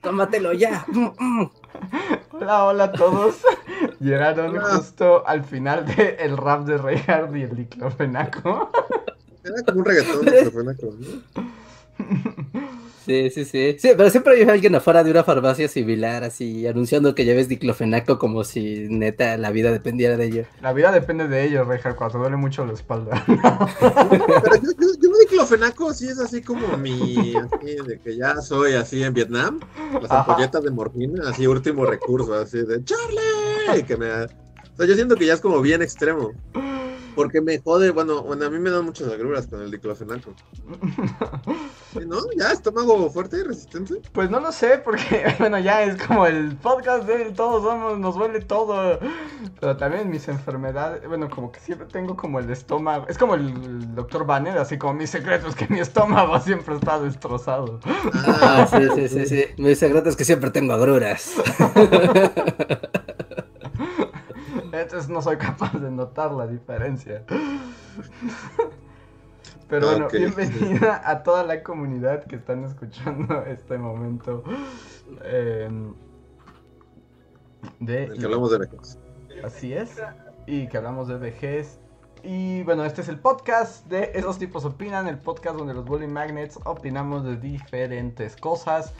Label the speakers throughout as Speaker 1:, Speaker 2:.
Speaker 1: Tómatelo ya.
Speaker 2: Hola, hola a todos. Llegaron justo al final del el rap de Reinhardt y el diclofenaco.
Speaker 3: Era como un reggaetón diclofenaco, ¿no?
Speaker 1: Sí, sí, sí. Sí, pero siempre hay alguien afuera de una farmacia similar, así, anunciando que lleves diclofenaco como si neta la vida dependiera de ello.
Speaker 2: La vida depende de ello, Reinhardt, cuando duele mucho la espalda.
Speaker 3: Pero yo, yo, yo diclofenaco sí es así como mi, así de que ya soy así en Vietnam, las
Speaker 2: Ajá.
Speaker 3: ampolletas de morfina, así último recurso, así de ¡Charlie! Que me, o sea, yo siento que ya es como bien extremo. Porque me jode, bueno, bueno, a mí me dan muchas agruras con el diclofenaco. ¿No? ¿Ya? ¿Estómago fuerte y resistente?
Speaker 2: Pues no lo sé, porque, bueno, ya es como el podcast de todos somos, nos duele todo. Pero también mis enfermedades, bueno, como que siempre tengo como el estómago. Es como el doctor Banner, así como mis secretos, que mi estómago siempre está destrozado.
Speaker 1: Ah, sí, sí, sí, sí. Mi secreto es que siempre tengo agruras.
Speaker 2: Entonces no soy capaz de notar la diferencia. Pero bueno, bienvenida a toda la comunidad que están escuchando este momento. eh, de
Speaker 3: el que hablamos de vejez.
Speaker 2: Así es. Y que hablamos de vejez. Y bueno, este es el podcast de Esos tipos opinan, el podcast donde los Bully Magnets opinamos de diferentes cosas.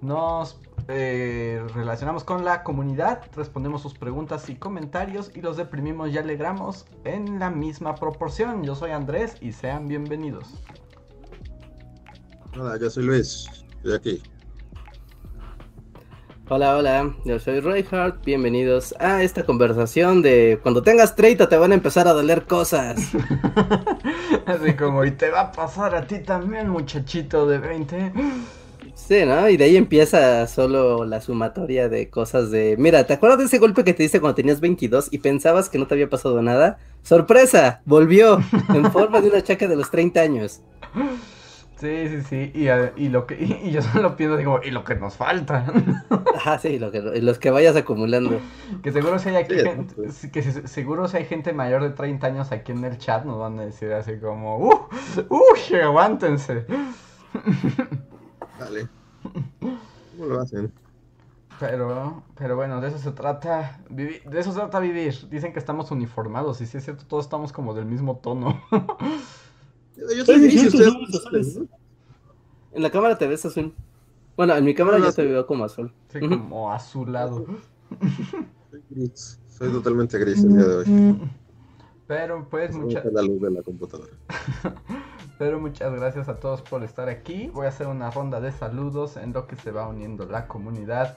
Speaker 2: Nos eh, relacionamos con la comunidad, respondemos sus preguntas y comentarios y los deprimimos y alegramos en la misma proporción. Yo soy Andrés y sean bienvenidos.
Speaker 3: Hola, yo soy Luis, estoy aquí.
Speaker 1: Hola, hola, yo soy Reinhardt, bienvenidos a esta conversación de cuando tengas 30 te van a empezar a doler cosas.
Speaker 2: Así como, y te va a pasar a ti también, muchachito de 20.
Speaker 1: Sí, ¿no? Y de ahí empieza solo la sumatoria de cosas de, mira, ¿te acuerdas de ese golpe que te diste cuando tenías 22 y pensabas que no te había pasado nada? ¡Sorpresa! Volvió en forma de una chaca de los 30 años.
Speaker 2: Sí, sí, sí. Y, y lo que, y, y yo solo pienso, digo, y lo que nos falta.
Speaker 1: Ajá, sí, lo que, los que vayas acumulando.
Speaker 2: Que seguro si hay aquí
Speaker 3: Sí,
Speaker 2: gente, sí, que se- seguro si hay gente mayor de 30 años aquí en el chat nos van a decir así como, ¡uh! ¡uh! aguántense!
Speaker 3: Dale. ¿Cómo lo hacen?
Speaker 2: Pero, pero bueno, de eso se trata, vivi- de eso se trata vivir. Dicen que estamos uniformados y si es cierto, todos estamos como del mismo tono.
Speaker 3: Yo, yo soy
Speaker 1: Sí,
Speaker 3: gris,
Speaker 1: sí, sí,
Speaker 3: azules, ¿no?
Speaker 1: En la cámara te ves azul. Bueno, en mi cámara
Speaker 3: No,
Speaker 1: yo
Speaker 3: no,
Speaker 1: te
Speaker 3: sí.
Speaker 1: veo como azul. Ujú.
Speaker 2: como azulado.
Speaker 3: Soy gris. Soy totalmente gris el día de hoy.
Speaker 2: Pero pues muchas
Speaker 3: la luz de la computadora.
Speaker 2: Pero muchas gracias a todos por estar aquí. Voy a hacer una ronda de saludos en lo que se va uniendo la comunidad.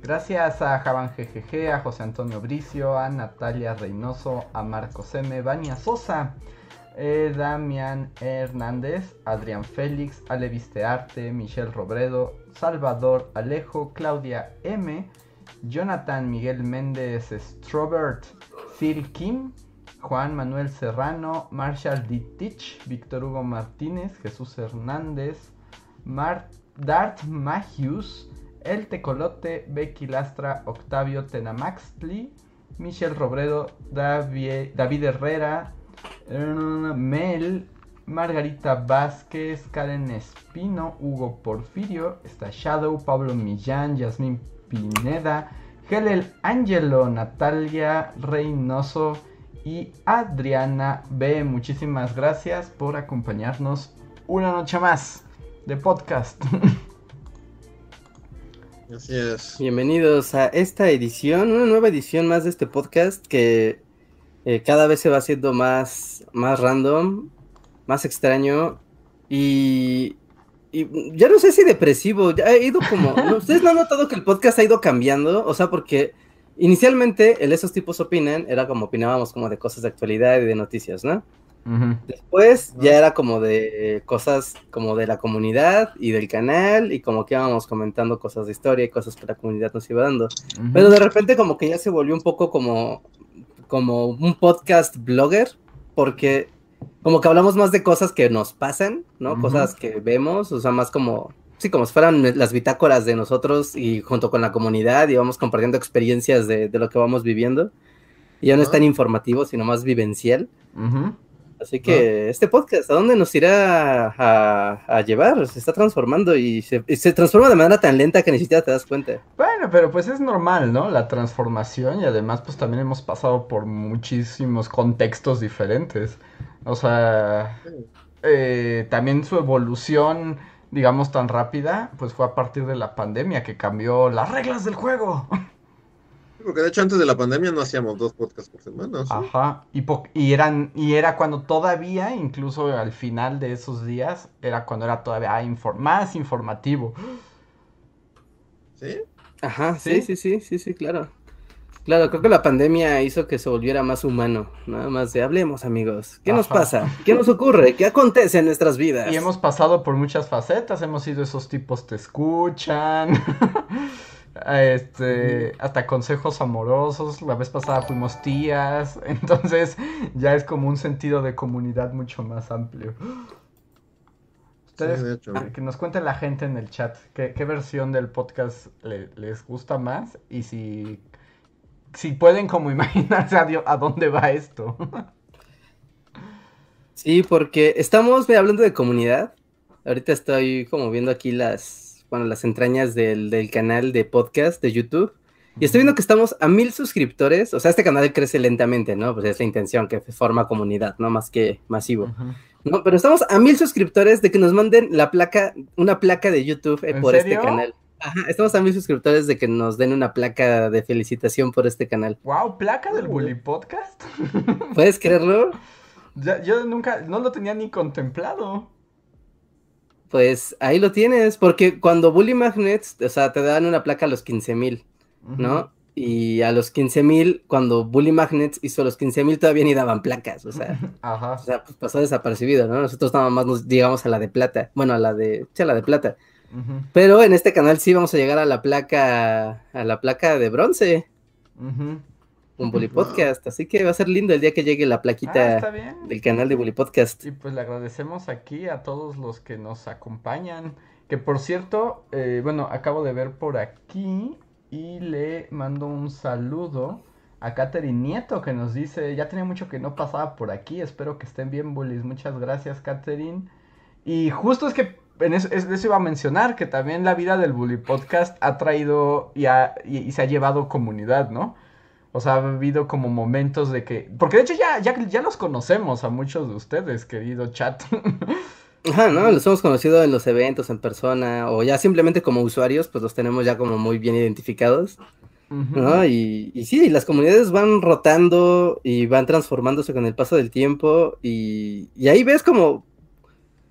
Speaker 2: Gracias a Javan GGG, a José Antonio Bricio, a Natalia Reynoso, a Marcos M, Vania Sosa, eh, Damián Hernández, Adrián Félix, Ale Vistearte, Michelle Robredo, Salvador Alejo, Claudia M, Jonathan Miguel Méndez Strobert, Cyril Kim, Juan Manuel Serrano, Marshall Dittich, Víctor Hugo Martínez, Jesús Hernández, Mar Dart Magius, El Tecolote, Becky Lastra, Octavio Tenamaxtli, Michelle Robredo, David, David Herrera, Mel, Margarita Vázquez, Karen Espino, Hugo Porfirio, está Shadow, Pablo Millán, Yasmín Pineda, Helel Angelo, Natalia Reynoso y Adriana B. Muchísimas gracias por acompañarnos una noche más de podcast.
Speaker 3: Así es.
Speaker 1: Bienvenidos a esta edición, una nueva edición más de este podcast que eh, cada vez se va haciendo más, más random, más extraño y, y ya no sé si depresivo, ya ha ido como, ¿no? ¿ustedes no han notado que el podcast ha ido cambiando? O sea, porque inicialmente el esos tipos opinan era como opinábamos como de cosas de actualidad y de noticias, ¿no? Después ya era como de cosas como de la comunidad y del canal y como que íbamos comentando cosas de historia y cosas que la comunidad nos iba dando. Pero de repente como que ya se volvió un poco como, como un podcast blogger porque como que hablamos más de cosas que nos pasan, ¿no? Cosas que vemos, o sea, más como, sí, como si fueran las bitácoras de nosotros y junto con la comunidad y vamos compartiendo experiencias de, lo que vamos viviendo. Y ya no es tan informativo, sino más vivencial. Así que este podcast, ¿a dónde nos irá a, llevar? Se está transformando y se, transforma de manera tan lenta que ni siquiera te das cuenta.
Speaker 2: Bueno, pero pues es normal, ¿no? La transformación y además pues también hemos pasado por muchísimos contextos diferentes. O sea, eh, también su evolución, digamos, tan rápida, pues fue a partir de la pandemia que cambió las reglas del juego.
Speaker 3: Porque de hecho antes de la pandemia no hacíamos dos podcasts por semana.
Speaker 2: Ajá, y, y, eran, y era cuando todavía, incluso al final de esos días, era cuando era todavía más informativo.
Speaker 1: ¿Sí? Ajá, sí, sí, sí, sí, sí, claro. Claro, creo que la pandemia hizo que se volviera más humano, nada más de hablemos amigos, ¿qué nos pasa? ¿Qué nos ocurre? ¿Qué acontece en nuestras vidas?
Speaker 2: Y hemos pasado por muchas facetas, hemos sido esos tipos te escuchan, este, hasta consejos amorosos, la vez pasada fuimos tías, entonces ya es como un sentido de comunidad mucho más amplio. Ustedes, que nos cuente la gente en el chat qué, versión del podcast les gusta más y si, si pueden como imaginarse a, dónde va esto.
Speaker 1: Sí, porque estamos hablando de comunidad. Ahorita estoy como viendo aquí las, bueno, las entrañas del, canal de podcast de YouTube. Y estoy viendo que estamos a mil suscriptores. O sea, este canal crece lentamente, ¿no? Pues es la intención, que forma comunidad, ¿no? Más que masivo. No, pero estamos a mil suscriptores de que nos manden la placa, una placa de YouTube eh, por este canal. Ajá, estamos a mil suscriptores de que nos den una placa de felicitación por este canal.
Speaker 2: Wow, placa del Bully Podcast.
Speaker 1: ¿Puedes creerlo?
Speaker 2: yo nunca, no lo tenía ni contemplado
Speaker 1: pues ahí lo tienes, porque cuando Bully Magnets, o sea, te dan una placa a los 15 mil, ¿no? Y a los 15 mil, cuando Bully Magnets hizo los 15 mil, todavía ni daban placas, o sea, Ajá. o sea, pues pasó desapercibido, ¿no? Nosotros nada más nos digamos a la de plata, bueno, a la de, sí, a la de plata. Pero en este canal sí vamos a llegar a la placa, a la placa de bronce. Ajá un Bully Podcast. Así que va a ser lindo el día que llegue la plaquita ah, del canal de Bully Podcast.
Speaker 2: Y pues le agradecemos aquí a todos los que nos acompañan. Que por cierto, eh, bueno, acabo de ver por aquí y le mando un saludo a Katherine Nieto que nos dice, ya tenía mucho que no pasaba por aquí, espero que estén bien, Bullies. Muchas gracias, Katherine. Y justo es que en eso, eso, iba a mencionar, que también la vida del Bully Podcast ha traído y, y se ha llevado comunidad, ¿no? O sea, ha habido como momentos de que... Porque de hecho ya, ya, ya los conocemos a muchos de ustedes, querido chat.
Speaker 1: Ajá, ¿no? Los hemos conocido en los eventos, en persona, o ya simplemente como usuarios, pues los tenemos ya como muy bien identificados. ¿no? Y, y, sí, las comunidades van rotando y van transformándose con el paso del tiempo y, y ahí ves como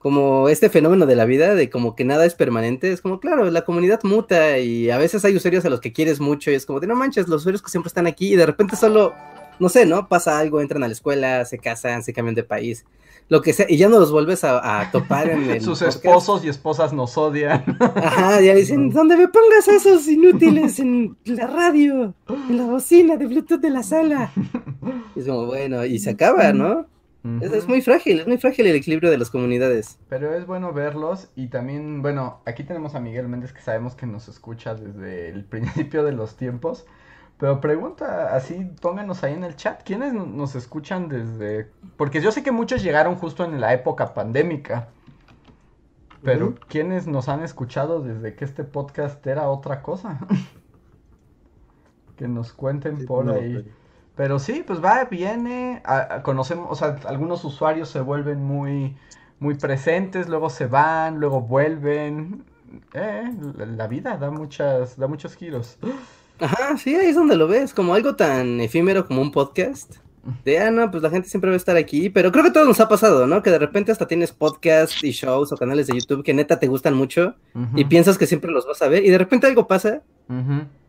Speaker 1: como este fenómeno de la vida, de como que nada es permanente, es como, claro, la comunidad muta y a veces hay usuarios a los que quieres mucho y es como de, no manches, los usuarios que siempre están aquí y de repente solo, no sé, ¿no? Pasa algo, entran a la escuela, se casan, se cambian de país, lo que sea, y ya no los vuelves a, topar en el...
Speaker 2: Sus esposos y esposas nos odian.
Speaker 1: Ajá, ya dicen, ¿dónde me pongas esos inútiles en la radio, en la bocina de Bluetooth de la sala? Y es como, bueno, y se acaba, ¿no? Es, muy frágil, es muy frágil el equilibrio de las comunidades.
Speaker 2: Pero es bueno verlos y también, bueno, aquí tenemos a Miguel Méndez que sabemos que nos escucha desde el principio de los tiempos. Pero pregunta así, pónganos ahí en el chat, ¿quiénes nos escuchan desde...? Porque yo sé que muchos llegaron justo en la época pandémica. Pero ¿quiénes nos han escuchado desde que este podcast era otra cosa? que nos cuenten por ahí. Pero sí, pues va, viene, conocemos, o sea, algunos usuarios se vuelven muy, muy presentes, luego se van, luego vuelven. Eh, la, vida da muchas, da muchos giros.
Speaker 1: Ajá, sí, ahí es donde lo ves, como algo tan efímero como un podcast. De, ah, no, pues la gente siempre va a estar aquí, pero creo que todo nos ha pasado, ¿no? Que de repente hasta tienes podcasts y shows o canales de YouTube que neta te gustan mucho y piensas que siempre los vas a ver y de repente algo pasa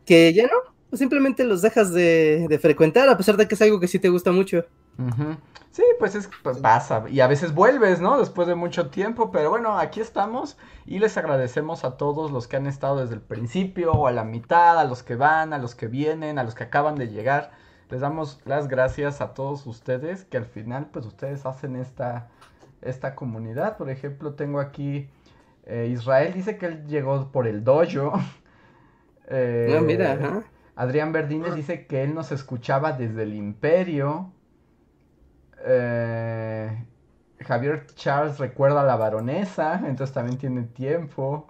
Speaker 1: que ya no, pues simplemente los dejas de, de frecuentar, a pesar de que es algo que sí te gusta mucho.
Speaker 2: Sí, pues es pues pasa y a veces vuelves, ¿no? Después de mucho tiempo, pero bueno, aquí estamos y les agradecemos a todos los que han estado desde el principio o a la mitad, a los que van, a los que vienen, a los que acaban de llegar. Les damos las gracias a todos ustedes que al final pues ustedes hacen esta esta comunidad. Por ejemplo, tengo aquí eh, Israel dice que él llegó por el dojo. Eh,
Speaker 1: Ah, mira, ajá.
Speaker 2: Adrián Verdines dice que él nos escuchaba desde el Imperio. Eh, Javier Charles recuerda a la baronesa, entonces también tiene tiempo.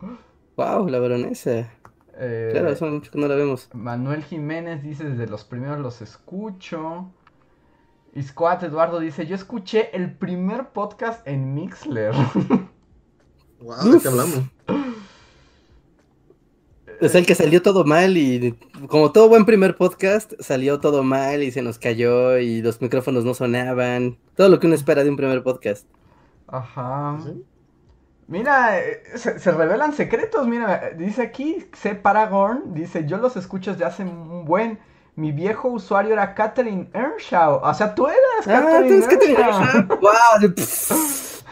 Speaker 1: Wow, la baronesa.
Speaker 2: Eh,
Speaker 1: Claro, hace mucho que no la vemos.
Speaker 2: Manuel Jiménez dice desde los primeros los escucho. Iscoat Eduardo dice, yo escuché el primer podcast en Mixler.
Speaker 3: Wow, ¿de qué hablamos?
Speaker 1: Es el que salió todo mal y como todo buen primer podcast, salió todo mal y se nos cayó y los micrófonos no sonaban. Todo lo que uno espera de un primer podcast.
Speaker 2: Ajá.
Speaker 3: ¿Sí?
Speaker 2: Mira, eh, se, se revelan secretos. Mira, dice aquí, C. Paragon, dice, yo los escucho desde hace un buen. Mi viejo usuario era Catherine Earnshaw. O sea, tú eras
Speaker 1: Ah,
Speaker 2: Catherine
Speaker 1: entonces, ¿qué te
Speaker 2: Earnshaw.
Speaker 1: ¡Wow!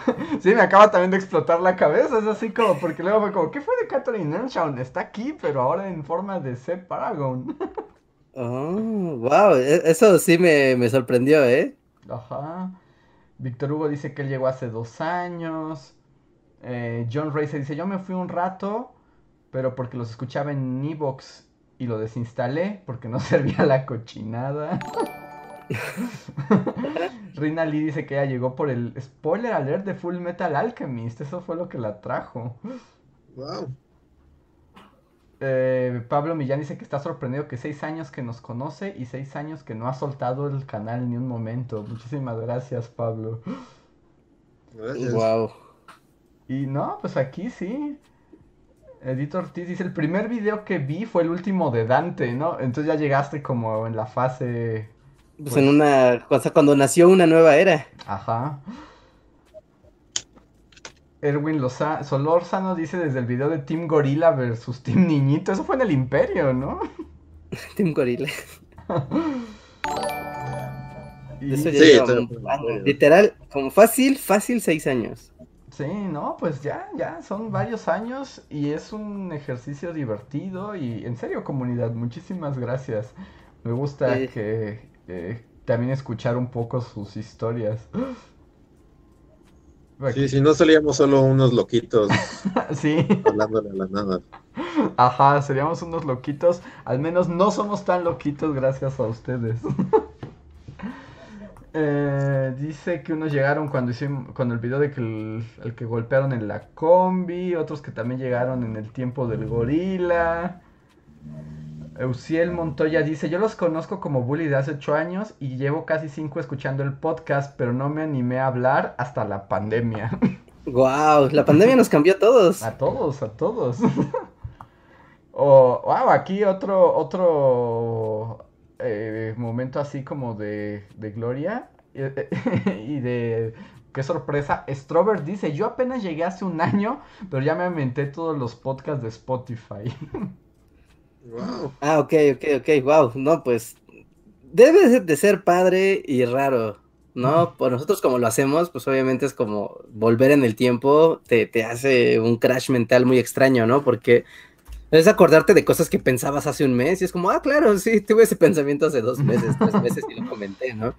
Speaker 2: Sí, me acaba también de explotar la cabeza. Es así como, porque luego fue como, ¿qué fue de Catherine Earnshaw? Está aquí, pero ahora en forma de C. Paragon.
Speaker 1: Oh, wow, e- eso sí me, me sorprendió, ¿eh?
Speaker 2: Ajá. Víctor Hugo dice que él llegó hace dos años. Eh, John Racer dice, yo me fui un rato, pero porque los escuchaba en Evox y lo desinstalé porque no servía la cochinada. Rina Lee dice que ella llegó por el spoiler alert de Full Metal Alchemist. Eso fue lo que la trajo.
Speaker 3: Wow.
Speaker 2: Eh, Pablo Millán dice que está sorprendido que seis años que nos conoce y seis años que no ha soltado el canal ni un momento. Muchísimas gracias, Pablo.
Speaker 3: Gracias.
Speaker 1: Wow.
Speaker 2: Y no, pues aquí sí. Edith Ortiz dice, el primer video que vi fue el último de Dante, ¿no? Entonces ya llegaste como en la fase...
Speaker 1: Pues en una, o sea, cuando nació una nueva era.
Speaker 2: Ajá. Erwin Loza Solórzano dice desde el video de Team Gorila versus Team Niñito. Eso fue en el Imperio, ¿no?
Speaker 1: Team Gorilla.
Speaker 2: Y-
Speaker 1: Eso ya
Speaker 3: Sí,
Speaker 1: lleva
Speaker 3: te-
Speaker 1: un año. Literal, como fácil, fácil seis años.
Speaker 2: Sí, no, pues ya, ya, son varios años y es un ejercicio divertido y en serio comunidad, muchísimas gracias. Me gusta
Speaker 1: Sí.
Speaker 2: que eh, también escuchar un poco sus historias.
Speaker 3: Sí, si no salíamos solo unos loquitos
Speaker 2: Sí,
Speaker 3: hablándole a la nada.
Speaker 2: ajá, seríamos unos loquitos, al menos no somos tan loquitos gracias a ustedes. Eh, dice que unos llegaron cuando hicimos, cuando el video de que el, el que golpearon en la combi, otros que también llegaron en el tiempo del gorila. Eusiel Montoya dice, yo los conozco como bully de hace 8 años y llevo casi 5 escuchando el podcast, pero no me animé a hablar hasta la pandemia.
Speaker 1: Wow, la pandemia nos cambió a todos.
Speaker 2: A todos, a todos. O, wow, aquí otro, otro eh, momento así como de, de gloria eh, y de qué sorpresa. Strober dice, yo apenas llegué hace un año, pero ya me inventé todos los podcasts de Spotify.
Speaker 3: Wow.
Speaker 1: Ah, ok, ok, ok, wow. No, pues debe de- ser padre y raro, ¿no? Por nosotros como lo hacemos, pues obviamente es como volver en el tiempo, te, te hace un crash mental muy extraño, ¿no? Porque es acordarte de cosas que pensabas hace un mes y es como, ah, claro, sí, tuve ese pensamiento hace dos meses, tres meses y lo comenté, ¿no?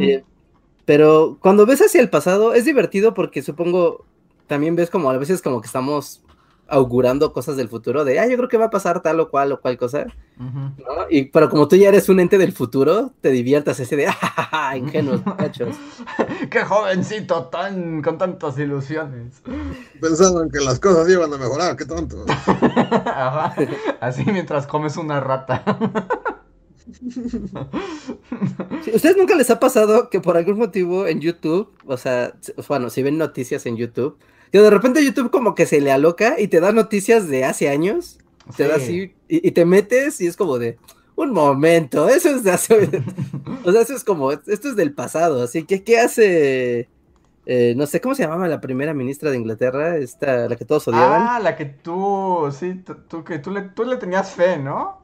Speaker 1: Eh, pero cuando ves hacia el pasado es divertido porque supongo también ves como a veces como que estamos augurando cosas del futuro de, ah, yo creo que va a pasar tal o cual o cual cosa. ¿no? Y pero como tú ya eres un ente del futuro, te diviertas ese de, ah, ja, ja, ja, ingenuos muchachos.
Speaker 2: ¡Qué jovencito tan con tantas ilusiones!
Speaker 3: Pensaban que las cosas iban a mejorar, qué tonto.
Speaker 2: Ajá, así mientras comes una rata.
Speaker 1: Sí, ¿Ustedes nunca les ha pasado que por algún motivo en YouTube, o sea, bueno, si ven noticias en YouTube, que de repente YouTube como que se le aloca y te da noticias de hace años? Te da
Speaker 2: Sí.
Speaker 1: así y, y te metes y es como de un momento, eso es de hace, o sea, eso es como, esto es del pasado, así que ¿qué hace? eh, no sé, ¿cómo se llamaba la primera ministra de Inglaterra? Esta, la que todos odiaban.
Speaker 2: Ah, la que tú, sí, tú, tú- que tú le, tú le tenías fe, ¿no?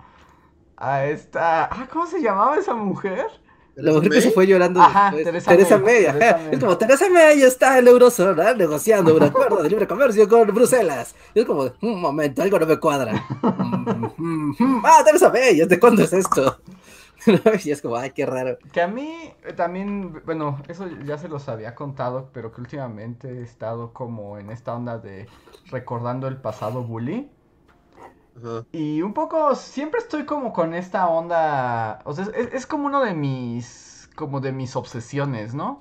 Speaker 2: a esta... Ah, ¿cómo se llamaba esa mujer?
Speaker 1: La mujer que se fue llorando
Speaker 2: Ajá,
Speaker 1: después.
Speaker 2: Teresa
Speaker 1: May.
Speaker 2: May,
Speaker 1: ajá.
Speaker 2: Teresa May.
Speaker 1: Es como Teresa May está en la eurozona negociando un acuerdo de libre comercio con Bruselas. Y es como, un momento, algo no me cuadra. Mm, mm, mm. ah, Teresa May, ¿desde cuándo es esto? y es como, ay, qué raro.
Speaker 2: Que a mí eh, también, bueno, eso ya se los había contado, pero que últimamente he estado como en esta onda de recordando el pasado bully.
Speaker 3: Ajá.
Speaker 2: Y un poco, siempre estoy como con esta onda, o sea, es, es como uno de mis, como de mis obsesiones, ¿no?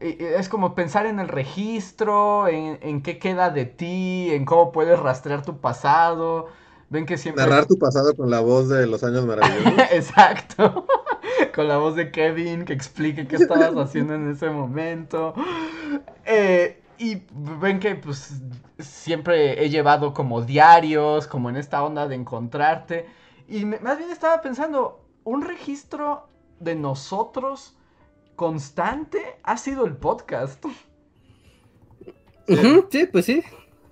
Speaker 2: Y- y Es como pensar en el registro, en, en qué queda de ti, en cómo puedes rastrear tu pasado. Ven que siempre...
Speaker 3: Narrar tu pasado con la voz de los años maravillosos.
Speaker 2: Exacto. Con la voz de Kevin que explique qué estabas haciendo en ese momento. Eh, y ven que pues siempre he llevado como diarios, como en esta onda de encontrarte. Y me- más bien estaba pensando, un registro de nosotros constante ha sido el podcast.
Speaker 1: Sí, pues sí.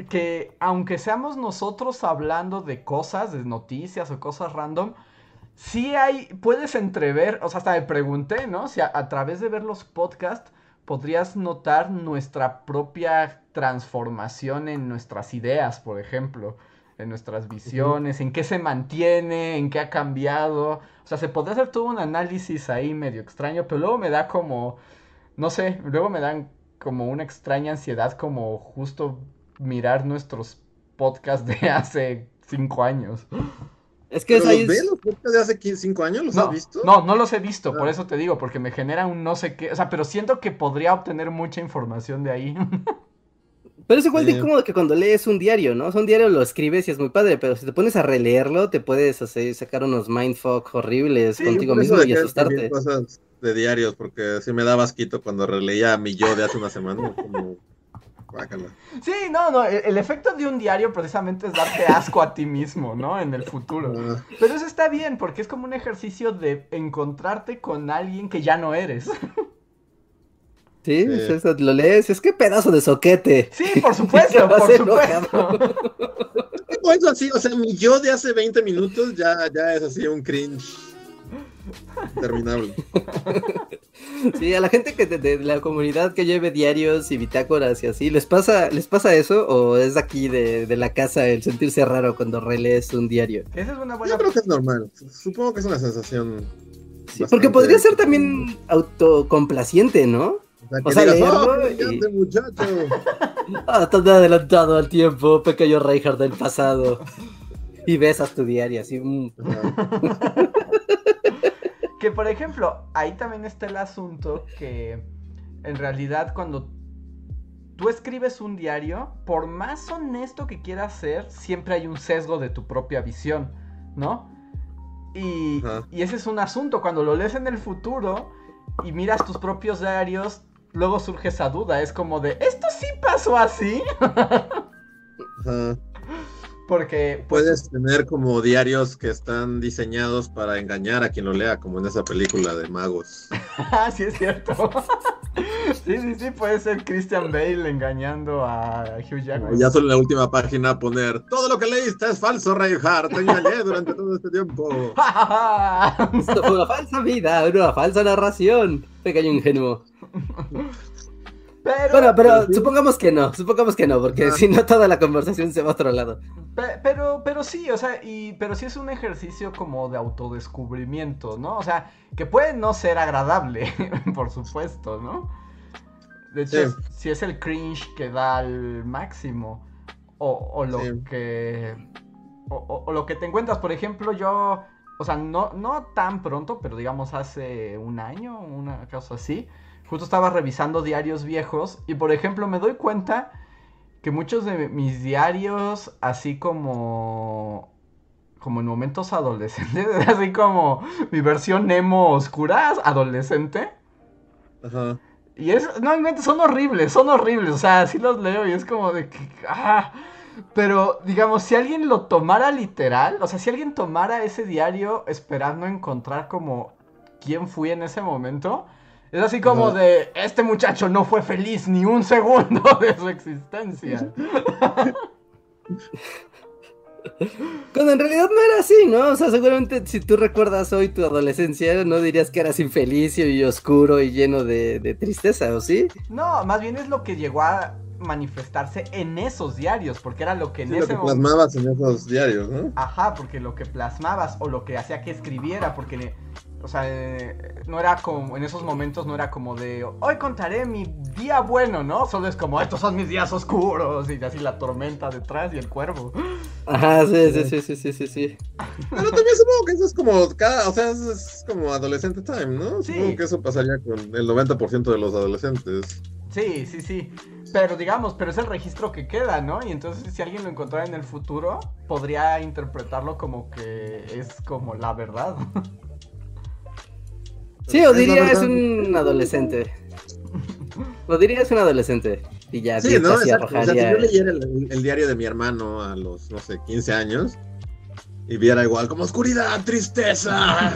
Speaker 2: que aunque seamos nosotros hablando de cosas, de noticias o cosas random, sí hay, puedes entrever, o sea, hasta me pregunté, ¿no? Si a, a través de ver los podcasts podrías notar nuestra propia transformación en nuestras ideas, por ejemplo, en nuestras visiones, en qué se mantiene, en qué ha cambiado. O sea, se podría hacer todo un análisis ahí medio extraño, pero luego me da como, no sé, luego me dan como una extraña ansiedad como justo mirar nuestros podcasts de hace cinco años.
Speaker 1: Es que
Speaker 3: ¿Pero
Speaker 1: es ahí.
Speaker 3: los ves los de hace 15, 5 años? ¿Los
Speaker 2: No,
Speaker 3: has visto?
Speaker 2: no, no los he visto, por
Speaker 3: Ah.
Speaker 2: eso te digo, porque me genera un no sé qué, o sea, pero siento que podría obtener mucha información de ahí.
Speaker 1: Pero es igual de cómodo que cuando lees un diario, ¿no? O sea, un diario lo escribes y es muy padre, pero si te pones a releerlo, te puedes hacer, sacar unos mindfuck horribles
Speaker 2: Sí,
Speaker 1: contigo mismo y asustarte.
Speaker 3: cosas de diarios, porque sí me daba asquito cuando releía a mi yo de hace una semana. Como,
Speaker 2: Sí, no, no, el, el efecto de un diario precisamente es darte asco a ti mismo, ¿no? En el futuro.
Speaker 3: Ah,
Speaker 2: Pero eso está bien, porque es como un ejercicio de encontrarte con alguien que ya no eres.
Speaker 1: Sí,
Speaker 3: Sí.
Speaker 1: es eso, lo lees, es que pedazo de soquete.
Speaker 2: Sí, por supuesto, por supuesto.
Speaker 3: Eso así, o sea, mi yo de hace 20 minutos ya, ya es así un cringe interminable.
Speaker 1: Sí, a la gente que de, de la comunidad que lleve diarios y bitácoras y así, ¿les pasa, les pasa eso? ¿O es de aquí de, de la casa el sentirse raro cuando relees un diario?
Speaker 2: Esa es una
Speaker 3: Yo creo que es normal. Supongo que es una sensación.
Speaker 1: Sí,
Speaker 3: bastante
Speaker 1: porque podría ser también autocomplaciente, ¿no?
Speaker 3: O sea, que
Speaker 1: o sea,
Speaker 3: digas,
Speaker 1: leerlo
Speaker 3: "Oh,
Speaker 1: y-
Speaker 3: muchacho.
Speaker 1: Ah, tan adelantado al tiempo, pequeño Reinhardt del pasado. Y besas tu diario así. mm.
Speaker 2: Que por ejemplo, ahí también está el asunto que en realidad cuando tú escribes un diario, por más honesto que quieras ser, siempre hay un sesgo de tu propia visión, ¿no? Y, ese es un asunto, cuando lo lees en el futuro y miras tus propios diarios, luego surge esa duda, es como de, ¿esto sí pasó así? Porque pues,
Speaker 3: Puedes tener como diarios que están diseñados para engañar a quien lo lea, como en esa película de magos.
Speaker 2: Ah, sí es cierto. sí, sí, sí, puede ser Christian Bale engañando a Hugh Jackman.
Speaker 3: Y ya solo en la última página poner todo lo que leíste es falso, Reinhardt. Te engañé durante todo este tiempo.
Speaker 1: Esto fue una falsa vida, una falsa narración. Pequeño ingenuo.
Speaker 2: Pero,
Speaker 1: Bueno, pero supongamos que no, supongamos que no, porque si no toda la conversación se va a otro lado.
Speaker 2: pe- pero, pero sí, o sea, y, pero sí es un ejercicio como de autodescubrimiento, ¿no? O sea, que puede no ser agradable, por supuesto, ¿no? De hecho,
Speaker 3: Sí.
Speaker 2: si es el cringe que da al máximo, o, o lo
Speaker 3: Sí.
Speaker 2: que... O, o- o lo que te encuentras, por ejemplo, yo... O sea, no, no tan pronto, pero digamos hace un año, una cosa así. Justo estaba revisando diarios viejos y, por ejemplo, me doy cuenta que muchos de mis diarios, así como... Como en momentos adolescentes, así como mi versión emo oscura, adolescente.
Speaker 3: Ajá.
Speaker 2: Y es, no son horribles, son horribles. O sea, sí los leo y es como de que. ah. Pero, digamos, si alguien lo tomara literal, o sea, si alguien tomara ese diario esperando encontrar como quién fui en ese momento, es así como de, este muchacho no fue feliz ni un segundo de su existencia.
Speaker 1: Cuando en realidad no era así, ¿no? O sea, seguramente si tú recuerdas hoy tu adolescencia, no dirías que eras infeliz y oscuro y lleno de, de tristeza, ¿o sí?
Speaker 2: No, más bien es lo que llegó a manifestarse en esos diarios, porque era lo que en
Speaker 3: Sí,
Speaker 2: ese
Speaker 3: lo que
Speaker 2: momento...
Speaker 3: plasmabas en esos diarios, ¿no?
Speaker 2: Ajá, porque lo que plasmabas o lo que hacía que escribiera, porque, o sea, eh, no era como, en esos momentos no era como de, hoy contaré mi día bueno, ¿no? Solo es como, estos son mis días oscuros, y así la tormenta detrás y el cuervo.
Speaker 1: Ajá, sí, sí, sí, sí, sí, sí, sí.
Speaker 3: Pero también supongo que eso es como cada, o sea, eso es como adolescente time, ¿no?
Speaker 2: Sí.
Speaker 3: Supongo que eso pasaría con el 90% de los adolescentes.
Speaker 2: Sí, sí, sí. Pero digamos, pero es el registro que queda, ¿no? Y entonces si alguien lo encontrara en el futuro, podría interpretarlo como que es como la verdad.
Speaker 1: Sí, o
Speaker 3: Es
Speaker 1: es un adolescente. O diría es un adolescente. Y ya,
Speaker 3: Sí, ¿no?
Speaker 1: casi
Speaker 3: Exacto. O sea, si yo leyera el, el diario de mi hermano a los, no sé, 15 años y viera igual como oscuridad, tristeza.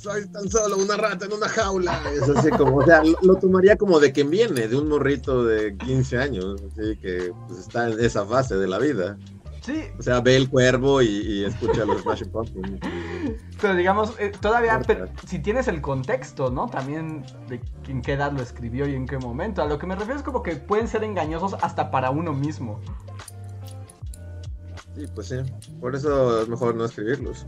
Speaker 3: Soy tan solo una rata en una jaula. Es así como, o sea, lo, lo tomaría como de quien viene, de un morrito de 15 años, así que pues, está en esa fase de la vida.
Speaker 2: Sí,
Speaker 3: O sea, ve el cuervo y, y escucha los Smashing Pumpkins.
Speaker 2: pero digamos, eh, todavía, pero si tienes el contexto, ¿no? También de en qué edad lo escribió y en qué momento. A lo que me refiero es como que pueden ser engañosos hasta para uno mismo.
Speaker 3: Sí, pues sí. Por eso es mejor no escribirlos.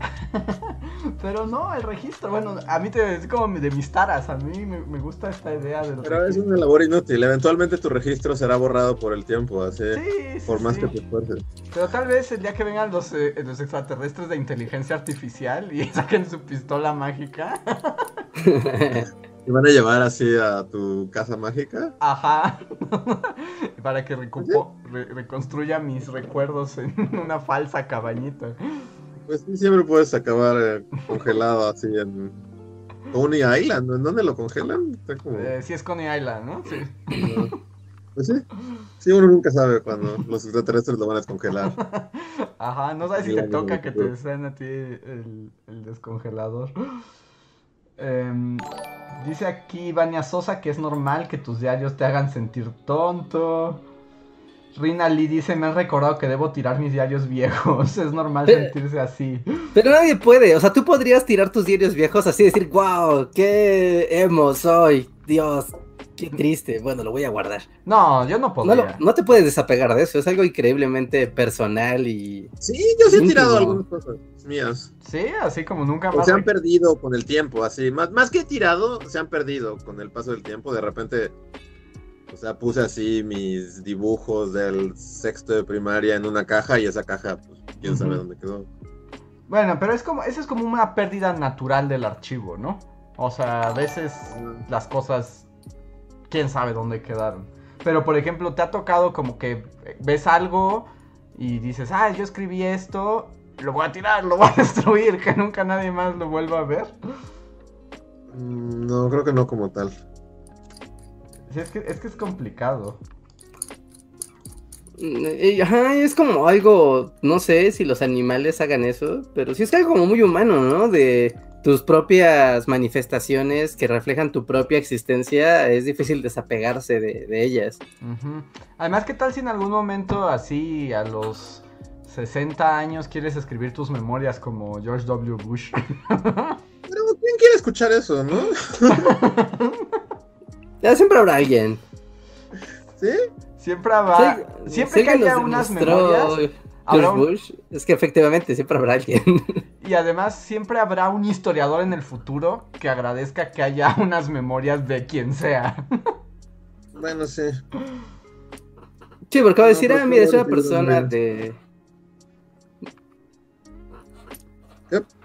Speaker 2: Pero no, el registro, bueno, a mí te, es como de mis taras, a mí me, me gusta esta idea del
Speaker 3: Pero es una labor inútil. Eventualmente tu registro será borrado por el tiempo, así.
Speaker 2: Sí, sí,
Speaker 3: por más
Speaker 2: sí.
Speaker 3: que te esfuerces.
Speaker 2: Pero tal vez el día que vengan los, eh, los extraterrestres de inteligencia artificial y saquen su pistola mágica.
Speaker 3: ¿Te van a llevar así a tu casa mágica?
Speaker 2: Ajá. Para que re- reconstruya mis recuerdos en una falsa cabañita.
Speaker 3: Pues sí, siempre puedes acabar eh, congelado así en Coney Island. ¿En dónde lo congelan? Está como...
Speaker 2: Eh, sí es Coney Island, ¿no? Sí.
Speaker 3: no. Pues sí. Sí, uno nunca sabe cuando los extraterrestres lo van a descongelar.
Speaker 2: Ajá, no sabes si te toca que te deseen a ti el, el descongelador. Em, dice aquí Vania Sosa que es normal que tus diarios te hagan sentir tonto. Rina Lee dice, me han recordado que debo tirar mis diarios viejos. Es normal
Speaker 1: Pero-
Speaker 2: sentirse así.
Speaker 1: Pero nadie puede, o sea, tú podrías tirar tus diarios viejos así y decir, wow, qué emo soy, Dios, qué triste. Bueno, lo voy a guardar.
Speaker 2: No, yo no
Speaker 1: lo- no te puedes desapegar de eso, es algo increíblemente personal y...
Speaker 3: Sí, yo sí he tirado algunas cosas mías.
Speaker 2: Sí, así como nunca
Speaker 3: O
Speaker 2: más.
Speaker 3: se han perdido con el tiempo, así. Más, más que tirado, se han perdido con el paso del tiempo. De repente, o sea, puse así mis dibujos del sexto de primaria en una caja y esa caja, pues, quién sabe dónde quedó.
Speaker 2: Bueno, pero es como, eso es como una pérdida natural del archivo, ¿no? O sea, a veces las cosas, quién sabe dónde quedaron. Pero, por ejemplo, te ha tocado como que ves algo y dices, ah, yo escribí esto, lo voy a tirar, lo voy a destruir, que nunca nadie más lo vuelva a ver.
Speaker 3: Mm, No, creo que no como tal.
Speaker 2: Sí, es que es, que es complicado.
Speaker 1: y, Ajá, es como algo, no sé si los animales hagan eso, pero sí es algo como muy humano, ¿no? De tus propias manifestaciones que reflejan tu propia existencia, es difícil desapegarse de, de ellas.
Speaker 2: Además, ¿qué tal si en algún momento así a los 60 años quieres escribir tus memorias como George W. Bush?
Speaker 3: Pero, ¿quién quiere escuchar eso, no?
Speaker 1: Ya siempre habrá alguien.
Speaker 3: ¿Sí?
Speaker 2: Siempre habrá,
Speaker 1: Sí,
Speaker 2: siempre
Speaker 1: sí
Speaker 2: que haya
Speaker 1: nos
Speaker 2: unas
Speaker 1: demostró
Speaker 2: memorias,
Speaker 1: George
Speaker 2: un-
Speaker 1: Bush, es que efectivamente siempre habrá alguien.
Speaker 2: y además siempre habrá un historiador en el futuro que agradezca que haya unas memorias de quien sea.
Speaker 3: Bueno, sí.
Speaker 1: Sí, porque va a
Speaker 3: No,
Speaker 1: decir, ah, mira, es una persona de...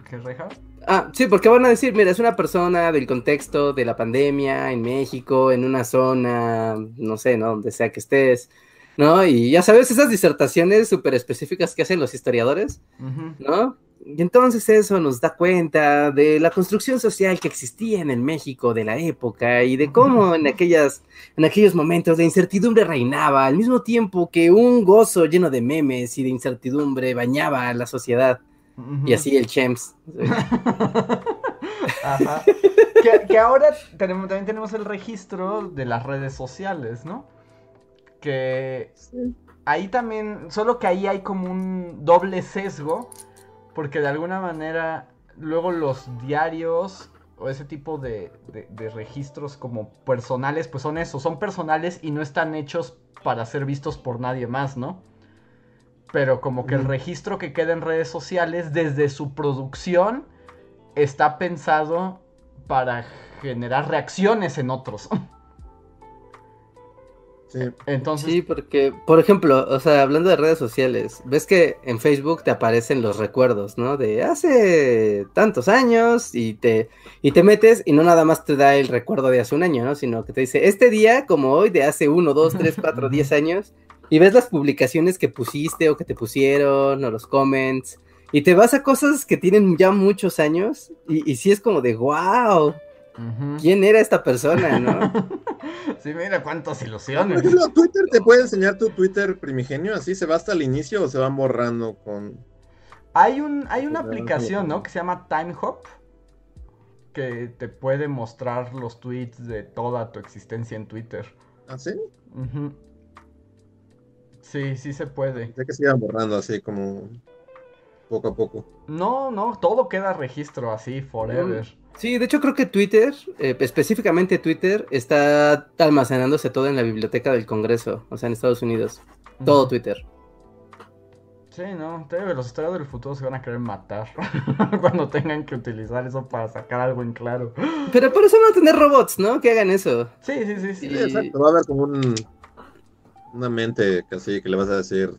Speaker 2: ¿Qué reja?
Speaker 1: Ah, sí, porque van a decir, mira, es una persona del contexto de la pandemia en México, en una zona, no sé, ¿no? Donde sea que estés, ¿no? Y ya sabes, esas disertaciones súper específicas que hacen los historiadores. ¿no? Y entonces eso nos da cuenta de la construcción social que existía en el México de la época y de cómo en aquellas, en aquellos momentos de incertidumbre reinaba, al mismo tiempo que un gozo lleno de memes y de incertidumbre bañaba a la sociedad. Y así el Chems.
Speaker 2: Ajá. Que, que ahora tenemos, también tenemos el registro de las redes sociales, ¿no? Que
Speaker 3: Sí.
Speaker 2: ahí también, solo que ahí hay como un doble sesgo, porque de alguna manera luego los diarios o ese tipo de, de, de registros como personales, pues son eso, son personales y no están hechos para ser vistos por nadie más, ¿no? Pero como que el registro que queda en redes sociales desde su producción está pensado para generar reacciones en otros.
Speaker 3: Sí.
Speaker 2: Entonces,
Speaker 1: Sí, porque, por ejemplo, o sea, hablando de redes sociales, ves que en Facebook te aparecen los recuerdos, ¿no? De hace tantos años y te, y te metes y no nada más te da el recuerdo de hace un año, ¿no? Sino que te dice, este día, como hoy, de hace uno, dos, tres, cuatro, diez años, y ves las publicaciones que pusiste o que te pusieron o los comments, y te vas a cosas que tienen ya muchos años y, y sí es como de, wow, ¿quién era esta persona, no?
Speaker 2: sí, mira cuántas
Speaker 3: Por
Speaker 2: ilusiones.
Speaker 3: ejemplo, Twitter te puede enseñar tu Twitter primigenio, así se va hasta el inicio o se van borrando con.
Speaker 2: Hay, un, hay una aplicación,
Speaker 3: no.
Speaker 2: Que se llama TimeHop. Que te puede mostrar los tweets de toda tu existencia en Twitter.
Speaker 3: ¿Así?
Speaker 2: Ujú. Sí, sí se puede.
Speaker 3: Ya que se iban borrando así como poco a poco.
Speaker 2: No, no, todo queda registro así, forever.
Speaker 1: Sí, de hecho creo que Twitter, eh, específicamente Twitter, está almacenándose todo en la biblioteca del Congreso, o sea, en Estados Unidos. Todo. Twitter.
Speaker 2: Sí, no, te digo que los historiadores del futuro se van a querer matar cuando tengan que utilizar eso para sacar algo en claro.
Speaker 1: Pero por eso no tener robots, ¿no? Que hagan eso.
Speaker 2: Sí, sí, sí, sí.
Speaker 3: Sí, exacto. Va a haber como un, una mente así que le vas a decir.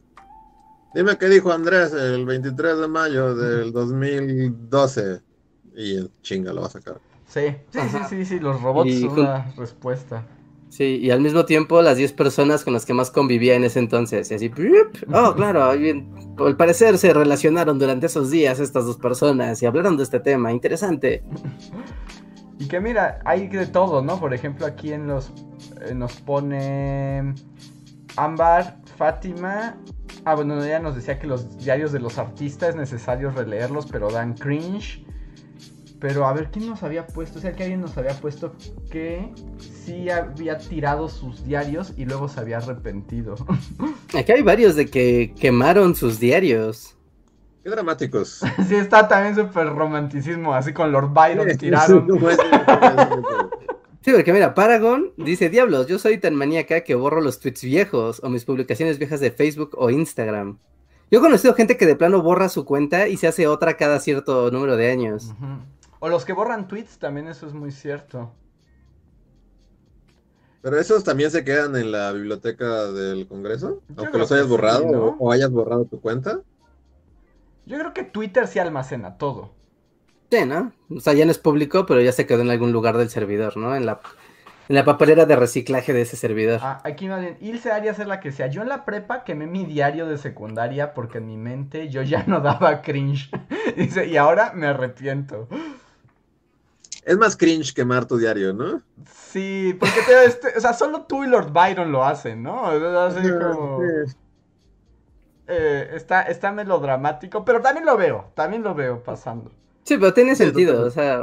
Speaker 3: Dime qué dijo Andrés el 23 de mayo del 2012. Y en chinga lo va a sacar.
Speaker 2: Sí, sí, sí,
Speaker 1: Ajá.
Speaker 2: sí, sí, los robots
Speaker 1: Y
Speaker 2: son la respuesta.
Speaker 1: Sí, y al mismo tiempo las 10 personas con las que más convivía en ese entonces. Y así, oh, claro, bien, al parecer se relacionaron durante esos días estas dos personas y hablaron de este tema, interesante.
Speaker 2: Y que mira, hay de todo, ¿no? Por ejemplo, aquí en los eh, nos pone Ámbar, Fátima. Ah, bueno, ella nos decía que los diarios de los artistas es necesario releerlos, pero dan cringe. Pero a ver, ¿quién nos había puesto? O sea, que alguien nos había puesto que sí había tirado sus diarios y luego se había arrepentido.
Speaker 1: Aquí hay varios de que quemaron sus diarios.
Speaker 3: Qué dramáticos.
Speaker 2: sí, está también súper romanticismo, así con Lord Byron
Speaker 3: Sí,
Speaker 2: tiraron.
Speaker 1: Sí, porque mira, Paragon dice, diablos, yo soy tan maníaca que borro los tweets viejos o mis publicaciones viejas de Facebook o Instagram. Yo he conocido gente que de plano borra su cuenta y se hace otra cada cierto número de años.
Speaker 2: Ujú. O los que borran tweets, también eso es muy cierto.
Speaker 3: Pero esos también se quedan en la biblioteca del Congreso,
Speaker 2: Yo
Speaker 3: aunque los hayas
Speaker 2: sí,
Speaker 3: borrado o hayas borrado tu cuenta.
Speaker 2: Yo creo que Twitter sí almacena todo.
Speaker 1: Sí, ¿no? O sea, ya no es público, pero ya se quedó en algún lugar del servidor, ¿no? En la, en la papelera de reciclaje de ese servidor.
Speaker 2: Ah, aquí más bien, Ilse Arias es la que sea. Yo en la prepa quemé mi diario de secundaria porque en mi mente yo ya no daba cringe. Dice, y ahora me arrepiento.
Speaker 3: Es más cringe quemar tu diario, ¿no?
Speaker 2: Sí, porque te, este, o sea, solo tú y Lord Byron lo hacen, ¿no? Así como... Eh, está, está melodramático, pero también lo veo, también lo veo pasando.
Speaker 1: Sí, pero tiene sentido, o sea,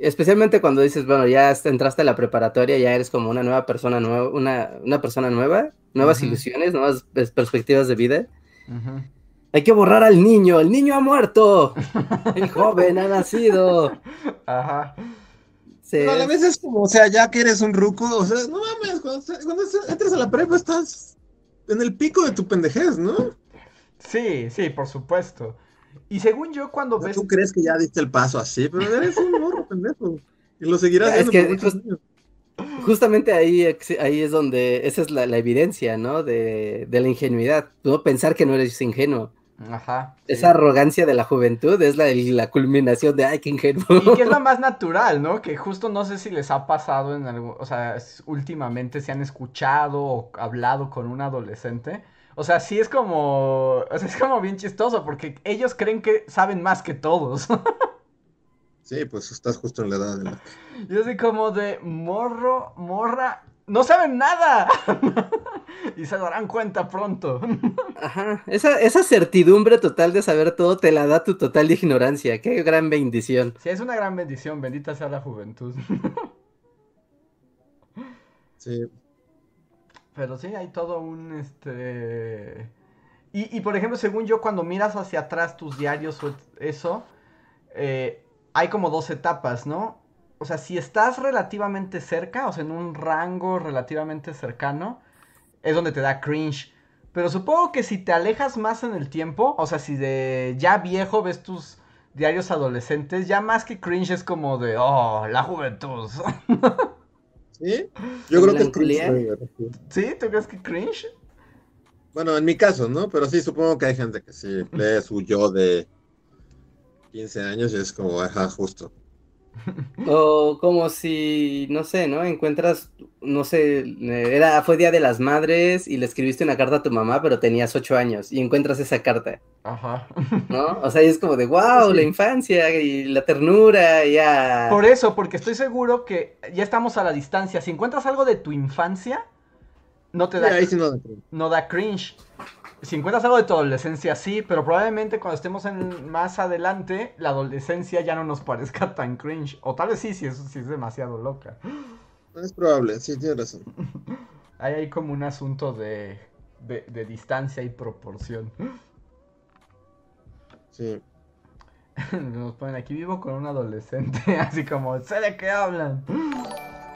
Speaker 1: especialmente cuando dices, bueno, ya entraste a la preparatoria, ya eres como una nueva persona nueva, una, una persona nueva, nuevas ilusiones, nuevas pers- perspectivas de vida.
Speaker 2: Ujú.
Speaker 1: Hay que borrar al niño, el niño ha muerto, el joven ha nacido.
Speaker 2: Ajá.
Speaker 1: Sí,
Speaker 3: Pero a la vez es como, o sea, ya que eres un ruco, o sea, no mames, cuando, cuando entras a la prepa estás en el pico de tu pendejez, ¿no?
Speaker 2: Sí, sí, por supuesto. Y según yo, cuando ves...
Speaker 3: Tú crees que ya diste el paso así, pero eres un morro pendejo. Y lo seguirás
Speaker 1: Es que
Speaker 3: por muchos
Speaker 1: just-
Speaker 3: años.
Speaker 1: Justamente ahí, ahí es donde, esa es la, la evidencia, ¿no? De, de la ingenuidad, no pensar que no eres ingenuo.
Speaker 2: Ajá. sí.
Speaker 1: Esa arrogancia de la juventud es la, la culminación de, ay, qué ingenuo.
Speaker 2: Y que es lo más natural, ¿no? Que justo no sé si les ha pasado en algo, o sea, últimamente se han escuchado o hablado con un adolescente. O sea, sí es como, o sea, es como bien chistoso porque ellos creen que saben más que todos.
Speaker 3: Sí, pues estás justo en la edad de la...
Speaker 2: Yo soy como de morro, morra, no saben nada. y se darán cuenta pronto.
Speaker 1: Ajá, esa, esa certidumbre total de saber todo te la da tu total ignorancia. Qué gran bendición.
Speaker 2: Sí, es una gran bendición, bendita sea la juventud.
Speaker 3: Sí.
Speaker 2: Pero sí, hay todo un, este... Y, y, por ejemplo, según yo, cuando miras hacia atrás tus diarios o eso, eh, hay como dos etapas, ¿no? O sea, si estás relativamente cerca, o sea, en un rango relativamente cercano, es donde te da cringe. Pero supongo que si te alejas más en el tiempo, o sea, si de ya viejo ves tus diarios adolescentes, ya más que cringe es como de, oh, la juventud.
Speaker 3: ¿Sí? Yo creo que es cringe.
Speaker 2: ¿Sí? ¿Tú crees que cringe?
Speaker 3: Bueno, en mi caso, ¿no? Pero sí, supongo que hay gente que sí lee su yo de 15 años y es como, ajá, justo.
Speaker 1: O como si, no sé, ¿no? Encuentras, no sé, era, fue Día de las Madres y le escribiste una carta a tu mamá, pero tenías ocho años y encuentras esa carta.
Speaker 2: Ajá.
Speaker 1: ¿No? O sea, es como de, wow, la infancia y la ternura, ya.
Speaker 2: Por eso, porque estoy seguro que ya estamos a la distancia. Si encuentras algo de tu infancia, no te da,
Speaker 3: no,
Speaker 2: no da cringe si encuentras algo de tu adolescencia, sí, pero probablemente cuando estemos en más adelante, la adolescencia ya no nos parezca tan cringe. O tal vez sí, si es, si es demasiado loca.
Speaker 3: Es probable, sí, tienes razón.
Speaker 2: Hay ahí como un asunto de, de, distancia y proporción.
Speaker 3: Sí.
Speaker 2: Nos ponen aquí vivo con un adolescente, así como, sé de qué hablan.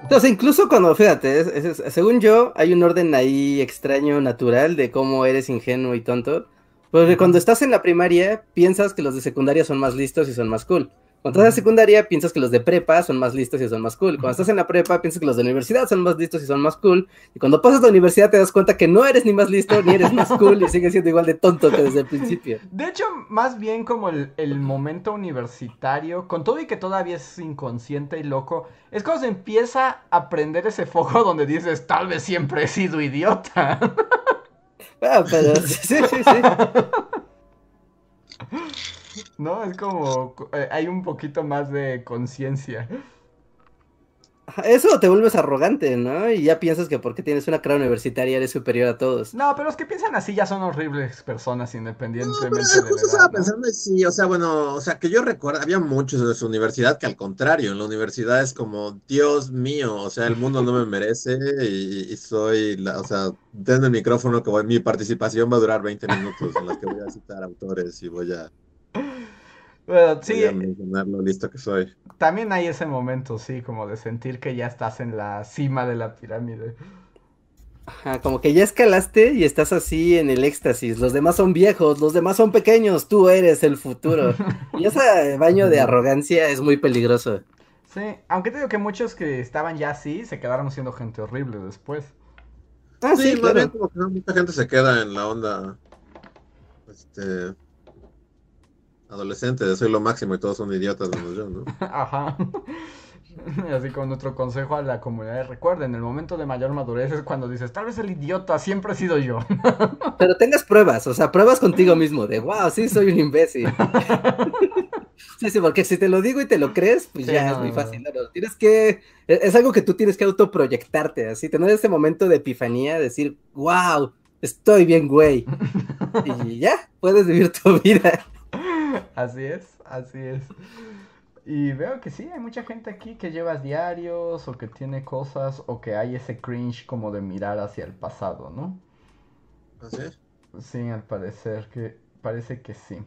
Speaker 1: Entonces, incluso cuando, fíjate, según yo, hay un orden ahí extraño, natural, de cómo eres ingenuo y tonto. Porque cuando estás en la primaria, piensas que los de secundaria son más listos y son más cool. Cuando estás en secundaria, piensas que los de prepa son más listos y son más cool. Cuando estás en la prepa, piensas que los de la universidad son más listos y son más cool. Y cuando pasas a la universidad, te das cuenta que no eres ni más listo ni eres más cool y sigues siendo igual de tonto que desde el principio.
Speaker 2: De hecho, más bien como el, el momento universitario, con todo y que todavía es inconsciente y loco, es cuando se empieza a prender ese foco donde dices, tal vez siempre he sido idiota.
Speaker 1: Ah, pero sí, sí, sí.
Speaker 2: ¿no? Es como, eh, hay un poquito más de conciencia.
Speaker 1: Eso te vuelves arrogante, ¿no? Y ya piensas que porque tienes una carrera universitaria eres superior a todos.
Speaker 2: No, pero los que piensan así ya son horribles personas independientemente no, pero
Speaker 3: de justo estaba pensando, sí, o sea, bueno, o sea, que yo recuerdo, había muchos de su universidad que al contrario, en la universidad es como, Dios mío, o sea, el mundo no me merece y, soy, la, o sea, tengo el micrófono que mi participación va a durar 20 minutos en los que voy a citar autores y voy a
Speaker 2: bueno, sí.
Speaker 3: lo listo que soy.
Speaker 2: También hay ese momento, sí, como de sentir que ya estás en la cima de la pirámide.
Speaker 1: Ajá, como que ya escalaste y estás así en el éxtasis. Los demás son viejos, los demás son pequeños, tú eres el futuro. y ese baño de arrogancia es muy peligroso.
Speaker 2: Sí, aunque te digo que muchos que estaban ya así se quedaron siendo gente horrible después.
Speaker 3: Ah, sí, sí claro. como que mucha gente se queda en la onda. Este adolescente soy lo máximo y todos son idiotas menos yo, ¿no?
Speaker 2: Ajá. Así como nuestro consejo a la comunidad, recuerden, el momento de mayor madurez es cuando dices, tal vez el idiota siempre he sido yo.
Speaker 1: Pero tengas pruebas, o sea, pruebas contigo mismo de, wow, sí, soy un imbécil. Sí, sí, porque si te lo digo y te lo crees, pues ya es muy fácil. tienes que, e, es algo que tú tienes que autoproyectarte, así, tener ese momento de epifanía, decir, wow, estoy bien, güey. Y ya, puedes vivir tu vida.
Speaker 2: Así es, así es. Y veo que sí, hay mucha gente aquí que llevas diarios o que tiene cosas o que hay ese cringe como de mirar hacia el pasado, ¿no?
Speaker 3: ¿Así?
Speaker 2: Sí, al parecer que parece que sí.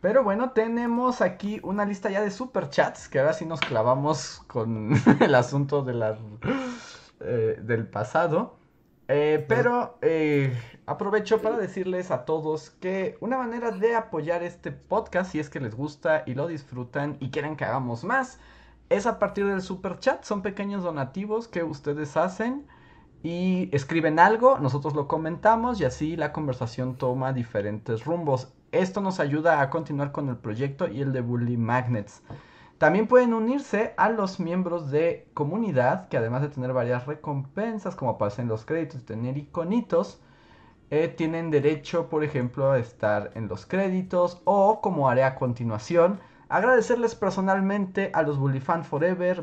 Speaker 2: Pero bueno, tenemos aquí una lista ya de superchats que ahora sí nos clavamos con el asunto de la, eh, del pasado. Eh, pero eh, aprovecho para decirles a todos que una manera de apoyar este podcast, si es que les gusta y lo disfrutan y quieren que hagamos más, es a partir del super chat. Son pequeños donativos que ustedes hacen y escriben algo, nosotros lo comentamos y así la conversación toma diferentes rumbos. Esto nos ayuda a continuar con el proyecto y el de Bully Magnets. También pueden unirse a los miembros de comunidad, que además de tener varias recompensas, como aparecen en los créditos y tener iconitos, eh, tienen derecho, por ejemplo, a estar en los créditos o, como haré a continuación, agradecerles personalmente a los Bullifan Forever,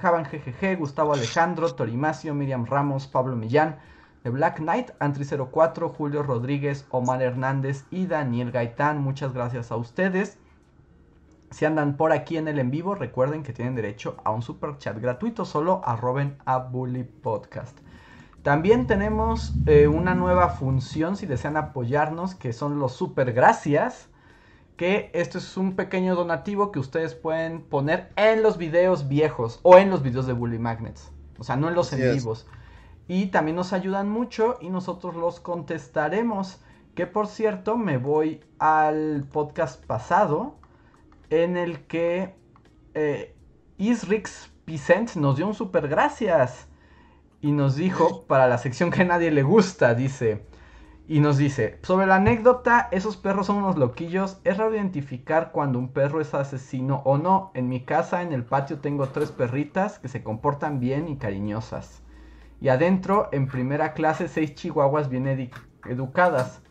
Speaker 2: Javan GGG, Gustavo Alejandro, Torimacio, Miriam Ramos, Pablo Millán, The Black Knight, Antri04, Julio Rodríguez, Omar Hernández y Daniel Gaitán. Muchas gracias a ustedes. Si andan por aquí en el en vivo, recuerden que tienen derecho a un super chat gratuito. Solo arroben a Bully Podcast. También tenemos eh, una nueva función si desean apoyarnos, que son los super gracias. Que esto es un pequeño donativo que ustedes pueden poner en los videos viejos o en los videos de Bully Magnets. O sea, no en los
Speaker 3: Así
Speaker 2: en
Speaker 3: es.
Speaker 2: vivos. Y también nos ayudan mucho y nosotros los contestaremos. Que por cierto, me voy al podcast pasado en el que eh, Isrix Vicent nos dio un super gracias y nos dijo para la sección que a nadie le gusta, dice. Y nos dice, sobre la anécdota, esos perros son unos loquillos, es raro identificar cuando un perro es asesino o no. En mi casa, en el patio, tengo tres perritas que se comportan bien y cariñosas. Y adentro, en primera clase, seis chihuahuas bien edu- educadas.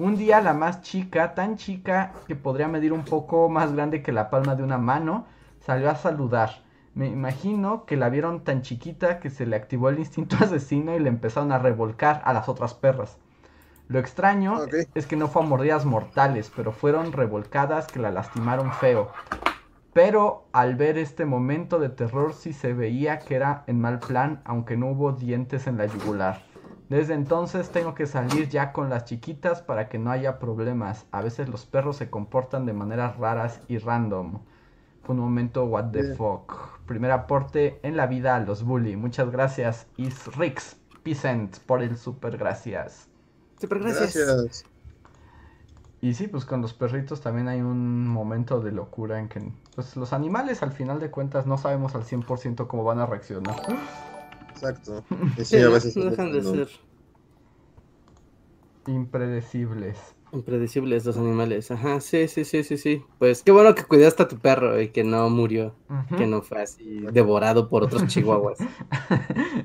Speaker 2: Un día la más chica, tan chica que podría medir un poco más grande que la palma de una mano, salió a saludar. Me imagino que la vieron tan chiquita que se le activó el instinto asesino y le empezaron a revolcar a las otras perras. Lo extraño es que no fue a mordidas mortales, pero fueron revolcadas que la lastimaron feo. Pero al ver este momento de terror sí se veía que era en mal plan, aunque no hubo dientes en la yugular. Desde entonces tengo que salir ya con las chiquitas para que no haya problemas. A veces los perros se comportan de maneras raras y random. Fue un momento what the fuck. Primer aporte en la vida a los bully. Muchas gracias Isrix Picent por el super gracias.
Speaker 1: Super gracias.
Speaker 3: Gracias.
Speaker 2: Y sí, pues con los perritos también hay un momento de locura en que pues los animales al final de cuentas no sabemos al 100% cómo van a reaccionar.
Speaker 3: Exacto. Y
Speaker 1: Sí,
Speaker 3: sí, a
Speaker 1: no,
Speaker 3: veces.
Speaker 1: no dejan de
Speaker 3: no.
Speaker 1: ser
Speaker 2: Impredecibles.
Speaker 1: impredecibles los animales. Ajá, sí, sí, sí, sí, sí. Pues qué bueno que cuidaste a tu perro y que no murió, que no fue así devorado por otros chihuahuas.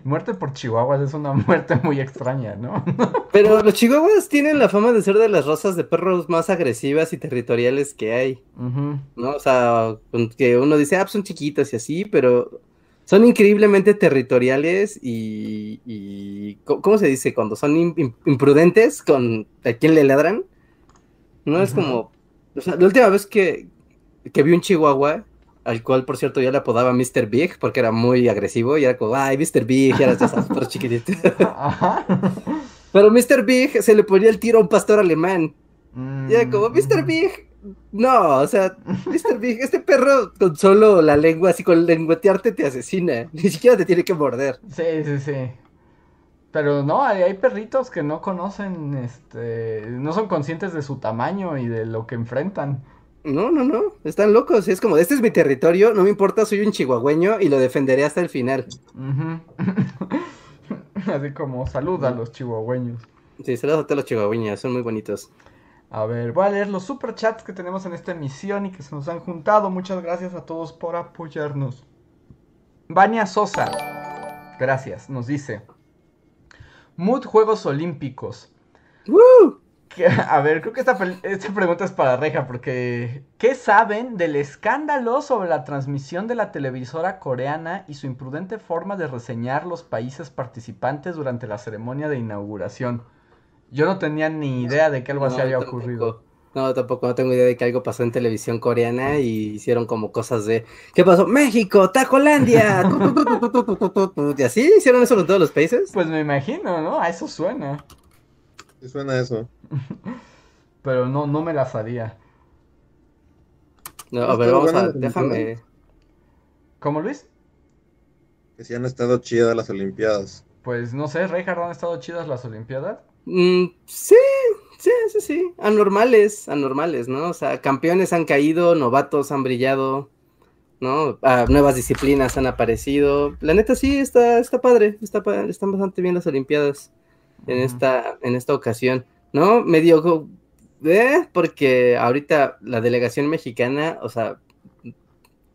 Speaker 2: muerte por chihuahuas es una muerte muy extraña, ¿no?
Speaker 1: Pero los chihuahuas tienen la fama de ser de las razas de perros más agresivas y territoriales que hay,
Speaker 2: Ujú.
Speaker 1: ¿no? O sea, que uno dice, ah, pues son chiquitos y así, pero son increíblemente territoriales y, y ¿cómo se dice? Cuando son im- im- imprudentes con a quién le ladran. No es como, o sea, la última vez que, que vi un chihuahua, al cual por cierto yo le apodaba Mr. Big porque era muy agresivo y era como, ay, Mr. Big, y era pero chiquitito. Pero Mr. Big se le ponía el tiro a un pastor alemán.
Speaker 2: Mm,
Speaker 1: Y era como, Mr. Big, no, o sea, Mr. Big, este perro con solo la lengua, así con lengüetearte te asesina. Ni siquiera te tiene que morder.
Speaker 2: Sí, sí, sí. Pero no, hay, hay perritos que no conocen, este, no son conscientes de su tamaño y de lo que enfrentan.
Speaker 1: No, no, no, están locos. Es como, este es mi territorio, no me importa, soy un chihuahueño y lo defenderé hasta el final.
Speaker 2: Así como saluda a los chihuahueños.
Speaker 1: Sí, saludos a todos los chihuahueños, son muy bonitos.
Speaker 2: A ver, voy a leer los superchats que tenemos en esta emisión y que se nos han juntado. Muchas gracias a todos por apoyarnos. Vania Sosa, gracias, nos dice. Mood Juegos Olímpicos. A ver, creo que esta pregunta es para Reja, porque ¿qué saben del escándalo sobre la transmisión de la televisora coreana y su imprudente forma de reseñar los países participantes durante la ceremonia de inauguración? Yo no tenía ni idea de que algo así
Speaker 1: No,
Speaker 2: había
Speaker 1: tampoco.
Speaker 2: ocurrido.
Speaker 1: No, tampoco, no tengo idea de que algo pasó en televisión coreana y hicieron como cosas de ¿qué pasó? ¡México! ¡Tacolandia! ¿Y así hicieron eso con todos los países?
Speaker 2: Pues me imagino, ¿no? A eso suena.
Speaker 3: Sí suena eso.
Speaker 2: Pero no, no me la sabía.
Speaker 1: No, a ver, vamos a, déjame.
Speaker 2: ¿Cómo Luis?
Speaker 3: Que sí han estado chidas las Olimpiadas.
Speaker 2: Pues no sé, Reinhardt, ¿han estado chidas las Olimpiadas?
Speaker 1: Mm, sí, sí, sí, sí. Anormales, anormales, ¿no? O sea, campeones han caído, novatos han brillado, ¿no? Ah, nuevas disciplinas han aparecido. La neta sí, está, está padre, está están bastante bien las Olimpiadas en esta, en esta ocasión, ¿no? Medio, eh, porque ahorita la delegación mexicana, o sea,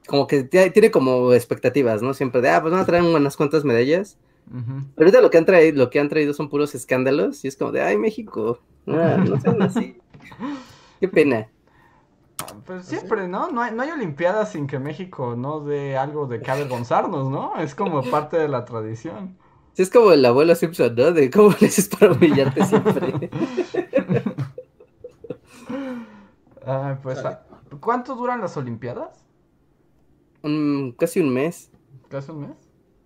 Speaker 1: como que ti- tiene como expectativas, ¿no? Siempre de, ah, pues van a traer unas cuantas medallas.
Speaker 2: Ujú.
Speaker 1: Ahorita lo que han traído, lo que han traído son puros escándalos y es como de, ay, México, ah, no sean así. Qué pena.
Speaker 2: Pues siempre, ¿no? No hay, no hay Olimpiadas sin que México no dé algo de que avergonzarnos, ¿no? Es como parte de la tradición.
Speaker 1: Sí, es como el abuelo Simpson, ¿no? De cómo le haces para humillarte siempre.
Speaker 2: Ay, pues, ah, ¿cuánto duran las Olimpiadas?
Speaker 1: Casi un mes,
Speaker 2: ¿Casi un mes?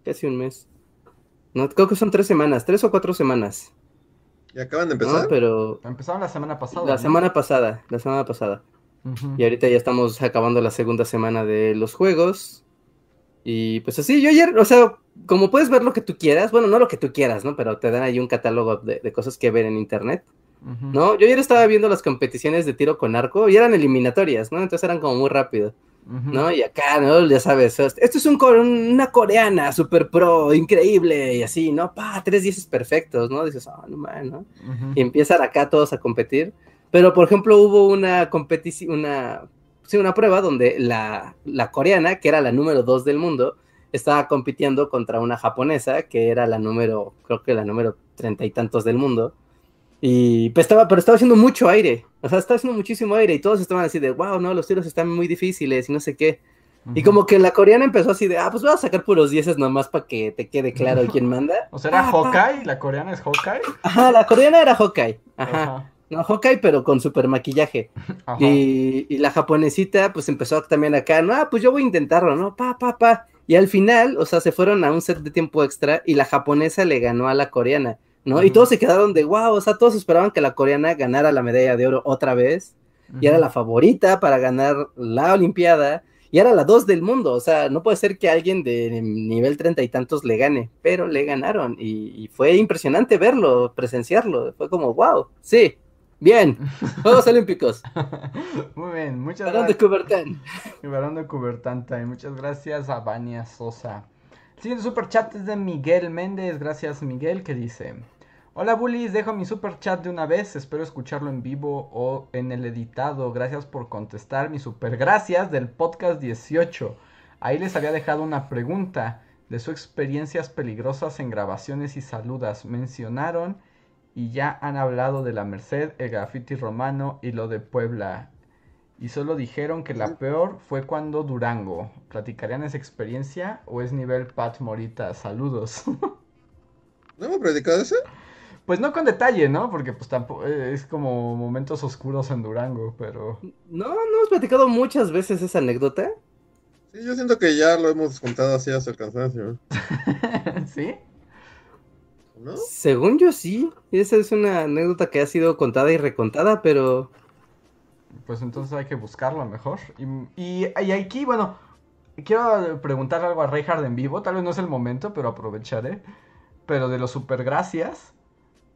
Speaker 1: casi un mes. No, creo que son tres semanas, tres o cuatro semanas.
Speaker 3: ¿Y acaban de
Speaker 1: ¿no?
Speaker 3: empezar?
Speaker 1: Pero
Speaker 2: Empezaron la semana pasada.
Speaker 1: la
Speaker 2: ¿no?
Speaker 1: semana pasada, la semana pasada. Y ahorita ya estamos acabando la segunda semana de los juegos. Y pues así, yo ayer, o sea, como puedes ver lo que tú quieras, bueno, no lo que tú quieras, ¿no? Pero te dan ahí un catálogo de, de cosas que ver en internet. ¿no? Yo ayer estaba viendo las competiciones de tiro con arco y eran eliminatorias, ¿no? Entonces eran como muy rápido, ¿no? Y acá, ¿no? Ya sabes, esto es un, una coreana super pro, increíble, y así, ¿no? Pa, tres diez perfectos, ¿no? Dices, ah, no man, ¿no? Y empiezan acá todos a competir. Pero, por ejemplo, hubo una competición, una, sí, una prueba donde la, la coreana, que era la número dos del mundo, estaba compitiendo contra una japonesa, que era la número, creo que la número treinta y tantos del mundo. Y pues estaba, pero estaba haciendo mucho aire, o sea, estaba haciendo muchísimo aire y todos estaban así de, wow, no, los tiros están muy difíciles y no sé qué. Y como que la coreana empezó así de, ah, pues voy a sacar puros dieces nomás para que te quede claro quién manda.
Speaker 2: O sea, era
Speaker 1: Ah.
Speaker 2: Hawkeye, la coreana es Hawkeye.
Speaker 1: Ajá, la coreana era Hawkeye. Ajá. No, Hawkeye, pero con super maquillaje. Y, y la japonesita, pues empezó también acá, no, ah, pues yo voy a intentarlo, ¿no? Pa, pa, pa. Y al final, o sea, se fueron a un set de tiempo extra y la japonesa le ganó a la coreana, ¿no? Y todos se quedaron de, wow, o sea, todos esperaban que la coreana ganara la medalla de oro otra vez. Y era la favorita para ganar la Olimpiada. Y era la dos del mundo, o sea, no puede ser que alguien de nivel treinta y tantos le gane, pero le ganaron y, y fue impresionante verlo, presenciarlo, fue como, wow, sí, bien, Juegos Olímpicos,
Speaker 2: Muy bien, muchas
Speaker 1: Barón de
Speaker 2: gracias.
Speaker 1: Coubertin.
Speaker 2: Mi varón de Cubertanta. Y muchas gracias a Vania Sosa. El siguiente super chat es de Miguel Méndez. Gracias, Miguel, que dice: Hola, bullies. Dejo mi super chat de una vez. Espero escucharlo en vivo o en el editado. Gracias por contestar mi super gracias del podcast 18. Ahí les había dejado una pregunta de sus experiencias peligrosas en grabaciones y saludas. Mencionaron y ya han hablado de la Merced, el graffiti romano y lo de Puebla. Y solo dijeron que la peor fue cuando Durango. ¿Platicarían esa experiencia o es nivel Pat Morita? Saludos.
Speaker 3: ¿No hemos predicado eso?
Speaker 2: Pues no con detalle, ¿no? Porque pues tampoco es como momentos oscuros en Durango, pero
Speaker 1: No, no hemos platicado muchas veces esa anécdota.
Speaker 3: Sí, yo siento que ya lo hemos contado así hasta el cansancio,
Speaker 2: ¿sí?
Speaker 3: ¿no?
Speaker 1: Según yo sí, esa es una anécdota que ha sido contada y recontada, pero
Speaker 2: Pues entonces hay que buscarla mejor. Y, y, y aquí, bueno, quiero preguntar algo a Reinhard en vivo. Tal vez no es el momento, pero aprovecharé. Pero de los supergracias.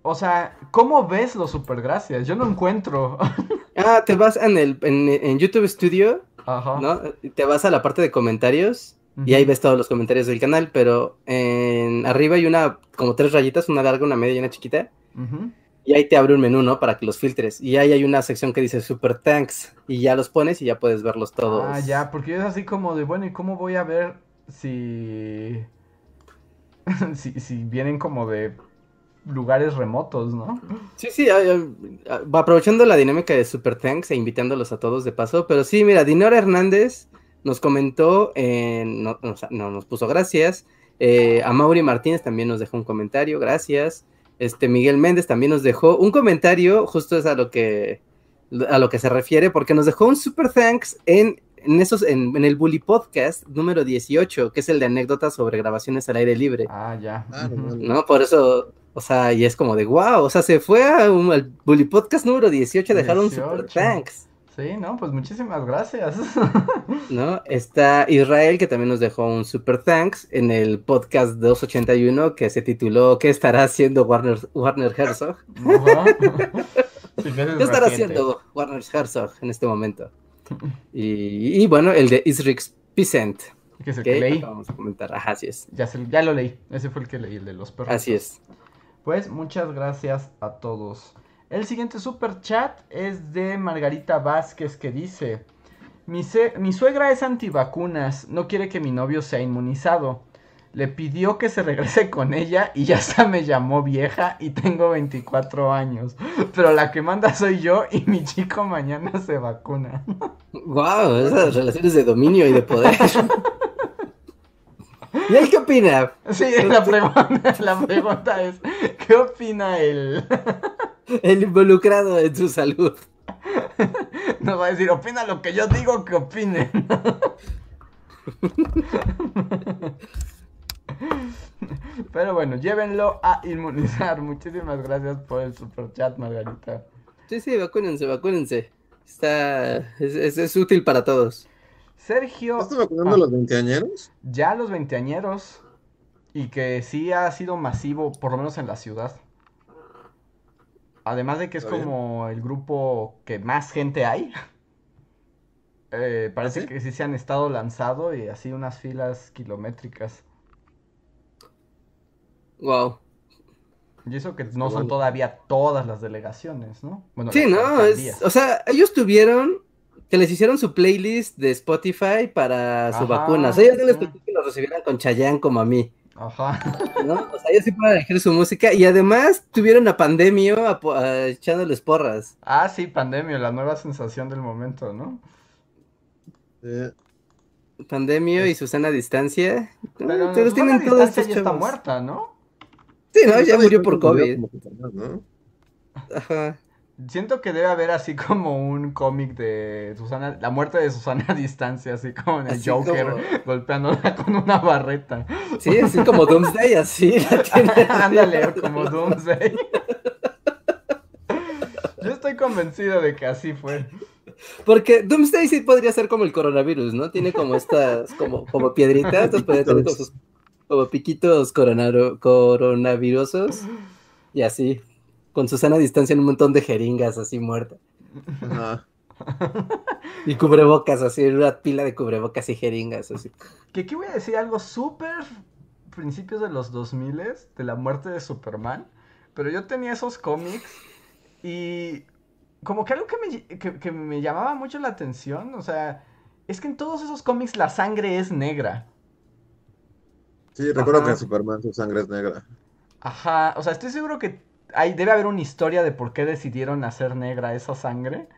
Speaker 2: O sea, ¿cómo ves los supergracias? Yo no encuentro.
Speaker 1: ah, te vas en el en, en YouTube Studio,
Speaker 2: Ajá.
Speaker 1: ¿no? Te vas a la parte de comentarios y ahí ves todos los comentarios del canal, pero en arriba hay una como tres rayitas, una larga, una media y una chiquita.
Speaker 2: Ujú.
Speaker 1: Y ahí te abre un menú, ¿no? Para que los filtres. Y ahí hay una sección que dice Super Thanks. Y ya los pones y ya puedes verlos todos.
Speaker 2: Ah, ya, porque es así como de, bueno, ¿y cómo voy a ver si... si, si vienen como de lugares remotos, ¿no?
Speaker 1: Sí, sí, aprovechando la dinámica de Super Thanks e invitándolos a todos de paso. Pero sí, mira, Dinora Hernández nos comentó, en- no, no, nos puso gracias. Eh, a Mauri Martínez también nos dejó un comentario, gracias. Este Miguel Méndez también nos dejó un comentario, justo es a lo que a lo que se refiere, porque nos dejó un super thanks en, en esos, en, en el Bully Podcast número 18, que es el de anécdotas sobre grabaciones al aire libre.
Speaker 2: Ah, ya.
Speaker 3: Ah. ¿No?
Speaker 1: Por eso, o sea, y es como de wow, o sea, se fue a un- al Bully Podcast número 18 a dejar un super
Speaker 2: 18.
Speaker 1: thanks.
Speaker 2: Sí, no, pues muchísimas gracias.
Speaker 1: ¿no? Está Israel, que también nos dejó un super thanks en el podcast 281 que se tituló ¿Qué estará haciendo Warner, Warner Herzog?
Speaker 2: Sí,
Speaker 1: ¿Qué estará
Speaker 2: reciente.
Speaker 1: haciendo Warner Herzog en este momento? Y, y bueno, el de Isrix Picent,
Speaker 2: Que es el que
Speaker 1: que
Speaker 2: leí.
Speaker 1: vamos a comentar. Ajá, así es.
Speaker 2: Ya, se- ya lo leí. Ese fue el que leí, el de los perros.
Speaker 1: Así es.
Speaker 2: Pues muchas gracias a todos. El siguiente super chat es de Margarita Vázquez que dice: mi, mi suegra es antivacunas, no quiere que mi novio sea inmunizado. Le pidió que se regrese con ella y ya hasta me llamó vieja y tengo 24 años. Pero la que manda soy yo y mi chico mañana se vacuna.
Speaker 1: Wow, esas relaciones de dominio y de poder. ¿Y él qué opina?
Speaker 2: Sí, la pregunta, la pregunta es: ¿qué opina él?
Speaker 1: El involucrado en su salud.
Speaker 2: Nos va a decir: opina lo que yo digo que opine. Pero bueno, llévenlo a inmunizar. Muchísimas gracias por el super chat, Margarita.
Speaker 1: Sí, sí, vacúnense, vacúnense. Está, es, es- es útil para todos.
Speaker 2: Sergio.
Speaker 3: ¿No estás vacunando a los veinteañeros?
Speaker 2: ya los veinteañeros y que sí ha sido masivo, por lo menos en la ciudad. Además de que es
Speaker 3: Está bien.
Speaker 2: como el grupo que más gente hay. Eh, parece
Speaker 3: ¿Ah, sí?
Speaker 2: que sí se han estado lanzado y así unas filas kilométricas.
Speaker 1: Wow.
Speaker 2: Y eso que no son
Speaker 3: bueno.
Speaker 2: todavía todas las delegaciones, ¿no? Bueno,
Speaker 1: Sí, no, es, o sea, ellos tuvieron que les hicieron su playlist de Spotify para su
Speaker 2: Ajá,
Speaker 1: vacuna. O sea, ellos no les tocó que lo recibieran con Chayanne como a mí,
Speaker 2: Ajá.
Speaker 1: ¿no? O sea, ellos sí pueden elegir su música y además tuvieron a Pandemio apo- a- echándoles porras.
Speaker 2: Ah, sí, pandemia, la nueva sensación del momento, ¿no?
Speaker 3: Eh,
Speaker 1: Pandemio y Susana a Distancia. ¿no?
Speaker 2: Pero Susana
Speaker 1: tienen todos
Speaker 2: Distancia
Speaker 1: estos
Speaker 2: ya está muerta, ¿no?
Speaker 1: Sí, ¿no? Ya murió por
Speaker 3: murió
Speaker 1: COVID.
Speaker 3: como Superman, ¿no?
Speaker 1: Ajá.
Speaker 2: Siento que debe haber así como un cómic de Susana, la muerte de Susana a distancia, así como en el
Speaker 1: Así
Speaker 2: Joker,
Speaker 1: como-
Speaker 2: golpeándola con una barreta.
Speaker 1: Sí, así como Doomsday, así la tiene.
Speaker 2: Ándale, como Doomsday. Yo estoy convencido de que así fue.
Speaker 1: Porque Doomsday sí podría ser como el coronavirus, ¿no? Tiene como estas, como, como piedritas, entonces podría tener como, sus- como piquitos coronaro- coronavirusosos y así, con Susana a distancia en un montón de jeringas así muerta.
Speaker 3: Ajá.
Speaker 1: Y cubrebocas, así, una pila de cubrebocas y jeringas, así.
Speaker 2: Que aquí voy a decir algo súper principios de los 2000 de la muerte de Superman, pero yo tenía esos cómics y como que algo que me, que, que me llamaba mucho la atención, o sea, es que en todos esos cómics la sangre es negra.
Speaker 3: Sí, recuerdo
Speaker 2: Ajá.
Speaker 3: que en Superman su sangre es negra.
Speaker 2: Ajá, o sea, estoy seguro que hay, debe haber una historia de por qué decidieron hacer negra esa sangre.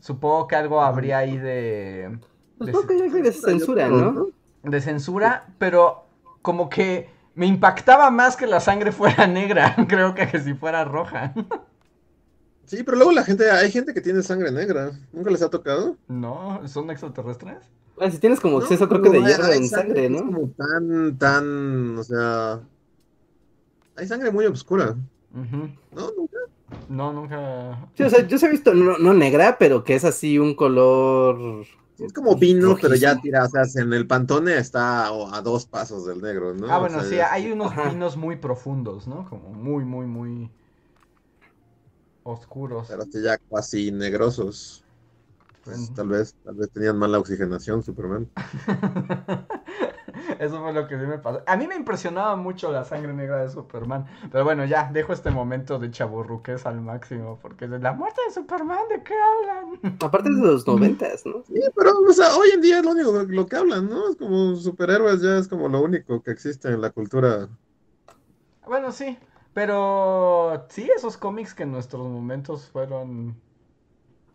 Speaker 2: Supongo que algo habría ahí de... de
Speaker 1: Supongo que hay algo de censura, ¿no?
Speaker 2: de censura, pero como que me impactaba más que la sangre fuera negra, creo que que si fuera roja.
Speaker 3: Sí, pero luego la gente, hay gente que tiene sangre negra. ¿Nunca les ha tocado?
Speaker 2: No, son extraterrestres.
Speaker 1: Ah, si tienes como
Speaker 3: No,
Speaker 1: exceso, creo que de hierro en sangre,
Speaker 3: es
Speaker 1: ¿no?
Speaker 3: como tan, tan, o sea, hay sangre muy oscura, ¿no? Nunca.
Speaker 2: No, nunca.
Speaker 1: Sí, o sea, yo se he visto, no, no negra, pero que es así un color...
Speaker 3: Es como vino, pero ya tira, o sea, en el pantone está a dos pasos del negro, ¿no?
Speaker 2: Ah,
Speaker 3: O
Speaker 2: bueno,
Speaker 3: sea,
Speaker 2: sí, hay unos
Speaker 1: Ajá.
Speaker 2: vinos muy profundos, ¿no? Como muy, muy, muy oscuros.
Speaker 3: Pero sí ya casi negrosos. Pues, tal vez, tal vez tenían mala oxigenación, Superman.
Speaker 2: Eso fue lo que sí me pasó. A mí me impresionaba mucho la sangre negra de Superman. Pero bueno, ya, dejo este momento de chaburruques al máximo. Porque de la muerte de Superman, ¿de qué hablan?
Speaker 1: Aparte de los noventas, ¿no?
Speaker 3: Sí, pero, o sea, hoy en día es lo único que- lo que hablan, ¿no? Es como superhéroes, ya es como lo único que existe en la cultura.
Speaker 2: Bueno, sí. Pero sí, esos cómics que en nuestros momentos fueron.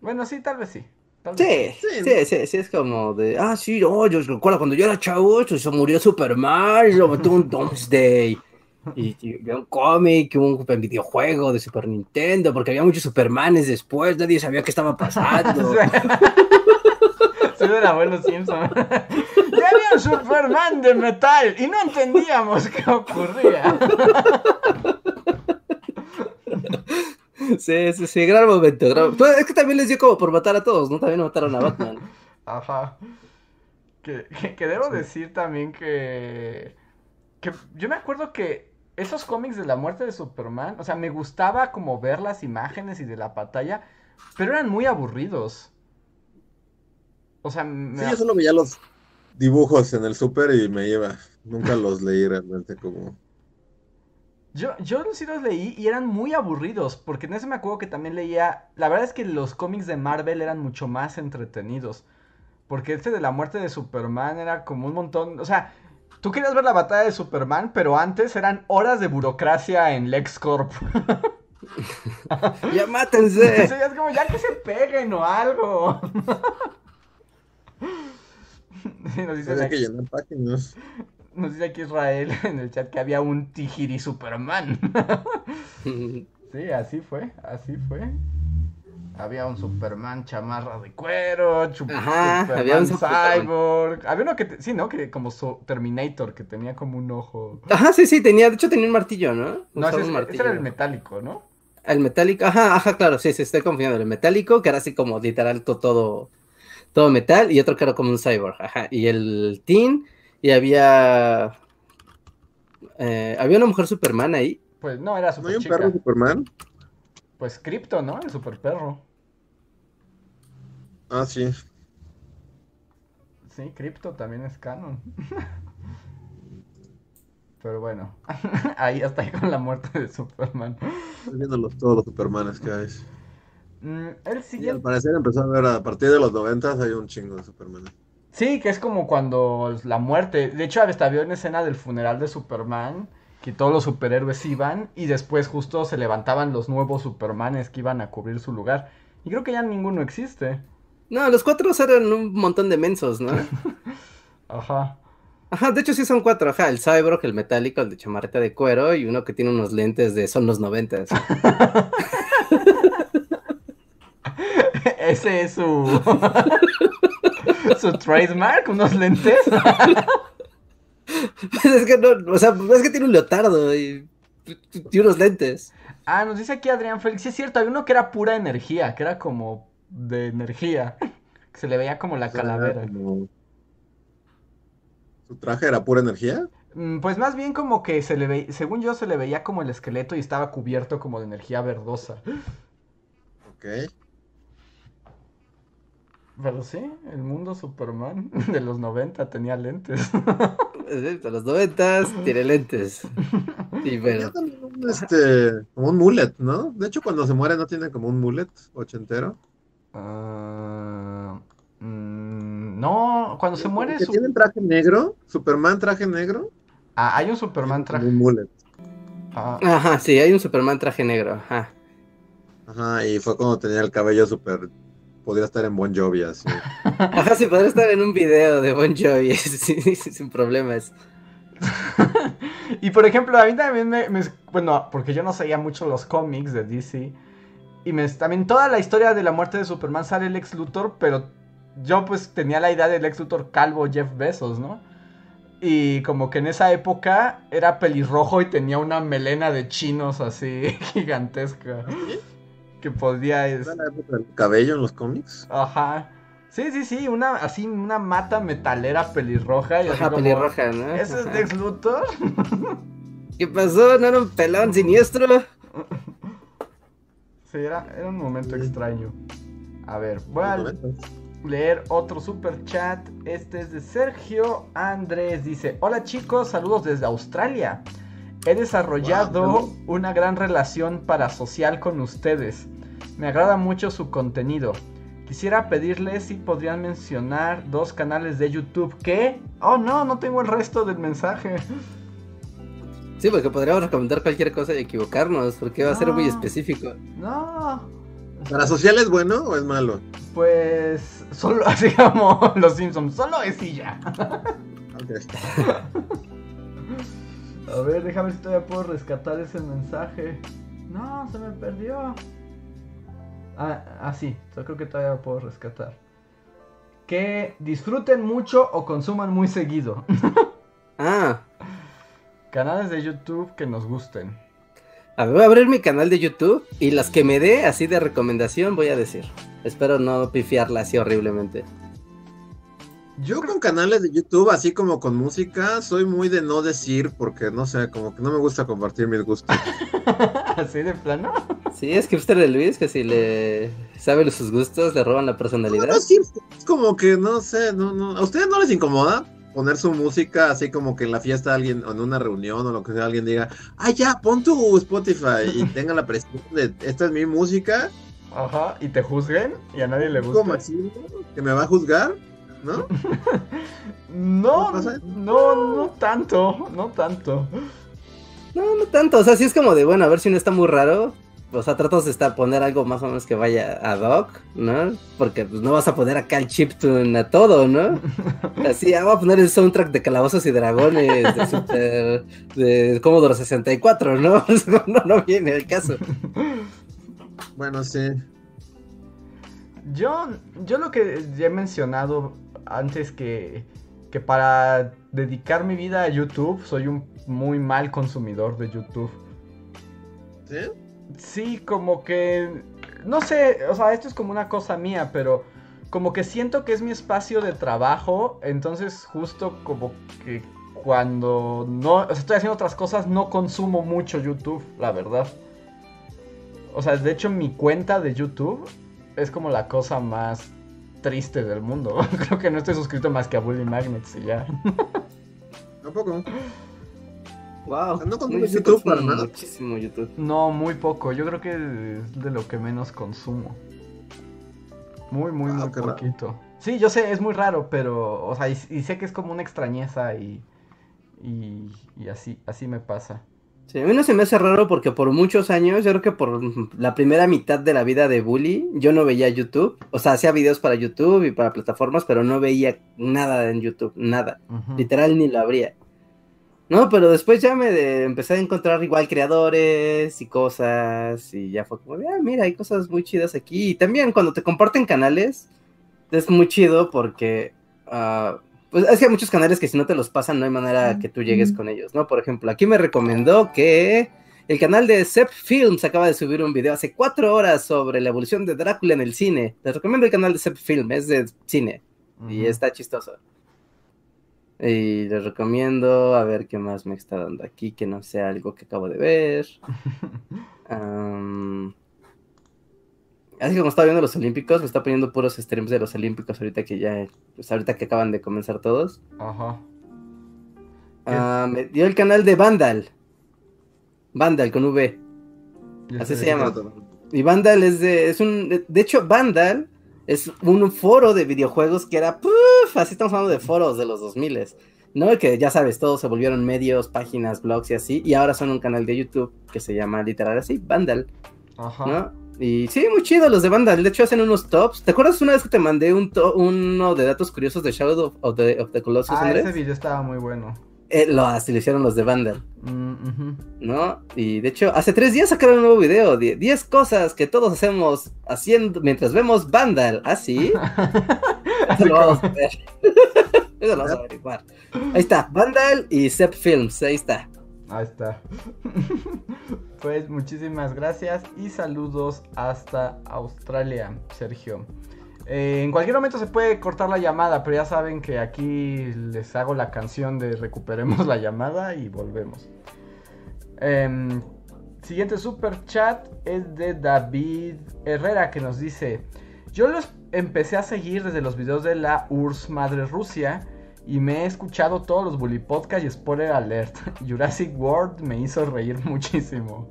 Speaker 2: Bueno, sí, tal vez sí.
Speaker 1: Sí,
Speaker 3: Sí,
Speaker 1: sí, sí, sí, es como de, ah, sí, no, yo recuerdo cuando yo era chavo, se murió Superman, lo mató un Doomsday. Y, y había un cómic, un videojuego de Super Nintendo, porque había muchos Supermanes después, nadie sabía qué estaba pasando.
Speaker 2: Soy del abuelo Simpson. ya había un Superman de metal y no entendíamos qué ocurría.
Speaker 1: Sí, sí, sí, gran momento. gran- Pues, es que también les dio como por matar a todos, ¿no? También mataron a Batman.
Speaker 2: Ajá. Que, que- que debo decir también que, que yo me acuerdo que esos cómics de la muerte de Superman, o sea, me gustaba como ver las imágenes y de la batalla, pero eran muy aburridos. O sea, me-
Speaker 3: Sí, yo solo veía los dibujos en el súper y me iba. Nunca los leí realmente como...
Speaker 2: Yo, yo sí los leí y eran muy aburridos, porque en ese me acuerdo que también leía, la verdad es que los cómics de Marvel eran mucho más entretenidos, porque este de la muerte de Superman era como un montón, o sea, tú querías ver la batalla de Superman, pero antes eran horas de burocracia en LexCorp.
Speaker 1: ¡Ya mátense!
Speaker 2: es como ya que se peguen o algo. Sí, nos dicen
Speaker 3: Había que páginas.
Speaker 2: Nos dice aquí Israel en el chat que había un Tijiri Superman. Sí, así fue, así fue. Había un Superman chamarra de cuero,
Speaker 1: Ajá,
Speaker 2: Superman
Speaker 1: había un
Speaker 2: cyborg. Había uno que, te- sí, ¿no? Que como Terminator, que tenía como un ojo.
Speaker 1: Ajá, sí, sí, tenía, de hecho tenía un martillo, ¿no?
Speaker 2: No, ese, es- ese
Speaker 1: martillo.
Speaker 2: era el metálico, ¿no?
Speaker 1: El metálico, ajá, ajá, claro, sí, sí, estoy confiando. El metálico, que era así como literal to- todo, todo metal, y otro que era como un cyborg, ajá. Y el teen, y había. eh, había una mujer Superman ahí.
Speaker 2: Pues no, era
Speaker 3: ¿No
Speaker 2: super
Speaker 3: hay un
Speaker 2: chica.
Speaker 3: perro Superman?
Speaker 2: Pues Crypto, ¿no? El super perro.
Speaker 3: Ah, sí.
Speaker 2: Sí, Crypto también es canon. Pero bueno, ahí hasta ahí con la muerte de Superman.
Speaker 3: Estoy viendo los- todos los Supermanes que hay.
Speaker 2: Mm, el
Speaker 3: Y al
Speaker 2: siguiente.
Speaker 3: parecer empezó a ver a partir de los 90 hay un chingo de Superman.
Speaker 2: Sí, que es como cuando la muerte. De hecho, hasta había una escena del funeral de Superman. Que todos los superhéroes iban. Y después justo se levantaban los nuevos Supermanes que iban a cubrir su lugar. Y creo que ya ninguno existe.
Speaker 1: No, los cuatro eran un montón de mensos, ¿no?
Speaker 2: Ajá.
Speaker 1: Ajá, de hecho sí son cuatro, ajá, el cyborg, el metálico, el de chamarreta de cuero, y uno que tiene unos lentes de son los noventas.
Speaker 2: Ese es su. su trademark, unos lentes.
Speaker 1: es que no, o sea, es que tiene un leotardo y, y unos lentes.
Speaker 2: Ah, nos dice aquí Adrián Félix. Sí, es cierto, había uno que era pura energía, que era como de energía. Que se le veía como la
Speaker 3: O sea,
Speaker 2: calavera.
Speaker 3: como- ¿Su traje era pura energía?
Speaker 2: Mm, Pues más bien como que se le veía, según yo se le veía como el esqueleto y estaba cubierto como de energía verdosa.
Speaker 3: Ok.
Speaker 2: Pero sí, el mundo Superman de los 90 tenía lentes.
Speaker 1: De los noventas, tiene lentes. Y
Speaker 3: Tenía
Speaker 1: bueno,
Speaker 3: también un, este, como un mullet, ¿no? De hecho, cuando se muere no tiene como un mullet ochentero.
Speaker 2: Ah, mm, no, cuando se muere su...
Speaker 3: tiene traje negro, Superman traje negro.
Speaker 2: Ah, hay un Superman traje...
Speaker 3: Un mullet.
Speaker 2: ah,
Speaker 1: ajá, sí, hay un Superman traje negro, ajá.
Speaker 3: Ajá, y fue cuando tenía el cabello súper. Podría estar en Bon Jovi así.
Speaker 1: Ajá, sí, podría estar en un video de Bon Jovi, sí, sí, sin problemas.
Speaker 2: y por ejemplo, a mí también me, me- Bueno, porque yo no seguía mucho los cómics de DC. Y me, también toda la historia de la muerte de Superman sale el ex Luthor, pero yo pues tenía la idea del ex Luthor calvo Jeff Bezos, ¿no? Y como que en esa época era pelirrojo y tenía una melena de chinos así gigantesca. Que podía... es-
Speaker 3: ¿Era la época del cabello en los cómics?
Speaker 2: Ajá. Sí, sí, sí, una así, una mata metalera pelirroja. Y
Speaker 1: Ajá,
Speaker 2: como,
Speaker 1: pelirroja, ¿no?
Speaker 2: ¿Ese es. Lex Luthor?
Speaker 1: ¿Qué pasó? ¿No era un pelón siniestro?
Speaker 2: Sí, era, era un momento extraño. A ver, voy a
Speaker 3: Los 90.
Speaker 2: leer otro super chat. Este es de Sergio Andrés. Dice: Hola chicos, saludos desde Australia. He desarrollado
Speaker 3: Wow.
Speaker 2: una gran relación parasocial con ustedes. Me agrada mucho su contenido. Quisiera pedirles si podrían mencionar dos canales de YouTube que... Oh no, no tengo el resto del mensaje.
Speaker 1: Sí, porque podríamos recomendar cualquier cosa y equivocarnos, porque va a ser muy específico.
Speaker 2: No.
Speaker 3: ¿Para social es bueno o es malo?
Speaker 2: Pues solo así como los Simpsons, solo es y ya.
Speaker 3: Ok.
Speaker 2: A ver, déjame ver si todavía puedo rescatar ese mensaje. No, se me perdió. Ah, ah, sí, yo creo que todavía lo puedo rescatar. Que disfruten mucho o consuman muy seguido.
Speaker 1: Ah,
Speaker 2: Canales de YouTube que nos gusten.
Speaker 1: a ver, voy a abrir mi canal de YouTube y las que me dé así de recomendación voy a decir. Espero no pifiarla así horriblemente.
Speaker 3: Yo con canales de YouTube, así como con música, soy muy de no decir porque no sé, como que no me gusta compartir mis gustos.
Speaker 2: Así de plano.
Speaker 1: Sí, es hipster de Luis, que si le sabe sus gustos, le roban la
Speaker 3: No,
Speaker 1: personalidad.
Speaker 3: no, sí, es como que no sé, no, no. ¿A ustedes no les incomoda poner su música así como que en la fiesta alguien, o en una reunión o lo que sea, alguien diga, ah, ya, pon tu Spotify y tenga la presión de esta es mi música,
Speaker 2: Ajá, y te juzguen y a nadie le
Speaker 3: como
Speaker 2: gusta.
Speaker 3: así, que me va a juzgar, ¿no?
Speaker 2: No,
Speaker 3: ¿No
Speaker 2: no tanto, no tanto.
Speaker 1: No, no tanto. O sea, sí es como de, bueno, a ver si no está muy raro. O sea, tratas de estar, poner algo más o menos que vaya ad hoc, ¿no? Porque pues, no vas a poner acá el chiptune a todo, ¿no? Así, ah, voy a poner el soundtrack de Calabozos y Dragones de, Super, de Commodore 64, ¿no? no, no viene el caso.
Speaker 3: Bueno, sí.
Speaker 2: Yo, yo lo que ya he mencionado antes que, que para dedicar mi vida a YouTube soy un muy mal consumidor de YouTube.
Speaker 3: ¿Sí?
Speaker 2: Sí, como que... No sé, o sea, esto es como una cosa mía, pero como que siento que es mi espacio de trabajo, entonces justo como que cuando no, o sea, estoy haciendo otras cosas, no consumo mucho YouTube, la verdad. O sea, de hecho mi cuenta de YouTube es como la cosa más triste del mundo. Creo que no estoy suscrito más que a Bully Magnets y ya.
Speaker 3: Tampoco.
Speaker 1: Wow.
Speaker 3: No
Speaker 1: sí
Speaker 3: YouTube
Speaker 1: consumo
Speaker 3: para nada.
Speaker 1: Muchísimo YouTube.
Speaker 2: No, muy poco. Yo creo que es de lo que menos consumo. Muy, muy,
Speaker 3: Wow,
Speaker 2: muy
Speaker 3: qué raro.
Speaker 2: poquito. Sí, yo sé, es muy raro, pero, o sea, y, y sé que es como una extrañeza y, y, y así, así me pasa.
Speaker 1: Sí, a mí no se me hace raro porque por muchos años, yo creo que por la primera mitad de la vida de Bully, yo no veía YouTube. O sea, hacía videos para YouTube y para plataformas, pero no veía nada en YouTube, nada. Literal ni lo abría. No, pero después ya me de- empecé a encontrar igual creadores y cosas y ya fue como, ah, mira, hay cosas muy chidas aquí. Y también cuando te comparten canales, es muy chido porque, ah, pues es que hay muchos canales que si no te los pasan no hay manera que tú llegues con ellos, ¿no? Por ejemplo, aquí me recomendó que el canal de Zep Films acaba de subir un video hace cuatro horas sobre la evolución de Drácula en el cine. Les recomiendo el canal de Zep Film, es de cine y está chistoso. Y les recomiendo a ver qué más me está dando aquí, que no sea algo que acabo de ver. Am, así que como estaba viendo los Olímpicos, me está poniendo puros streams de los Olímpicos ahorita que ya, pues ahorita que acaban de comenzar todos.
Speaker 2: Ajá.
Speaker 1: Ah, me dio el canal de Vandal. Vandal con V. Así se llama. Y Vandal es de, es un, de, de hecho Vandal es un foro de videojuegos que era, puff, así estamos hablando de foros de los 2000 ¿no? Que ya sabes, todos se volvieron medios, páginas, blogs y así, y ahora son un canal de YouTube que se llama literal así, Vandal,
Speaker 2: Ajá.
Speaker 1: ¿no? Y sí, muy chido los de Vandal, de hecho hacen unos tops. ¿Te acuerdas una vez que te mandé un to- uno de datos curiosos de Shadow of, the, of the Colossus,
Speaker 2: Ah,
Speaker 1: Andrés?
Speaker 2: ese video estaba muy bueno.
Speaker 1: Eh, lo, así lo hicieron los de Vandal.
Speaker 2: Mm.
Speaker 1: ¿no? Y de hecho, hace tres días sacaron un nuevo video de 10 cosas que todos hacemos haciendo mientras vemos Vandal. ¿Ah, sí? Eso lo vamos a ver. Eso lo vamos a averiguar. Ahí está, Vandal y Zep Films, ahí está.
Speaker 2: Ahí está. pues muchísimas gracias y saludos hasta Australia, Sergio. Eh, en cualquier momento se puede cortar la llamada, pero ya saben que aquí les hago la canción de recuperemos la llamada y volvemos. Em, siguiente super chat es de David Herrera que nos dice: Yo los empecé a seguir desde los videos de la URSS Madre Rusia y me he escuchado todos los Bully Podcast y spoiler alert. Jurassic World me hizo reír muchísimo.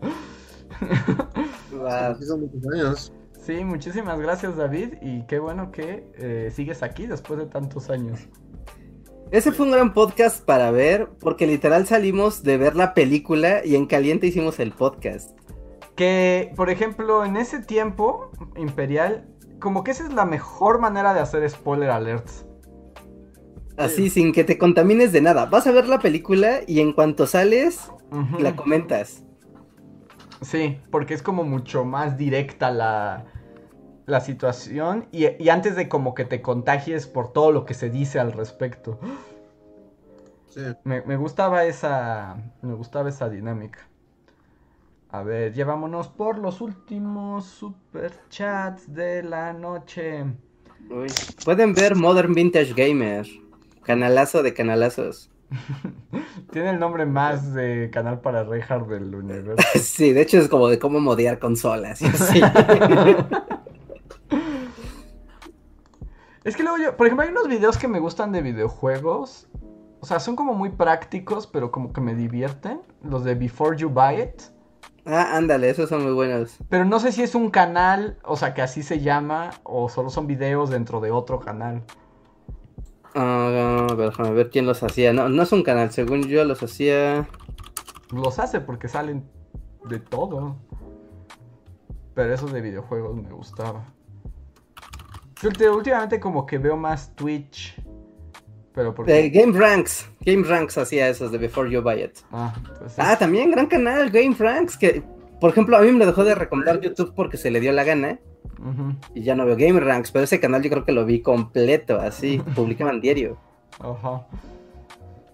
Speaker 1: Wow.
Speaker 3: Sí,
Speaker 2: muchísimas gracias David y qué bueno que eh, sigues aquí después de tantos años.
Speaker 1: Ese fue un gran podcast para ver, porque literal salimos de ver la película y en caliente hicimos el podcast.
Speaker 2: Que, por ejemplo, en ese tiempo, Imperial, como que esa es la mejor manera de hacer spoiler alerts.
Speaker 1: Así, sin que te contamines de nada. Vas a ver la película y en cuanto sales, la comentas.
Speaker 2: Sí, porque es como mucho más directa la, la situación y, y antes de como que te contagies por todo lo que se dice al respecto.
Speaker 3: Sí.
Speaker 2: Me, me gustaba esa. Me gustaba esa dinámica. A ver, llevámonos por los últimos super chats de la noche.
Speaker 1: Uy. Pueden ver Modern Vintage Gamer. Canalazo de canalazos.
Speaker 2: Tiene el nombre más de canal para Reinhardt del universo.
Speaker 1: Sí, de hecho es como de cómo modear consolas
Speaker 2: es que luego yo, por ejemplo, hay unos videos que me gustan de videojuegos. O sea, son como muy prácticos, pero como que me divierten. Los de Before You Buy It.
Speaker 1: ah, ándale, esos son muy buenos.
Speaker 2: Pero no sé si es un canal, o sea, que así se llama, o solo son videos dentro de otro canal.
Speaker 1: A ver, déjame ver quién los hacía. No, no es un canal, según yo los hacía.
Speaker 2: Los hace porque salen de todo. Pero esos de videojuegos me gustaba. Yo últimamente como que veo más Twitch. Pero porque...
Speaker 1: Eh, Game Ranks. Game Ranks hacía esos de Before You Buy It.
Speaker 2: Ah, pues.
Speaker 1: Ah, también gran canal, Game Ranks. Que, por ejemplo, a mí me lo dejó de recomendar YouTube porque se le dio la gana.
Speaker 2: Ujú.
Speaker 1: y ya no veo Game Ranks, pero ese canal yo creo que lo vi completo, así, publicaban diario.
Speaker 2: Ajá.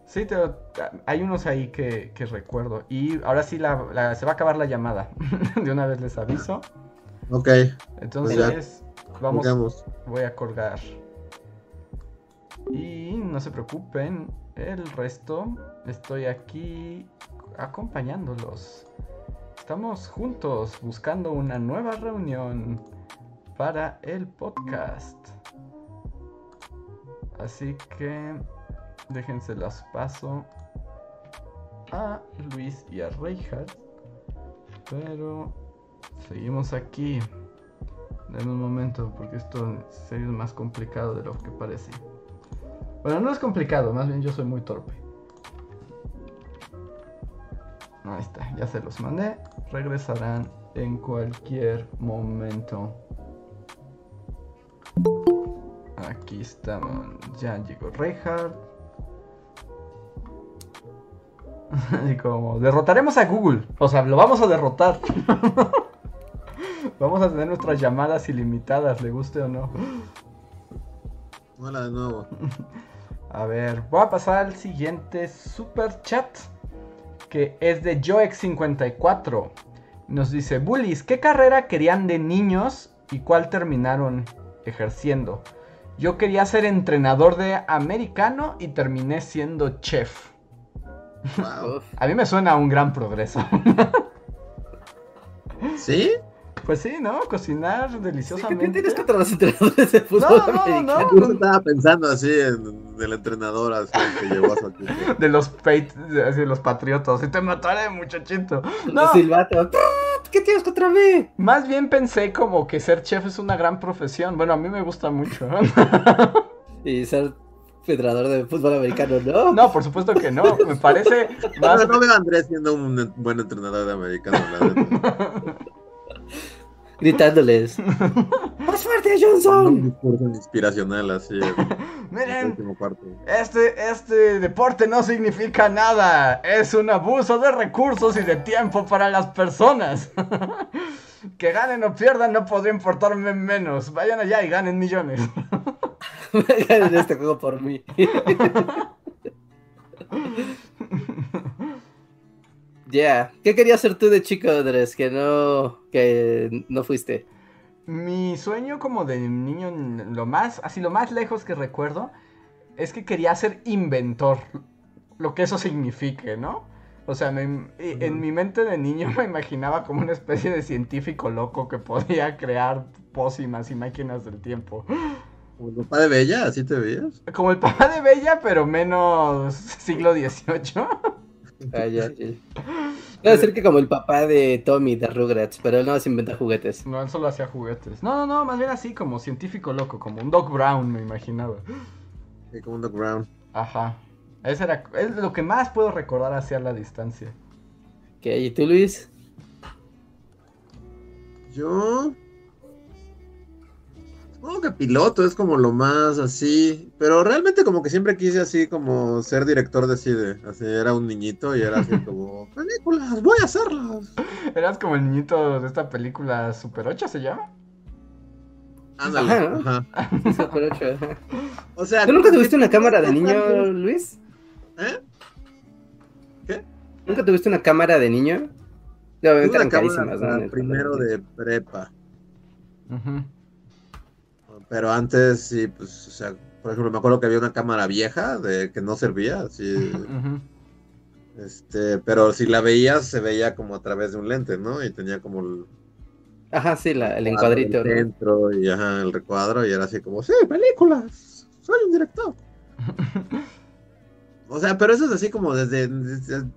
Speaker 2: Sí, te- hay unos ahí que, que recuerdo. Y ahora sí la, la- se va a acabar la llamada. De una vez les aviso.
Speaker 3: Ok,
Speaker 2: Entonces, vamos,
Speaker 3: digamos.
Speaker 2: voy a colgar. Y no se preocupen, el resto estoy aquí acompañándolos. Estamos juntos buscando una nueva reunión para el podcast. Así que déjense las paso a Luis y a Reinhardt. Pero seguimos aquí. Denme un momento, porque esto en serio más complicado de lo que parece. Bueno, no es complicado, más bien yo soy muy torpe. Ahí está, ya se los mandé. Regresarán en cualquier momento. Aquí estamos. Ya llegó Reinhardt. Y como, derrotaremos a Google. O sea, lo vamos a derrotar. vamos a tener nuestras llamadas ilimitadas, le guste o no.
Speaker 3: Hola de nuevo.
Speaker 2: A ver, voy a pasar al siguiente super chat. Que es de Joex54. Nos dice, Bullies, ¿qué carrera querían de niños y cuál terminaron ejerciendo? Yo quería ser entrenador de americano y terminé siendo chef.
Speaker 3: Wow.
Speaker 2: A mí me suena a un gran progreso.
Speaker 3: ¿Sí?
Speaker 2: Pues sí, ¿no? Cocinar deliciosamente.
Speaker 1: ¿Qué tienes contra los entrenadores de fútbol
Speaker 2: No, no,
Speaker 1: americano?
Speaker 2: no.
Speaker 3: Justo estaba pensando así en el entrenador así que llevó a su equipo.
Speaker 2: De los, peit- así, los patriotas. Y te mataré, muchachito.
Speaker 1: Los
Speaker 2: No,
Speaker 1: silbatos. ¿Qué tienes contra mí?
Speaker 2: más bien pensé como que ser chef es una gran profesión. Bueno, a mí me gusta mucho.
Speaker 1: Y ser federador de fútbol americano, ¿no?
Speaker 2: No, por supuesto que no. Me parece más...
Speaker 3: No, no veo a Andrés siendo un buen entrenador de americano, la neta.
Speaker 1: Gritándoles. ¡Más fuerte,
Speaker 3: Un
Speaker 1: Johnson!
Speaker 3: discurso inspiracional así.
Speaker 2: Miren, este, este deporte no significa nada. Es un abuso de recursos y de tiempo para las personas. Que ganen o pierdan no podría importarme menos. Vayan allá y ganen millones.
Speaker 1: Ganen este juego por mí. Ya. ¿Qué querías hacer tú de chico, Andrés? Que no. Que no fuiste.
Speaker 2: Mi sueño como de niño, lo más, así lo más lejos que recuerdo, es que quería ser inventor. Lo que eso signifique, ¿no? O sea, me- en mi mente de niño me imaginaba como una especie de científico loco que podía crear pócimas y máquinas del tiempo.
Speaker 3: Como el papá de Bella, ¿así te veías?
Speaker 2: Como el papá de Bella, pero menos siglo XVIII.
Speaker 1: Ah, ya, ya. Debe ser que como el papá de Tommy de Rugrats, pero él no se inventa juguetes.
Speaker 2: No, él solo hacía juguetes. No, no, no, más bien así, como científico loco, como un Doc Brown, me imaginaba.
Speaker 3: Sí, como un Doc Brown.
Speaker 2: Ajá. Ese era, es lo que más puedo recordar hacia la distancia.
Speaker 1: ¿Qué? ¿Y tú, Luis?
Speaker 3: Yo. Supongo que piloto es como lo más así. Pero realmente, como que siempre quise así, como ser director de cine. Así era un niñito y era así como: películas, voy a hacerlas.
Speaker 2: Eras como el niñito de esta película Super 8, ¿se llama?
Speaker 3: Ándale,
Speaker 1: Ajá.
Speaker 3: ajá.
Speaker 1: Super ocho, ajá.
Speaker 3: O sea,
Speaker 1: ¿Tú nunca tuviste una cámara de niño, Luis?
Speaker 3: ¿Eh?
Speaker 1: ¿Nunca tuviste una cámara de niño? Obviamente eran carísimas, ¿no?
Speaker 3: primero de prepa.
Speaker 2: Ujú.
Speaker 3: Pero antes sí, pues, o sea, por ejemplo, me acuerdo que había una cámara vieja de que no servía, así, este, pero si la veías se veía como a través de un lente, ¿no? Y tenía como el,
Speaker 1: Ajá, sí, la- el encuadrito. ¿no?
Speaker 3: centro y ajá, el recuadro y era así como, sí, películas, soy un director. O sea, pero eso es así como desde, desde-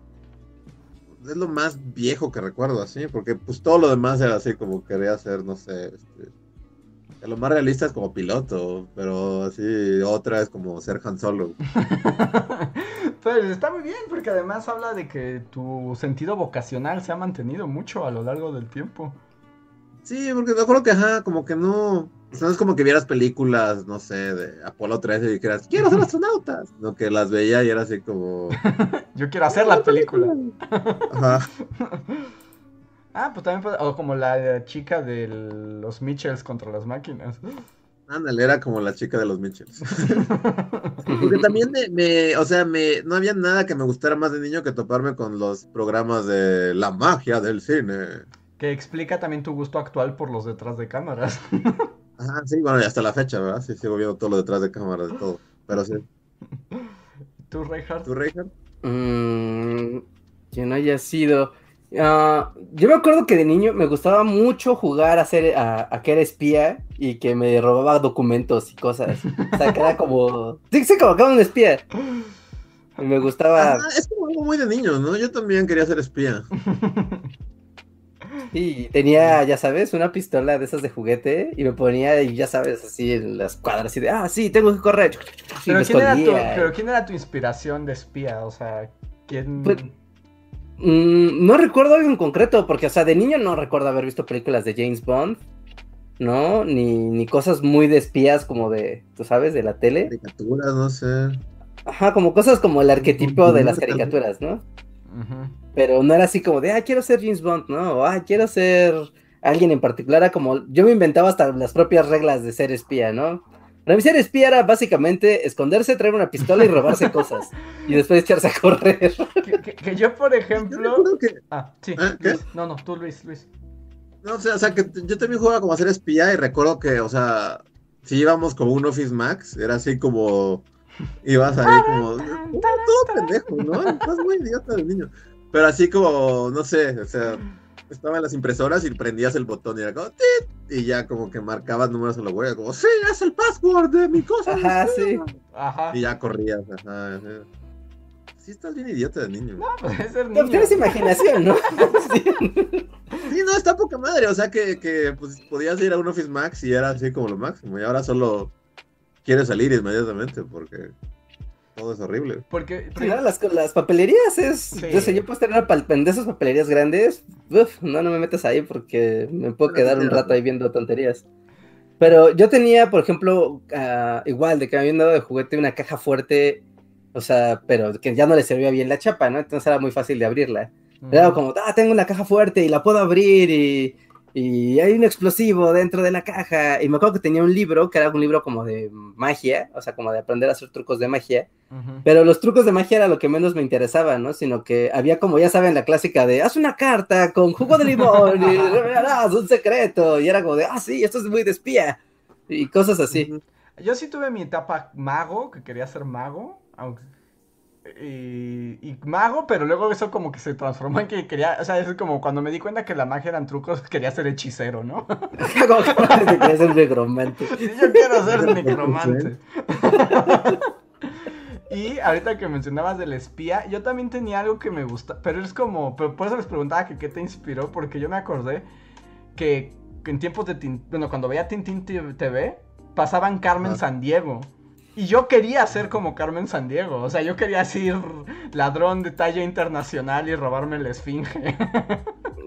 Speaker 3: es lo más viejo que recuerdo así, porque pues todo lo demás era así como quería ser, no sé, este, lo más realista es como piloto, pero así otra es como ser Han Solo.
Speaker 2: Pues está muy bien, porque además habla de que tu sentido vocacional se ha mantenido mucho a lo largo del tiempo.
Speaker 3: Sí, porque me acuerdo que ajá, como que no, o sea, no es como que vieras películas, no sé, de Apolo 13 y dijeras, quiero ser astronauta, no que las veía y era así como
Speaker 2: Yo quiero hacer la película.
Speaker 3: Ajá.
Speaker 2: Ah, pues también puede- o como la chica de los Mitchells contra las máquinas.
Speaker 3: Ándale, era como la chica de los Mitchells. Porque también me, me- o sea, me, no había nada que me gustara más de niño que toparme con los programas de la magia del cine.
Speaker 2: Que explica también tu gusto actual por los detrás de cámaras.
Speaker 3: Ajá, sí, bueno, y hasta la fecha, ¿verdad? Sí, sigo viendo todo lo detrás de cámaras y todo. Pero sí.
Speaker 2: ¿Tú, Reinhardt?
Speaker 3: ¿Tú, Reinhardt?
Speaker 1: Mm, que no haya sido. Ah, yo me acuerdo que de niño me gustaba mucho jugar a ser a, a que era espía y que me robaba documentos y cosas. O sea, que era como. Sí, sí, como que era un espía. Y me gustaba.
Speaker 3: Ajá, es como algo muy de niños, ¿no? Yo también quería ser espía.
Speaker 1: Y tenía, ya sabes, una pistola de esas de juguete y me ponía, y ya sabes, así en las cuadras, así de, ah, sí, tengo que correr. Y
Speaker 2: ¿Pero
Speaker 1: me
Speaker 2: quién, era tu,
Speaker 1: escondía.
Speaker 2: pero quién era tu inspiración de espía? O sea, ¿quién...?
Speaker 1: Pues- Mm, no recuerdo algo en concreto, porque, o sea, de niño no recuerdo haber visto películas de James Bond, ¿no? Ni, ni cosas muy de espías como de, tú sabes, de la tele.
Speaker 3: Caricaturas, no sé.
Speaker 1: Ajá, como cosas como el arquetipo de las caricaturas, ¿no? Pero no era así como de, ah, quiero ser James Bond, ¿no? O, ah, quiero ser alguien en particular. Era como, yo me inventaba hasta las propias reglas de ser espía, ¿no? Para mí ser espía era básicamente esconderse, traer una pistola y robarse cosas. Y después echarse a correr.
Speaker 2: Que, que- que yo, por
Speaker 3: Yo
Speaker 2: ejemplo...
Speaker 3: recuerdo que,
Speaker 2: Ah, sí.
Speaker 3: ¿Eh? ¿Qué?
Speaker 2: Luis. No, no, tú, Luis, Luis.
Speaker 3: no, o sea, o sea, que yo también jugaba como a ser espía y recuerdo que, o sea, si íbamos como un Office Max, era así como, ibas ahí como, todo pendejo, ¿no? Estás muy idiota de niño. Pero así como, no sé, o sea, estaban las impresoras y prendías el botón y era como, tit, y ya como que marcabas números en la huella, como, sí, es el password de mi cosa.
Speaker 1: Ajá, sí.
Speaker 2: Ajá.
Speaker 3: Y ya corrías, ajá. ajá. Sí, estás bien idiota de niño.
Speaker 2: No, pues es
Speaker 1: Pero
Speaker 2: niño.
Speaker 1: tienes imaginación, ¿no? Sí.
Speaker 3: Sí, no, está poca madre. O sea que, que pues, podías ir a un Office Max y era así como lo máximo. Y ahora solo quieres salir inmediatamente porque todo es horrible.
Speaker 2: Porque...
Speaker 1: Sí, ¿no? las, las papelerías es.
Speaker 2: Sí.
Speaker 1: Yo sé, yo puedo tener de esas papelerías grandes. Uf, no, no me metas ahí porque me puedo quedar un rato ahí viendo tonterías. Pero yo tenía, por ejemplo, ah, igual de que me habían dado de juguete una caja fuerte. O sea, pero que ya no le servía bien la chapa, ¿no? Entonces era muy fácil de abrirla. Era como, ah, tengo una caja fuerte y la puedo abrir y, y hay un explosivo dentro de la caja. Y me acuerdo que tenía un libro, que era un libro como de magia, o sea, como de aprender a hacer trucos de magia. Pero los trucos de magia era lo que menos me interesaba, ¿no? Sino que había como, ya saben, la clásica de, haz una carta con jugo de limón y revelarás un secreto. Y era como de, ah, sí, esto es muy de espía. Y cosas así.
Speaker 2: Yo sí tuve mi etapa mago, que quería ser mago, aunque... Y, y mago, pero luego eso como que se transformó en que quería, o sea, es como cuando me di cuenta que la magia eran trucos, quería ser hechicero, ¿no?
Speaker 1: como que te querías ser negromante.
Speaker 2: Sí, yo quiero ser necromante. Y ahorita que mencionabas del espía, yo también tenía algo que me gusta, pero es como, pero por eso les preguntaba que qué te inspiró, porque yo me acordé que, en tiempos de, Tin- bueno, cuando veía Tintín TV, pasaban Carmen. San Diego. Y yo quería ser como Carmen San Diego, o sea, yo quería ser ladrón de talla internacional y robarme la esfinge.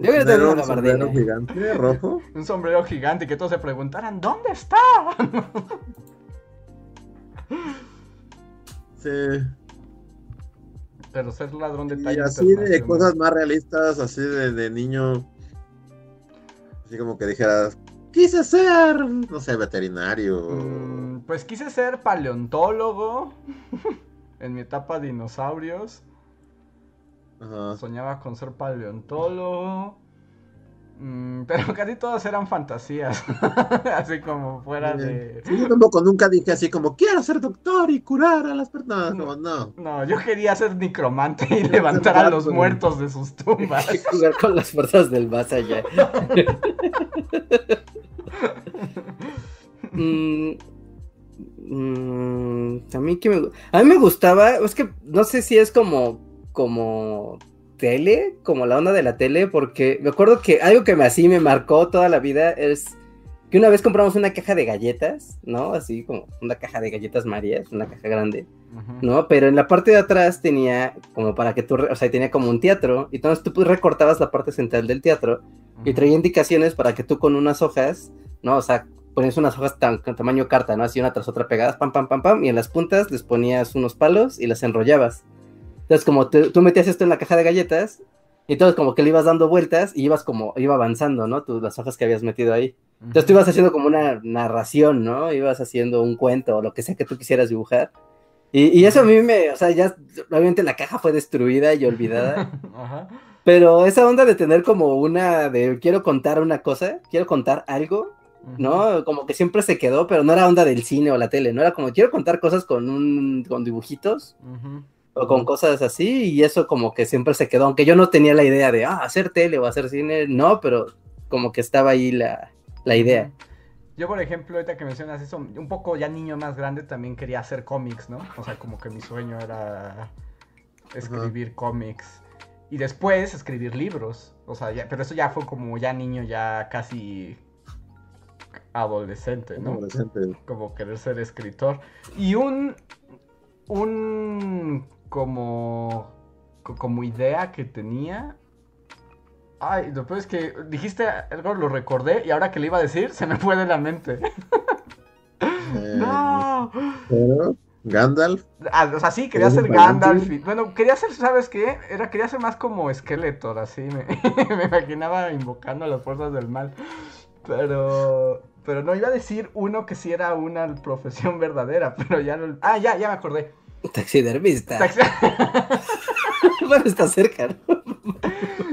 Speaker 1: Yo quería tener una
Speaker 3: sombrero gigante rojo.
Speaker 2: Un sombrero gigante y que todos se preguntaran, ¿dónde está?
Speaker 3: Sí.
Speaker 2: Pero ser ladrón de
Speaker 3: Y
Speaker 2: talla
Speaker 3: así de cosas más realistas, así de, de niño. Así como que dijeras, quise ser, no sé, veterinario.
Speaker 2: Mm, pues quise ser paleontólogo en mi etapa de dinosaurios. Soñaba con ser paleontólogo. Mm, pero casi todas eran fantasías. así como fuera de.
Speaker 3: Sí, yo tampoco nunca dije así como, quiero ser doctor y curar a las personas. No, no.
Speaker 2: No, yo quería ser necromante y levantar a los muertos de sus tumbas.
Speaker 1: Jugar con las fuerzas del más allá. Mm, mm, a mí que me, a mí me gustaba, es que no sé si es como como tele, como la onda de la tele, porque me acuerdo que algo que me así me marcó toda la vida es que una vez compramos una caja de galletas, ¿no? Así como una caja de galletas Marías, una caja grande.
Speaker 2: Ujú.
Speaker 1: ¿no? Pero en la parte de atrás tenía como para que tú, o sea, tenía como un teatro, y entonces tú pues, recortabas la parte central del teatro y
Speaker 2: Ujú.
Speaker 1: traía indicaciones para que tú con unas hojas, ¿no? O sea, ponías unas hojas tan, con tamaño carta, ¿no? Así una tras otra pegadas, pam, pam, pam, pam, y en las puntas les ponías unos palos y las enrollabas. Entonces, como tú, tú metías esto en la caja de galletas, Y entonces como que le ibas dando vueltas y ibas como, iba avanzando, ¿no? Tú, las hojas que habías metido ahí. Entonces tú ibas haciendo como una narración, ¿no? Ibas haciendo un cuento o lo que sea que tú quisieras dibujar. Y, y eso a mí me, o sea, ya, obviamente la caja fue destruida y olvidada.
Speaker 2: Ajá.
Speaker 1: Pero esa onda de tener como una, de quiero contar una cosa, quiero contar algo, ¿no? Como que siempre se quedó, pero no era onda del cine o la tele, no era como quiero contar cosas con un, con dibujitos
Speaker 2: Ujú.
Speaker 1: O con cosas así, y eso como que siempre se quedó, aunque yo no tenía la idea de, ah, hacer tele o hacer cine, no, pero como que estaba ahí la, la idea.
Speaker 2: Yo, por ejemplo, ahorita que mencionas eso, un poco ya niño más grande también quería hacer cómics, ¿no? O sea, como que mi sueño era escribir cómics. Y después escribir libros. O sea, ya- pero eso ya fue como ya niño, ya casi adolescente, ¿no?
Speaker 3: Adolescente.
Speaker 2: como querer ser escritor. Y un. Un. Como. co- Como idea que tenía. Ay, lo peor es que dijiste algo, lo recordé y ahora que le iba a decir, se me fue de la mente.
Speaker 3: Eh,
Speaker 2: ¡No!
Speaker 3: Pero, Gandalf.
Speaker 2: Ah, o sea, sí, quería
Speaker 3: ¿Eres un
Speaker 2: ser Gandalf. y- bueno, quería ser, ¿sabes qué? Era, quería ser más como Skeletor, así. Me, me imaginaba invocando a las fuerzas del mal. Pero. Pero no iba a decir uno que sí era una profesión verdadera, pero ya no. Ah, ya, ya me acordé.
Speaker 1: Taxidermista.
Speaker 2: Taxi-
Speaker 1: bueno, está cerca, ¿no?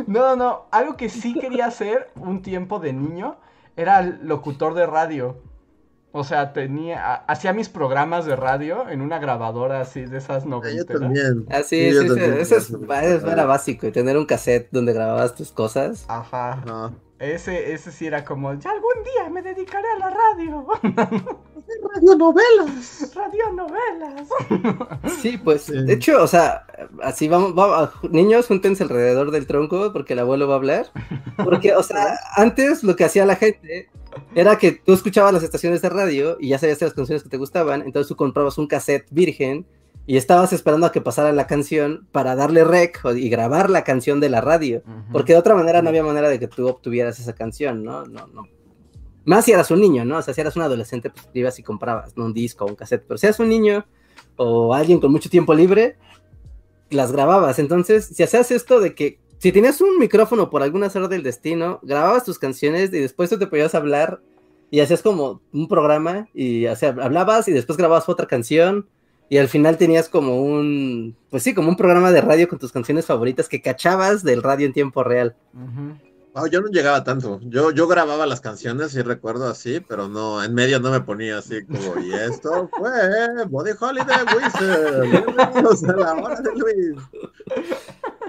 Speaker 2: No, no, algo que sí quería hacer un tiempo de niño era locutor de radio. O sea, tenía, ha- hacía mis programas de radio en una grabadora así de esas
Speaker 3: Ah, yo
Speaker 2: noventeras.
Speaker 3: también.
Speaker 1: Ah, sí,
Speaker 3: yo
Speaker 1: sí, sí,
Speaker 3: también
Speaker 1: eso es, eso era básico, y tener un cassette donde grababas tus cosas.
Speaker 2: Ajá.
Speaker 3: Ajá.
Speaker 2: Ese, ese sí era como, ya algún día me dedicaré a la radio.
Speaker 3: Radionovelas.
Speaker 2: Radionovelas.
Speaker 1: Sí, pues,
Speaker 3: Sí.
Speaker 1: de hecho, o sea, así vamos, vamos, niños, júntense alrededor del tronco porque el abuelo va a hablar. Porque, o sea, antes lo que hacía la gente era que tú escuchabas las estaciones de radio y ya sabías las canciones que te gustaban, entonces tú comprabas un cassette virgen y estabas esperando a que pasara la canción para darle rec y grabar la canción de la radio. Porque de otra manera no había manera de que tú obtuvieras esa canción, ¿no? No, no. Más si eras un niño, ¿no? O sea, si eras un adolescente, pues ibas y comprabas, ¿no? Un disco o un cassette. Pero si eras un niño o alguien con mucho tiempo libre, las grababas. Entonces, si hacías esto de que, si tenías un micrófono por alguna azar del destino, grababas tus canciones y después tú te podías hablar y hacías como un programa y o hablabas y después grababas otra canción y al final tenías como un, pues sí, como un programa de radio con tus canciones favoritas que cachabas del radio en tiempo real.
Speaker 2: Ujú.
Speaker 3: Ah, yo no llegaba tanto. Yo, yo grababa las canciones, sí recuerdo así, pero no, en medio no me ponía así como, y esto fue Body Holiday Wizard. Bienvenidos a la hora de Luis.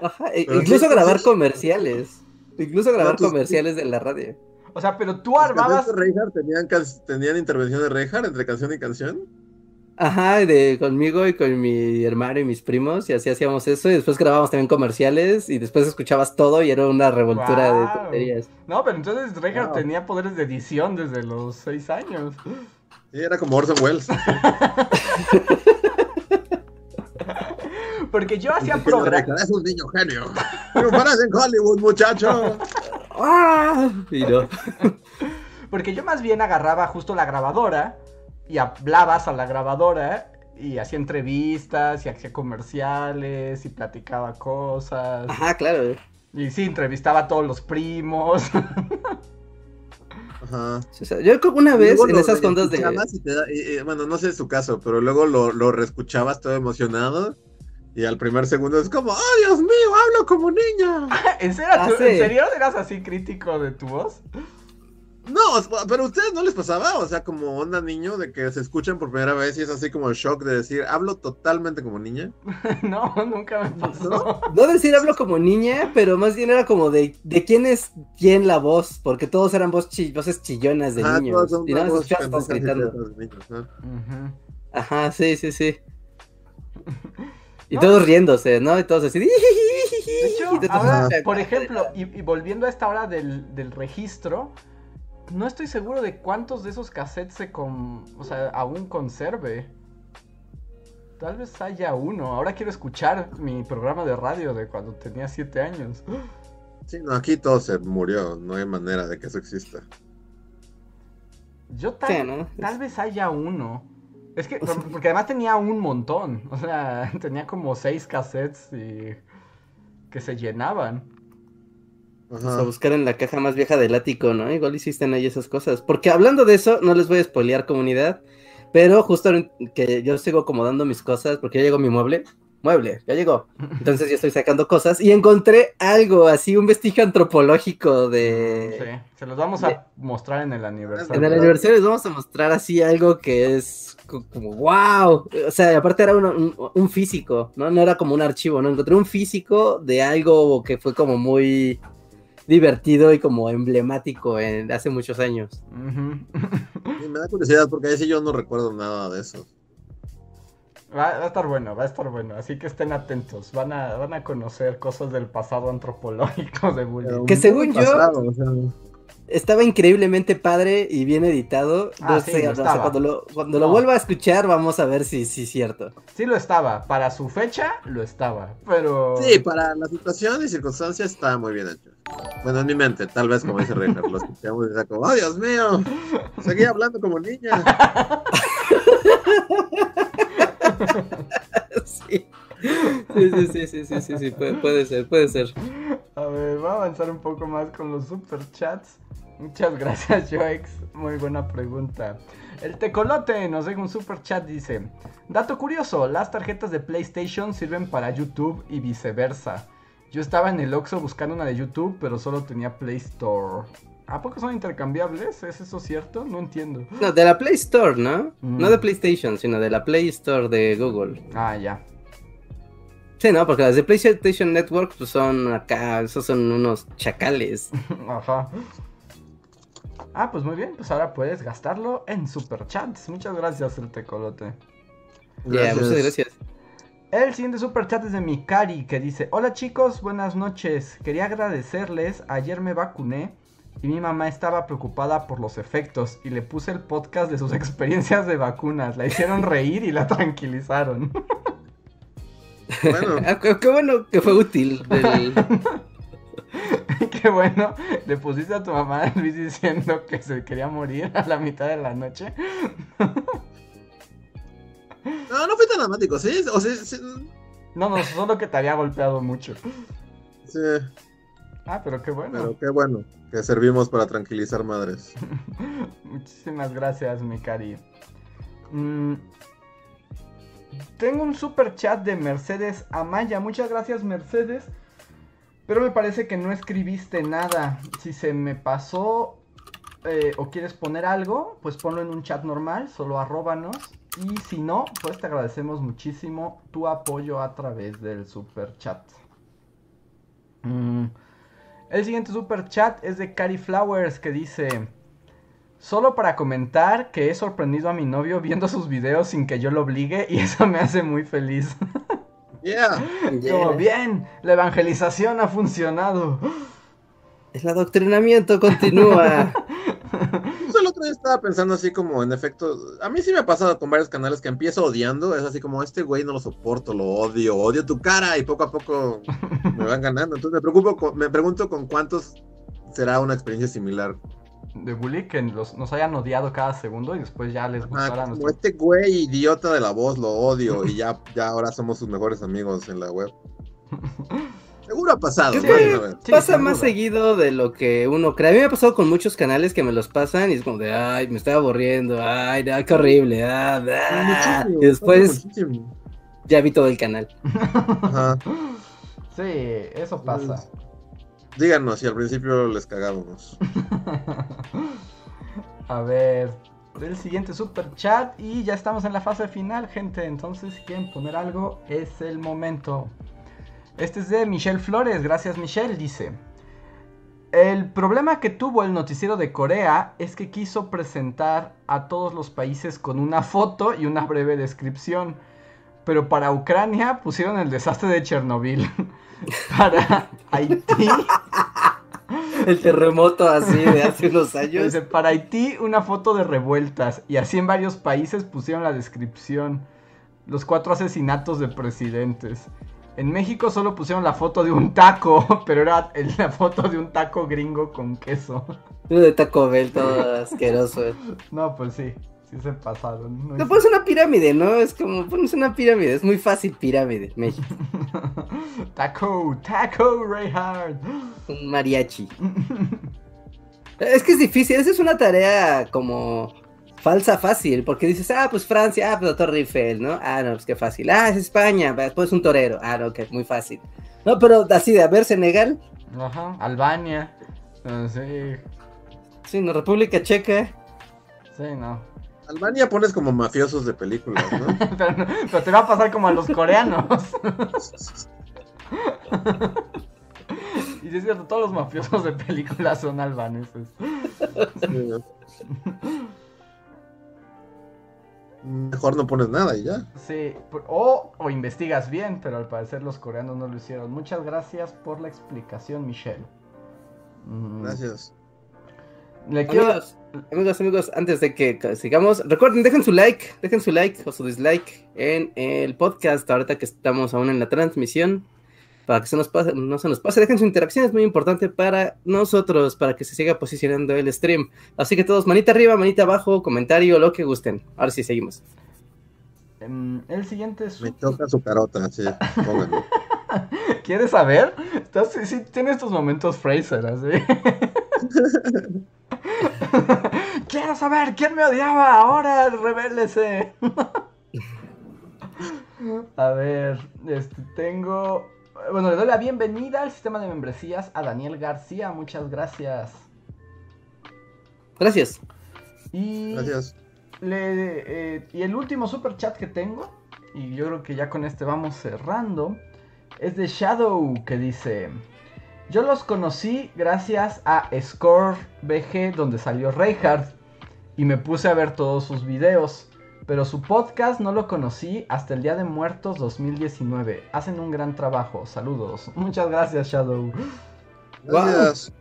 Speaker 1: Ajá, e- incluso
Speaker 3: sí,
Speaker 1: grabar
Speaker 3: sí.
Speaker 1: comerciales. Incluso grabar
Speaker 3: tus-
Speaker 1: comerciales de la radio.
Speaker 2: O sea, pero tú
Speaker 3: ¿Los
Speaker 2: armabas.
Speaker 3: Reinhardt tenían, can- tenían intervención de Reinhardt entre canción y canción?
Speaker 1: Ajá, de conmigo y con mi hermano y mis primos, y así hacíamos eso, y después grabábamos también comerciales, y después escuchabas todo y era una revoltura de tonterías.
Speaker 2: No, pero entonces Reinhardt
Speaker 3: Wow.
Speaker 2: tenía poderes de edición desde los seis años.
Speaker 3: Sí, era como Orson Welles.
Speaker 2: Porque yo hacía programas.
Speaker 3: Es un niño genio. Triunfarás en Hollywood, muchacho.
Speaker 1: ¡Ah! Y no.
Speaker 2: Porque yo más bien agarraba justo la grabadora y hablabas a la grabadora y hacía entrevistas y hacía comerciales y platicaba cosas.
Speaker 1: Ajá, claro.
Speaker 2: Y sí, entrevistaba a todos los primos.
Speaker 3: Ajá.
Speaker 1: O sea, yo creo que una vez en
Speaker 3: lo
Speaker 1: esas ondas de...
Speaker 3: reescuchabas y te da- y- y, bueno, no sé su caso, pero luego lo, lo reescuchabas todo emocionado y al primer segundo es como, ¡oh, Dios mío, hablo como niña!
Speaker 2: ¿En serio,
Speaker 1: Ah,
Speaker 2: tú-
Speaker 1: sí.
Speaker 2: ¿En serio eras así crítico de tu voz?
Speaker 3: No, pero a ustedes no les pasaba, o sea, como onda niño, de que se escuchan por primera vez y es así como el shock de decir, hablo totalmente como niña.
Speaker 2: no, nunca me pasó.
Speaker 3: ¿No?
Speaker 1: No decir hablo como niña, pero más bien era como de, de quién es quién la voz, porque todos eran voz chi- voces chillonas de
Speaker 3: Ajá,
Speaker 1: niños. Y nada todos gritando.
Speaker 3: tetas de niños, ¿no?
Speaker 2: Ujú.
Speaker 1: Ajá, sí, sí, sí. Y
Speaker 2: No.
Speaker 1: todos riéndose, ¿no? Y todos así.
Speaker 2: De hecho,
Speaker 1: y tú-
Speaker 2: ahora, por ejemplo, y, y volviendo a esta hora del, del registro, no estoy seguro de cuántos de esos cassettes se con, o sea, aún conserve. Tal vez haya uno. Ahora quiero escuchar mi programa de radio de cuando tenía siete años.
Speaker 3: Sí, no, aquí todo se murió, no hay manera de que eso exista.
Speaker 2: Yo tal,
Speaker 1: Sí, ¿no?
Speaker 2: tal vez haya uno. Es que, por- porque además tenía un montón. O sea, tenía como seis cassettes y que se llenaban.
Speaker 1: O sea, buscar en la caja más vieja del ático, ¿no? Igual hiciste ahí esas cosas. Porque hablando de eso, no les voy a spoilear comunidad, pero justo que yo sigo acomodando mis cosas, porque ya llegó mi mueble, mueble, ya llegó. Entonces yo estoy sacando cosas y encontré algo así, un vestigio antropológico de...
Speaker 2: Sí, se los vamos a mostrar en el aniversario.
Speaker 1: En el aniversario les vamos a mostrar así algo que es como, wow. O sea, aparte era un, físico, ¿no? No era como un archivo, ¿no? Encontré un físico de algo que fue como muy divertido y como emblemático en, hace muchos años.
Speaker 3: me da curiosidad porque ahí sí yo no recuerdo nada de eso.
Speaker 2: Va, a estar bueno, va a estar bueno, así que estén atentos, van a, van a conocer cosas del pasado antropológico de bullying.
Speaker 1: Que según yo estaba increíblemente padre y bien editado. Ah, cuando lo, cuando lo vuelva a escuchar vamos a ver si es cierto.
Speaker 2: Sí lo estaba, para su fecha lo estaba, pero...
Speaker 3: Sí, para la situación y circunstancias estaba muy bien hecho. Bueno, en mi mente, tal vez como dice Reinhardt, lo escuchamos y como, ¡oh, Dios mío! Seguía hablando como niña.
Speaker 1: sí. Sí, sí, sí, sí, sí, sí, puede, puede, ser, puede ser.
Speaker 2: A ver, voy a avanzar un poco más con los super chats. Muchas gracias, Joex. Muy buena pregunta. El tecolote nos deja un super chat, dice: Dato curioso, las tarjetas de PlayStation sirven para YouTube y viceversa. Yo estaba en el Oxxo buscando una de YouTube, pero solo tenía Play Store. ¿A poco son intercambiables? ¿Es eso cierto? No entiendo.
Speaker 1: No, de la Play Store, ¿no? No mm. de PlayStation, sino de la Play Store de Google.
Speaker 2: Ah, ya.
Speaker 1: Sí, no, porque las de PlayStation Network pues son acá, esos son unos chacales.
Speaker 2: Ajá. Ah, pues muy bien, pues ahora puedes gastarlo en super chats. Muchas gracias, el tecolote.
Speaker 1: Ya, muchas gracias.
Speaker 2: El siguiente super chat es de Mikari que dice: Hola chicos, buenas noches. Quería agradecerles. Ayer me vacuné y mi mamá estaba preocupada por los efectos y le puse el podcast de sus experiencias de vacunas. La hicieron reír y la tranquilizaron.
Speaker 1: Bueno. Ah, qué, bueno que fue útil.
Speaker 2: qué bueno. Le pusiste a tu mamá Luis diciendo que se quería morir a la mitad de la noche.
Speaker 3: No, no fue tan dramático, ¿sí? O sea,
Speaker 2: No, no, solo que te había golpeado mucho.
Speaker 3: Sí.
Speaker 2: Ah, pero qué bueno.
Speaker 3: Pero qué bueno que servimos para tranquilizar madres.
Speaker 2: Muchísimas gracias, mi cari. Mm, tengo un super chat de Mercedes Amaya. Muchas gracias, Mercedes. Pero me parece que no escribiste nada. Si se me pasó eh, o quieres poner algo, pues ponlo en un chat normal, solo arróbanos. Y si no, pues te agradecemos muchísimo tu apoyo a través del super chat. Mm. El siguiente super chat es de Cari Flowers que dice: Solo para comentar que he sorprendido a mi novio viendo sus videos sin que yo lo obligue y eso me hace muy feliz.
Speaker 3: Yeah.
Speaker 2: bien, la evangelización ha funcionado.
Speaker 1: El adoctrinamiento continúa.
Speaker 3: el otro día estaba pensando así como, en efecto, a mí sí me ha pasado con varios canales que empiezo odiando, es así como, este güey no lo soporto, lo odio, odio tu cara y poco a poco me van ganando. Entonces me preocupo, me pregunto con cuántos será una experiencia similar
Speaker 2: de bully que nos hayan odiado cada segundo y después ya les gustara
Speaker 3: nuestro... este güey idiota de la voz lo odio y ya, ya ahora somos sus mejores amigos en la web. Seguro ha pasado.
Speaker 1: pasa más seguido de lo que uno cree. A mí me ha pasado con muchos canales que me los pasan y es como de, ay, me estoy aburriendo, ay, qué horrible, ah, ah". y después ya vi todo el canal.
Speaker 2: Sí, eso pasa.
Speaker 3: Díganos si al principio les cagábamos.
Speaker 2: A ver, el siguiente super chat y ya estamos en la fase final, gente. Entonces, si quieren poner algo, es el momento. Este es de Michelle Flores. Gracias, Michelle. Dice: El problema que tuvo el noticiero de Corea es que quiso presentar a todos los países con una foto y una breve descripción. Pero para Ucrania pusieron el desastre de Chernobyl. para Haití.
Speaker 1: El terremoto así de hace unos años.
Speaker 2: para Haití una foto de revueltas y así en varios países pusieron la descripción. Los cuatro asesinatos de presidentes. En México solo pusieron la foto de un taco, pero era la foto de un taco gringo con queso.
Speaker 1: de Taco Bell todo asqueroso.
Speaker 2: No, pues sí. Sí se pasaron. No hice-
Speaker 1: pones una pirámide, ¿no? Es como pones una pirámide. Es muy fácil pirámide, México.
Speaker 2: taco, taco, Reinhardt.
Speaker 1: Un mariachi. Es que es difícil. Esa es una tarea como falsa fácil. Porque dices, ah, pues Francia, ah, pues Torre Eiffel, ¿no? Ah, no, pues qué fácil. Ah, es España, pues un torero. Ah, no, que muy fácil. No, pero así de, a ver, Senegal.
Speaker 2: Ajá, Albania. Eh, sí,
Speaker 1: Sí, no, República Checa.
Speaker 2: sí, no.
Speaker 3: Albania pones como mafiosos de películas, ¿no?
Speaker 2: Pero, no- pero te va a pasar como a los coreanos. y es cierto, todos los mafiosos de películas son albaneses.
Speaker 3: Sí. Mejor no pones nada y ya.
Speaker 2: Sí, o, o investigas bien, pero al parecer los coreanos no lo hicieron. Muchas gracias por la explicación, Michelle. Mm,
Speaker 3: Gracias.
Speaker 2: Le quiero...
Speaker 1: Amigos, amigos, amigos, antes de que sigamos, recuerden, dejen su like, dejen su like o su dislike en el podcast, ahorita que estamos aún en la transmisión, para que se nos pase, no se nos pase, dejen su interacción, es muy importante para nosotros, para que se siga posicionando el stream. Así que todos, manita arriba, manita abajo, comentario, lo que gusten. Ahora sí, seguimos.
Speaker 2: em, el siguiente es...
Speaker 3: Me choca su carota, sí. Pónganlo.
Speaker 2: ¿Quieres saber? Estás, sí, sí, tiene estos momentos Fraser, así. Quiero saber quién me odiaba. Ahora revélese. A ver, este, tengo. Bueno, le doy la bienvenida al sistema de membresías a Daniel García. Muchas gracias.
Speaker 1: Gracias.
Speaker 2: Y
Speaker 3: Gracias.
Speaker 2: Le, eh, y el último super chat que tengo, y yo creo que ya con este vamos cerrando, es de Shadow que dice: Yo los conocí gracias a Score BG, donde salió Reinhardt, y me puse a ver todos sus videos. Pero su podcast no lo conocí hasta el Día de Muertos 2019. Hacen un gran trabajo. Saludos. Muchas gracias, Shadow.
Speaker 3: Gracias.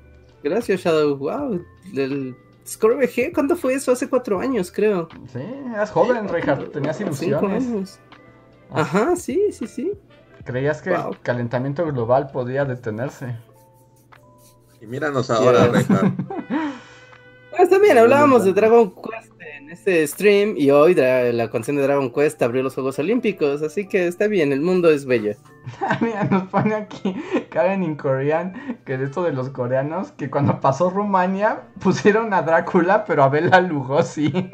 Speaker 1: Gracias, Shadow. Wow. El Score VG, ¿cuándo fue eso? Hace cuatro años, creo.
Speaker 2: Sí, eras joven, Reinhardt. Tenías
Speaker 1: Cinco
Speaker 2: ilusiones.
Speaker 1: años. Ajá, sí, sí, sí.
Speaker 2: Creías que
Speaker 1: Wow.
Speaker 2: el calentamiento global podía detenerse.
Speaker 3: Y míranos ahora.
Speaker 1: Ah, está bien, hablábamos de Dragon Quest en este stream y hoy la canción de Dragon Quest abrió los Juegos Olímpicos, así que está bien, el mundo es bello.
Speaker 2: Mira, nos pone aquí Karen in Korean, que de esto de los coreanos, que cuando pasó Rumania pusieron a Drácula, pero a Bela Lugosi.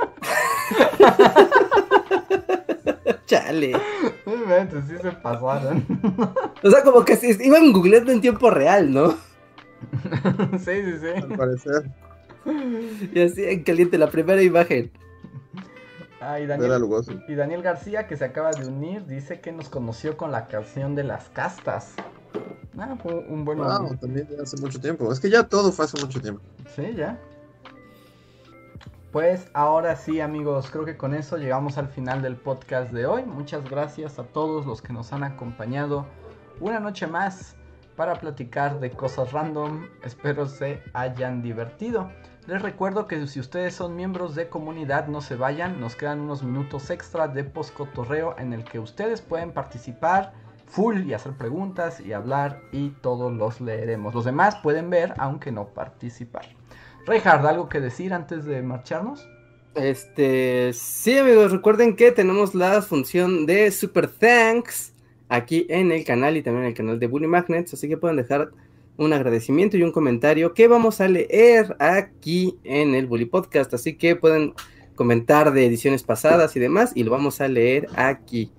Speaker 1: Chale.
Speaker 2: Sí se pasaron.
Speaker 1: O sea, como que se- iban googleando en tiempo real, ¿no?
Speaker 2: sí, sí, sí.
Speaker 3: Al parecer.
Speaker 1: Y así en caliente la primera imagen.
Speaker 2: Ah, y Daniel,
Speaker 3: Lugosi.
Speaker 2: y Daniel García, que se acaba de unir, dice que nos conoció con la canción de las castas. Ah, fue un buen
Speaker 3: Wow, también de hace mucho tiempo. Es que ya todo fue hace mucho tiempo.
Speaker 2: Sí, ya. Pues ahora sí, amigos, creo que con eso llegamos al final del podcast de hoy. Muchas gracias a todos los que nos han acompañado una noche más para platicar de cosas random. Espero se hayan divertido. Les recuerdo que si ustedes son miembros de comunidad, no se vayan. Nos quedan unos minutos extra de poscotorreo en el que ustedes pueden participar full y hacer preguntas y hablar y todos los leeremos. Los demás pueden ver aunque no participar. Reinhard, ¿algo que decir antes de marcharnos?
Speaker 1: Este, sí, amigos, recuerden que tenemos la función de Super Thanks aquí en el canal y también en el canal de Bully Magnets, así que pueden dejar un agradecimiento y un comentario que vamos a leer aquí en el Bully Podcast, así que pueden comentar de ediciones pasadas y demás y lo vamos a leer aquí.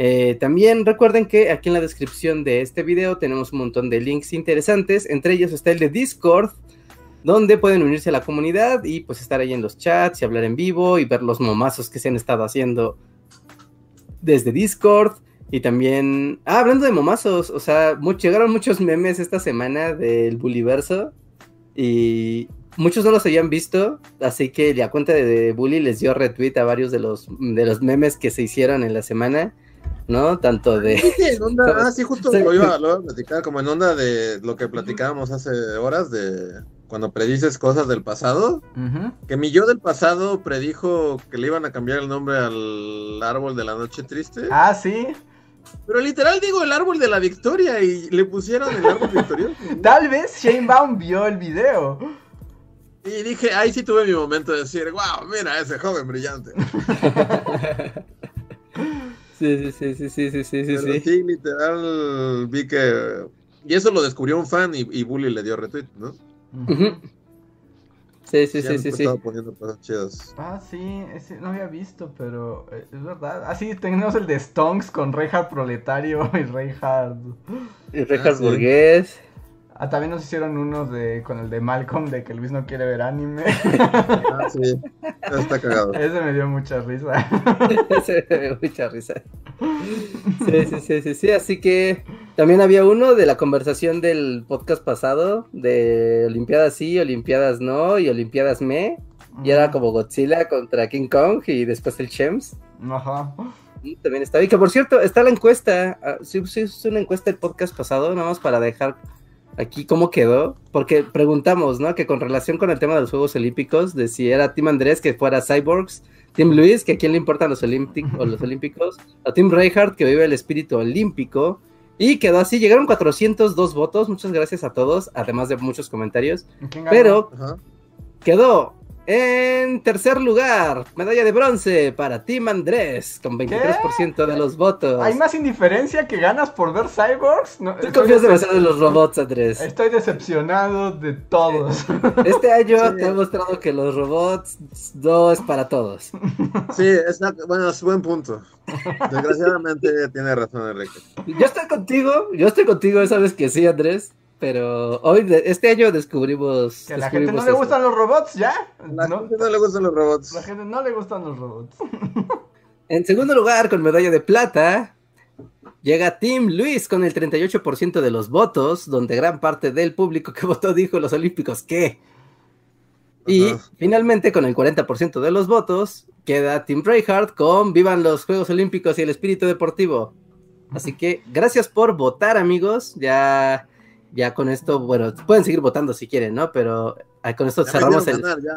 Speaker 1: Eh, también recuerden que aquí en la descripción de este video tenemos un montón de links interesantes, entre ellos está el de Discord, donde pueden unirse a la comunidad y pues estar ahí en los chats y hablar en vivo y ver los momazos que se han estado haciendo desde Discord. Y también, ah, hablando de momazos, o sea, much- llegaron muchos memes esta semana del Bullyverso y muchos no los habían visto, así que la cuenta de, de Bully les dio retweet a varios de los, de los memes que se hicieron en la semana, ¿no? Tanto de...
Speaker 3: Sí, en onda, ah, sí, justo
Speaker 1: Sí.
Speaker 3: lo iba, lo iba a platicar, como en onda de lo que platicábamos hace horas, de cuando predices cosas del pasado.
Speaker 2: Ujú.
Speaker 3: Que mi yo del pasado predijo que le iban a cambiar el nombre al árbol de la noche triste.
Speaker 2: Ah, sí.
Speaker 3: Pero literal digo el árbol de la victoria y le pusieron el árbol victorioso.
Speaker 2: Tal vez Shane Baum vio el video.
Speaker 3: Y dije, ahí sí tuve mi momento de decir, wow, mira ese joven brillante.
Speaker 1: Sí, sí, sí, sí, sí, sí, sí,
Speaker 3: Pero
Speaker 1: sí.
Speaker 3: sí, literal, vi que... Y eso lo descubrió un fan y, y Bully le dio retweet, ¿no?
Speaker 1: Ujú. Sí, sí, sí, sí, sí.
Speaker 3: estaba poniendo cosas chidas.
Speaker 2: Ah, sí, ese no había visto, pero eh, es verdad. Ah, sí, tenemos el de Stonks con Reinhard Proletario y Reinhard.
Speaker 1: Y
Speaker 3: Ah, sí.
Speaker 1: Burgués.
Speaker 2: Ah, también nos hicieron uno de con el de Malcolm de que Luis no quiere ver anime.
Speaker 3: Ah, sí. Está cagado.
Speaker 2: Ese me dio mucha risa.
Speaker 1: Se me dio mucha risa. Sí, sí, sí, sí, sí. Así que también había uno de la conversación del podcast pasado de Olimpiadas sí, Olimpiadas no y Olimpiadas me. Y era como Godzilla contra King Kong y después el Chems.
Speaker 2: Ajá.
Speaker 1: Y también está. Y que por cierto, está la encuesta. ah, Sí, sí, es una encuesta el podcast pasado, nada más para dejar aquí cómo quedó. Porque preguntamos, ¿no? Que con relación con el tema de los Juegos Olímpicos, de si era Team Andrés que fuera Cyborgs, Team Luis, que a quién le importan los, o los Olímpicos, o Team Reinhardt, que vive el espíritu olímpico. Y quedó así, llegaron 402 votos, muchas gracias a todos, además de muchos comentarios.
Speaker 2: ¿Quién ganó?
Speaker 1: Pero
Speaker 3: Ajá.
Speaker 1: quedó en tercer lugar, medalla de bronce para Team Andrés, con 23% de los votos.
Speaker 2: ¿Hay más indiferencia que ganas por ver Cyborgs? No,
Speaker 1: Tú
Speaker 2: estoy
Speaker 1: confías demasiado en los robots, Andrés.
Speaker 2: Estoy decepcionado de todos.
Speaker 1: Este año
Speaker 3: Sí.
Speaker 1: te he mostrado que los robots no es para todos.
Speaker 3: Sí, está, bueno, es buen punto. Desgraciadamente tiene razón Enrique.
Speaker 1: Yo estoy contigo, yo estoy contigo, sabes que sí, Andrés. Pero hoy, de- este año descubrimos.
Speaker 2: Que a la gente no le gustan los robots, ¿ya?
Speaker 3: La
Speaker 2: No,
Speaker 3: gente no le gustan los robots.
Speaker 2: la gente no le gustan los robots.
Speaker 1: En segundo lugar, con medalla de plata, llega Team Luis con el 38% de los votos, donde gran parte del público que votó dijo los Olímpicos que. Y
Speaker 3: Ajá.
Speaker 1: finalmente, con el 40% de los votos, queda Team Reinhardt con Vivan los Juegos Olímpicos y el espíritu deportivo. Así que gracias por votar, amigos. Ya, ya con esto, bueno, pueden seguir votando si quieren, ¿no? Pero ah, con esto
Speaker 3: Ya
Speaker 1: cerramos el.
Speaker 3: ganar, ya.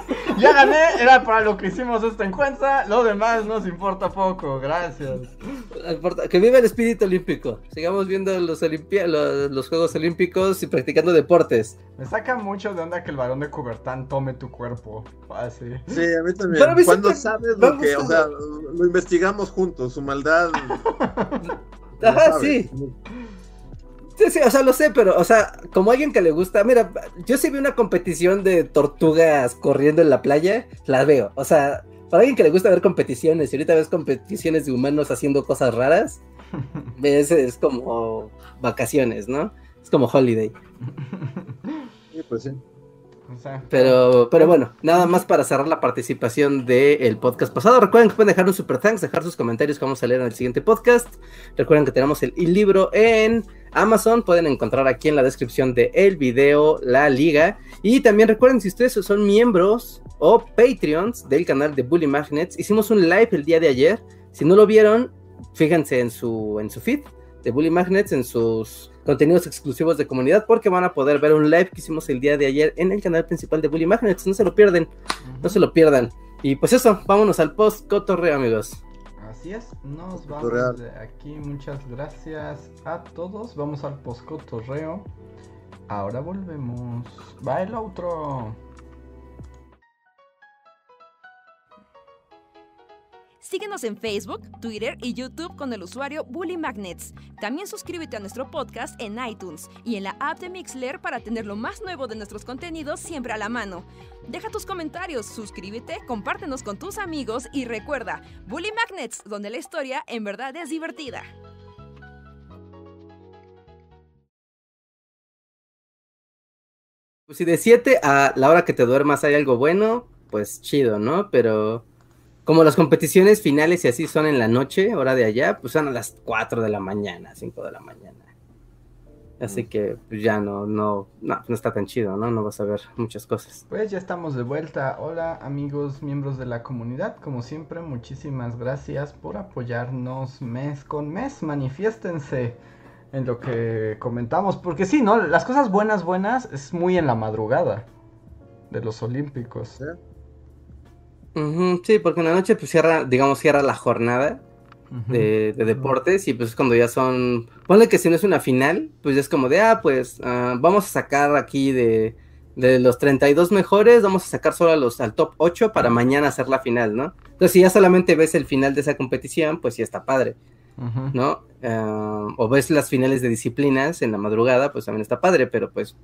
Speaker 1: Ya
Speaker 3: gané.
Speaker 2: Era para lo que hicimos esta encuesta. Lo demás nos importa poco, gracias.
Speaker 1: Que viva el espíritu olímpico. Sigamos viendo los, olimpia- los, los Juegos Olímpicos y practicando deportes.
Speaker 2: Me saca mucho de onda que el varón de Cubertán tome tu cuerpo. Así.
Speaker 3: Sí, a mí también.
Speaker 1: Pero
Speaker 3: Cuando
Speaker 1: siempre
Speaker 3: sabes lo que, o sea, lo investigamos juntos, su maldad.
Speaker 1: Ajá,
Speaker 3: sabes.
Speaker 1: sí. Sí, sí, o sea, lo sé, pero, o sea, como alguien que le gusta, mira, yo sí vi una competición de tortugas corriendo en la playa, la veo. O sea, para alguien que le gusta ver competiciones, y ahorita ves competiciones de humanos haciendo cosas raras, es, es como vacaciones, ¿no? Es como holiday.
Speaker 3: Sí, pues sí.
Speaker 1: Pero, pero bueno, nada más para cerrar la participación del podcast pasado. Recuerden que pueden dejar un super thanks, dejar sus comentarios que vamos a leer en el siguiente podcast. Recuerden que tenemos el libro en Amazon. Pueden encontrar aquí en la descripción del el video la liga. Y también recuerden, si ustedes son miembros o Patreons del canal de Bully Magnets, hicimos un live el día de ayer. Si no lo vieron, fíjense en su, en su feed de Bully Magnets, en sus contenidos exclusivos de comunidad, porque van a poder ver un live que hicimos el día de ayer en el canal principal de Bully Magnets. No se lo pierden, no se lo pierdan. Y pues eso, vámonos al post cotorreo, amigos.
Speaker 2: Así es, nos vamos de aquí. Muchas gracias a todos. Vamos al poscotorreo. Ahora volvemos. Va el otro.
Speaker 4: Síguenos en Facebook, Twitter y YouTube con el usuario Bully Magnets. También suscríbete a nuestro podcast en iTunes y en la app de Mixler para tener lo más nuevo de nuestros contenidos siempre a la mano. Deja tus comentarios, suscríbete, compártenos con tus amigos y recuerda, Bully Magnets, donde la historia en verdad es divertida.
Speaker 1: Pues si de 7 a la hora que te duermas hay algo bueno, pues chido, ¿no? Pero como las competiciones finales y así son en la noche, hora de allá, pues son a las 4 de la mañana, 5 de la mañana. Así que pues ya no, no, no, no está tan chido, ¿no? No vas a ver muchas cosas.
Speaker 2: Pues ya estamos de vuelta. Hola amigos, miembros de la comunidad. Como siempre, muchísimas gracias por apoyarnos mes con mes. Manifiéstense en lo que comentamos. Porque sí, ¿no? Las cosas buenas, buenas es muy en la madrugada de los Olímpicos.
Speaker 1: Sí, porque en la noche pues cierra, digamos, cierra la jornada de, de deportes y pues es cuando ya son, ponle que si no es una final, pues ya es como de, ah, pues ah, vamos a sacar aquí de, de los 32 mejores, vamos a sacar solo a los, al top 8 para mañana hacer la final, ¿no? Entonces si ya solamente ves el final de esa competición, pues sí está padre. ¿no? Ah, o ves las finales de disciplinas en la madrugada, pues también está padre, pero pues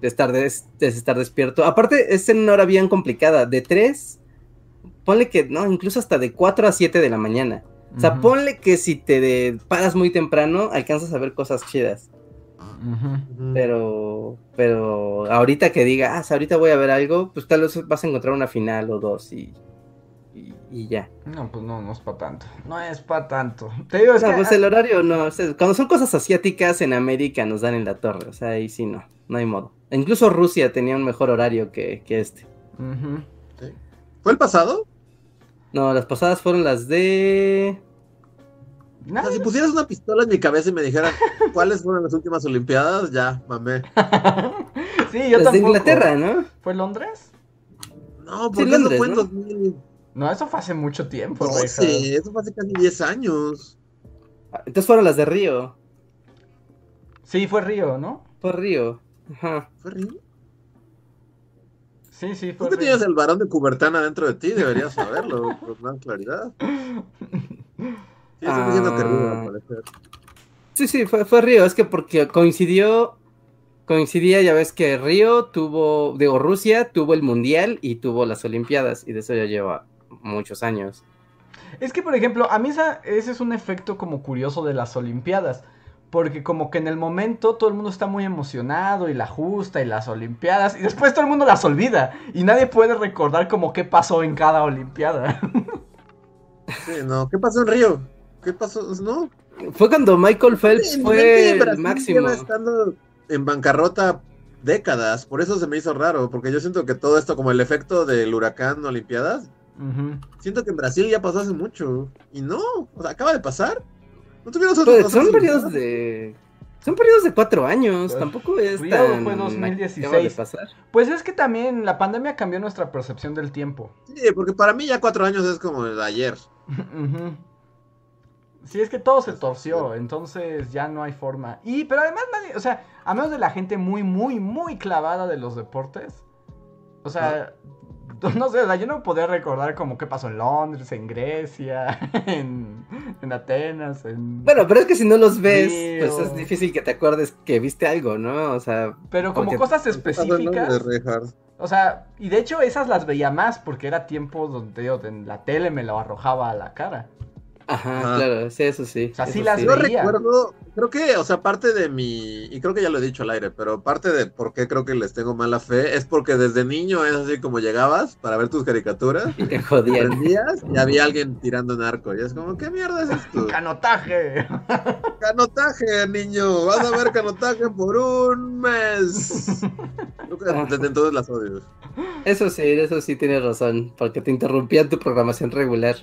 Speaker 1: de estar, des- de estar despierto. Aparte, es en una hora bien complicada, de 3, ponle que, no, incluso hasta de 4 a 7 de la mañana. O sea,
Speaker 2: Ujú.
Speaker 1: ponle que si te de- paras muy temprano, alcanzas a ver cosas chidas. Pero, pero ahorita que diga, ah, ahorita voy a ver algo, pues tal vez vas a encontrar una final o dos y, y, y ya.
Speaker 2: No, pues no, no es para tanto. No es para tanto. Te digo, es
Speaker 1: No,
Speaker 2: que.
Speaker 1: pues el horario no, o sea, cuando son cosas asiáticas en América nos dan en la torre, o sea, ahí sí no, no hay modo. Incluso Rusia tenía un mejor horario que, que este.
Speaker 3: ¿Fue el pasado?
Speaker 1: No, las pasadas fueron las de...
Speaker 3: O
Speaker 2: Nada.
Speaker 3: sea, si pusieras una pistola en mi cabeza y me dijeran cuáles fueron las últimas Olimpiadas, ya, mamé.
Speaker 2: sí, yo
Speaker 1: las de
Speaker 2: tampoco.
Speaker 1: Inglaterra, ¿no?
Speaker 2: ¿Fue Londres?
Speaker 3: No,
Speaker 1: Sí,
Speaker 3: porque
Speaker 1: Londres,
Speaker 3: eso fue en
Speaker 1: ¿no?
Speaker 3: 2012,
Speaker 2: No, eso fue hace mucho tiempo, Rejas.
Speaker 3: eso fue hace casi 10 años.
Speaker 1: Ah, Entonces fueron las de Río.
Speaker 2: Sí, fue Río, ¿no?
Speaker 1: Fue Río. Ajá.
Speaker 3: ¿Fue Río?
Speaker 2: Sí, sí,
Speaker 3: Tú que tienes el varón de Cubertana dentro de ti, deberías saberlo con más claridad. Sí, estoy diciendo que Río,
Speaker 1: Ah.
Speaker 3: al parecer.
Speaker 1: Sí, sí, fue, fue Río, es que porque coincidió, coincidía, ya ves que Río tuvo, digo, Rusia tuvo el Mundial y tuvo las Olimpiadas, y de eso ya lleva muchos años.
Speaker 2: Es que, por ejemplo, a mí esa- ese es un efecto como curioso de las Olimpiadas. Porque como que en el momento todo el mundo está muy emocionado y la justa y las Olimpiadas. Y después todo el mundo las olvida. Y nadie puede recordar como qué pasó en cada Olimpiada.
Speaker 3: Sí, no. ¿Qué pasó en Río? ¿Qué pasó? No.
Speaker 1: Fue cuando Michael Phelps fue el máximo.
Speaker 3: lleva estando en bancarrota décadas, por eso se me hizo raro, porque yo siento que todo esto, como el efecto del huracán Olimpiadas, siento que en Brasil ya pasó hace mucho. Y no, o sea, acaba de pasar. ¿No tuvieron otras-
Speaker 1: Pues, son periodos de... Son periodos de cuatro años,
Speaker 2: Pues,
Speaker 1: tampoco es tan...
Speaker 2: fue
Speaker 1: acaba
Speaker 2: 2016.
Speaker 1: de pasar.
Speaker 2: Pues es que también la pandemia cambió nuestra percepción del tiempo.
Speaker 3: Sí, porque para mí ya cuatro años es como el ayer.
Speaker 2: Sí, es que todo se torció, entonces ya no hay forma. Y, pero además nadie, o sea, a menos de la gente muy, muy, muy clavada de los deportes. O sea, no sé, o sea, yo no podía recordar como qué pasó en Londres, en Grecia, en, en Atenas, en...
Speaker 1: Bueno, pero es que si no los ves,
Speaker 2: Río.
Speaker 1: pues es difícil que te acuerdes que viste algo, ¿no? O sea,
Speaker 2: pero como cosas específicas. O sea, y de hecho esas las veía más porque era tiempo donde yo, en la tele me lo arrojaba a la cara.
Speaker 1: Ajá,
Speaker 3: Ajá.
Speaker 1: claro, sí, eso sí.
Speaker 2: O sea, sí las
Speaker 3: Yo recuerdo, creo que, o sea, parte de mi, y creo que ya lo he dicho al aire, pero parte de por qué creo que les tengo mala fe es porque desde niño es así como llegabas para ver tus caricaturas,
Speaker 1: Y te jodían.
Speaker 3: y había alguien tirando narco. Y es como, ¿qué mierda es esto?
Speaker 2: ¡Canotaje!
Speaker 3: Canotaje, niño, vas a ver canotaje por un mes. Desde entonces las odio.
Speaker 1: Eso sí, eso sí tienes razón, porque te interrumpían tu programación regular.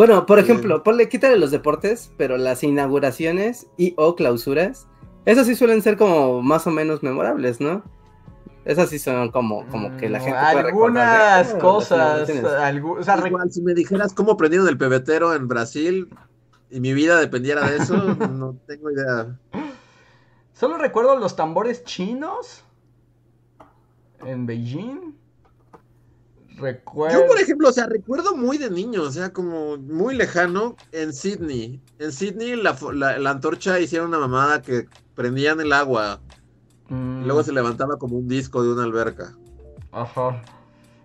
Speaker 1: Bueno, por ejemplo, ponle, quítale los deportes, pero las inauguraciones y o clausuras, esas sí suelen ser como más o menos memorables, ¿no? Esas sí son como, como que la
Speaker 2: Mm,
Speaker 1: gente puede
Speaker 2: Algunas
Speaker 1: de, "Ah, las
Speaker 2: cosas.
Speaker 1: inauguraciones".
Speaker 2: algu- o sea,
Speaker 3: Igual, si me dijeras cómo prendieron el pebetero en Brasil y mi vida dependiera de eso, no tengo idea.
Speaker 2: Solo recuerdo los tambores chinos en Beijing. Recuerdo.
Speaker 3: Yo, por ejemplo, o sea, recuerdo muy de niño, o sea, como muy lejano en Sydney. En Sydney la, la- la antorcha hicieron una mamada que prendían el agua
Speaker 2: Mm,
Speaker 3: y luego se levantaba como un disco de una alberca.
Speaker 2: Ajá.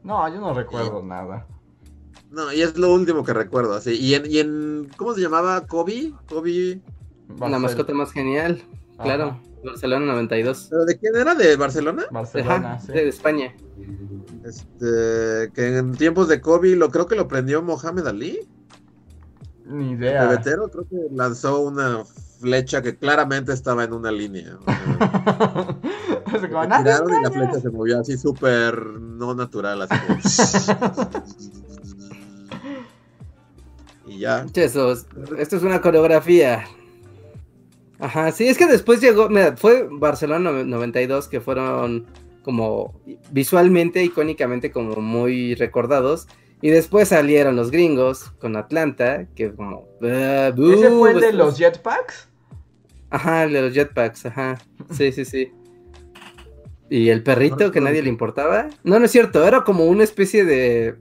Speaker 2: No, yo no recuerdo nada.
Speaker 3: No, y es lo último que recuerdo, así. Y en, y en ¿cómo se llamaba? Kobe, Kobe.
Speaker 1: La mascota más genial, claro. Barcelona 92.
Speaker 3: ¿Pero de quién era? ¿De Barcelona?
Speaker 2: Barcelona,
Speaker 1: Ajá,
Speaker 2: sí.
Speaker 1: de España.
Speaker 3: Este, que en tiempos de Kobe, lo creo que lo prendió Mohamed Ali.
Speaker 2: Ni
Speaker 3: El
Speaker 2: idea.
Speaker 3: pebetero creo que lanzó una flecha que claramente estaba en una línea. o sea,
Speaker 2: Así como,
Speaker 3: que
Speaker 2: "Nadie
Speaker 3: tiraron y la
Speaker 2: engaña".
Speaker 3: flecha se movió así súper no natural, así como... y ya.
Speaker 1: Che, Eso, es- esto es una coreografía. Ajá, sí, es que después llegó, mira, fue Barcelona no- 92 que fueron como visualmente, icónicamente como muy recordados. Y después salieron los gringos con Atlanta, que como... "Ah,
Speaker 2: ¿Ese fue el de
Speaker 1: estos-
Speaker 2: los jetpacks?
Speaker 1: Ajá, el de los jetpacks, ajá. Sí, sí, sí. Y el perrito que nadie le importaba. No, no es cierto, era como una especie de...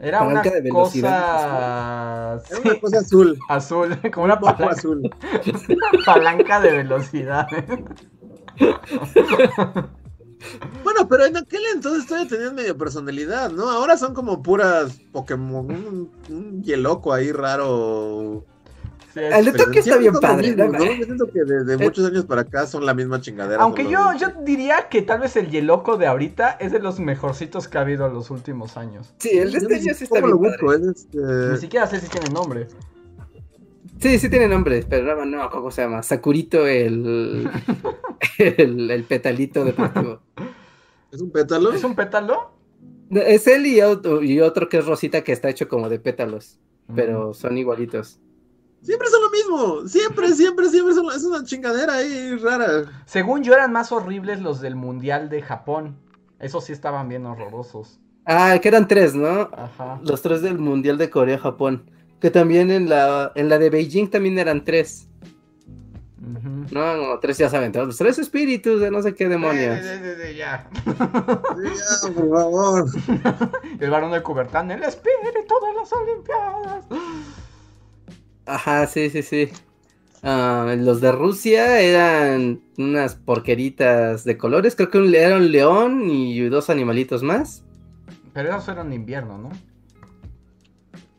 Speaker 2: Era una
Speaker 1: de velocidad,
Speaker 2: cosa...
Speaker 3: Era
Speaker 2: sí,
Speaker 3: una cosa azul.
Speaker 2: azul, como una palanca,
Speaker 3: azul.
Speaker 2: palanca de velocidad.
Speaker 3: Bueno, pero en aquel entonces todavía tenían medio personalidad, ¿no? Ahora son como puras Pokémon, un, un Yeloco ahí raro.
Speaker 2: Sí,
Speaker 1: El de Tokio está bien padre,
Speaker 3: mismo,
Speaker 1: ¿no?
Speaker 3: Yo siento que desde
Speaker 1: Eh.
Speaker 3: muchos años para acá son la misma chingadera.
Speaker 2: Aunque yo, yo diría que tal vez el Yeloco de ahorita es de los mejorcitos que ha habido en los últimos años.
Speaker 1: Sí, el de
Speaker 3: Yo
Speaker 1: este
Speaker 3: sé
Speaker 1: sí está
Speaker 3: ¿Cómo
Speaker 1: bien
Speaker 3: lo
Speaker 1: padre.
Speaker 3: busco? Es este...
Speaker 2: Ni siquiera sé si tiene nombre.
Speaker 1: Sí, sí tiene nombre, pero no, no, ¿cómo se llama? Sakurito el... el, el petalito deportivo.
Speaker 3: ¿Es un pétalo?
Speaker 2: ¿Es un pétalo?
Speaker 1: Es él y otro, y otro que es Rosita que está hecho como de pétalos,
Speaker 2: Mm.
Speaker 1: pero son igualitos.
Speaker 3: Siempre son lo mismo. Siempre, siempre, siempre son... Es una chingadera ahí rara.
Speaker 2: Según yo eran más horribles los del Mundial de Japón. Esos sí estaban bien horrorosos.
Speaker 1: Ah, que eran tres, ¿no?
Speaker 2: Ajá.
Speaker 1: Los tres del Mundial de Corea-Japón. Que también en la, en la de Beijing también eran tres.
Speaker 2: Ujú.
Speaker 1: No, no, tres ya saben, los tres espíritus de no sé qué demonios.
Speaker 2: Eh, eh, eh, eh, ya.
Speaker 3: Sí, ya, por favor.
Speaker 2: El varón de Cubertán, el espíritu de las Olimpiadas.
Speaker 1: Ajá, sí, sí, sí. Ah, los de Rusia eran unas porqueritas de colores. Creo que un, era un león y dos animalitos más.
Speaker 2: Pero esos eran de invierno, ¿no?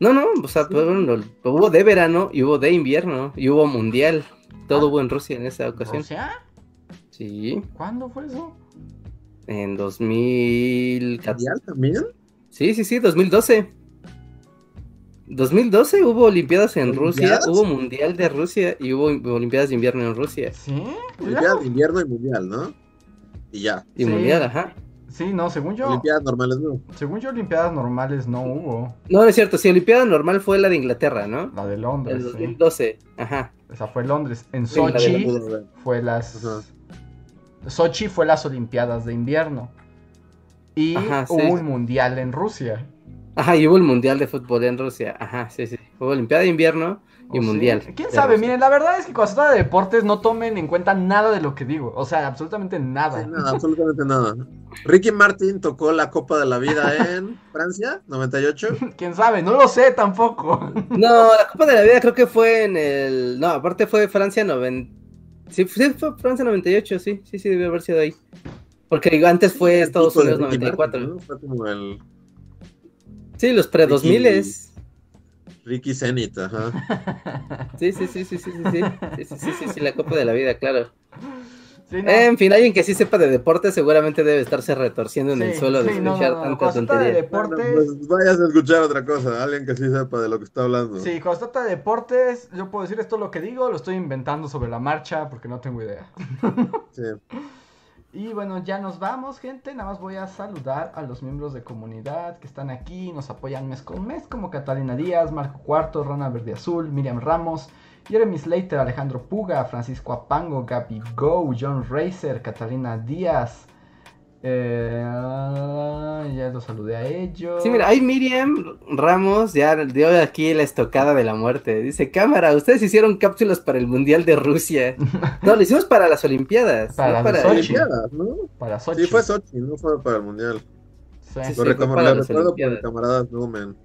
Speaker 1: No, no, o sea, pero lo- hubo de verano y hubo de invierno y hubo mundial. Todo
Speaker 2: Ah.
Speaker 1: hubo en Rusia en esa ocasión.
Speaker 2: ¿Rusia?
Speaker 1: Sí,
Speaker 2: ¿Cuándo fue eso?
Speaker 1: en 2014.
Speaker 3: ¿Mundial también?
Speaker 1: Sí, sí, sí, 2012. 2012 hubo Olimpiadas en Rusia, hubo Mundial de Rusia y hubo Olimpiadas de invierno en Rusia.
Speaker 2: ¿Sí?
Speaker 3: Olimpiadas de invierno y mundial, ¿no? Y ya.
Speaker 1: Y
Speaker 2: Sí.
Speaker 1: Mundial, ajá.
Speaker 2: Sí, no, según yo,
Speaker 3: Olimpiadas normales, no.
Speaker 2: según yo Olimpiadas normales no hubo.
Speaker 1: No, no es cierto, sí, Olimpiada normal fue la de Inglaterra, ¿no?
Speaker 2: La de Londres, sí.
Speaker 1: 2012, ajá.
Speaker 2: Esa fue Londres. En
Speaker 1: Sí, la
Speaker 2: Sochi fue las...
Speaker 3: Ajá.
Speaker 2: Sochi fue las Olimpiadas de invierno. Y
Speaker 1: Ajá, sí.
Speaker 2: hubo un mundial en Rusia.
Speaker 1: Ajá, y hubo el Mundial de Fútbol en Rusia, ajá, sí, sí. Hubo Olimpiada de invierno y
Speaker 2: ¿O sí?
Speaker 1: Mundial.
Speaker 2: ¿Quién sabe?
Speaker 1: Rusia.
Speaker 2: Miren, la verdad es que cuando se trata de deportes no tomen en cuenta nada de lo que digo. O sea, absolutamente nada.
Speaker 3: Sí, nada, absolutamente nada. Ricky Martin tocó la Copa de la Vida en Francia, 98.
Speaker 2: ¿Quién sabe? No lo sé tampoco.
Speaker 1: No, la Copa de la Vida creo que fue en el... No, aparte fue Francia 90... Sí, sí, fue Francia 98, sí, sí, sí, debió haber sido ahí. Porque antes fue Estados Unidos
Speaker 3: Ricky
Speaker 1: 94.
Speaker 3: Martin, ¿no? Fue como el
Speaker 1: Sí, los pre-2000.
Speaker 3: Ricky Zenith, ajá.
Speaker 1: Sí, sí, sí, sí, sí, sí, sí, sí, sí, sí, sí, sí, la Copa de la Vida, claro.
Speaker 2: Sí, no.
Speaker 1: En fin, alguien que sí sepa de deporte seguramente debe estarse retorciendo en el suelo de
Speaker 2: sí, no,
Speaker 1: escuchar
Speaker 2: no, no,
Speaker 1: tanta
Speaker 2: cuando se trata de.
Speaker 3: Bueno,
Speaker 2: deportes...
Speaker 3: pues vayas a escuchar otra cosa, alguien que sí sepa de lo que está hablando.
Speaker 2: Sí, cuando se trata de deportes, yo puedo decir esto lo que digo, lo estoy inventando sobre la marcha porque no tengo idea.
Speaker 3: Sí.
Speaker 2: Y bueno, ya nos vamos, gente. Nada más voy a saludar a los miembros de comunidad que están aquí, nos apoyan mes con mes, como Catalina Díaz, Marco Cuarto, Rana Verde Azul, Miriam Ramos, Jeremy Slater, Alejandro Puga, Francisco Apango, Gaby Go, John Racer, Catalina Díaz. Eh, ya los saludé a ellos.
Speaker 1: Sí, mira, ahí Miriam Ramos ya dio aquí la estocada de la muerte. Dice, cámara, ustedes hicieron cápsulas para el Mundial de Rusia. No, lo hicimos para las Olimpiadas.
Speaker 2: Para
Speaker 1: no
Speaker 2: las
Speaker 1: para...
Speaker 3: Olimpiadas, ¿no?
Speaker 2: Para Sochi.
Speaker 3: Sí, fue Sochi, no fue para el Mundial.
Speaker 2: Sí.
Speaker 1: Sí,
Speaker 3: Lo,
Speaker 1: para
Speaker 3: lo recuerdo por el camarada Newman.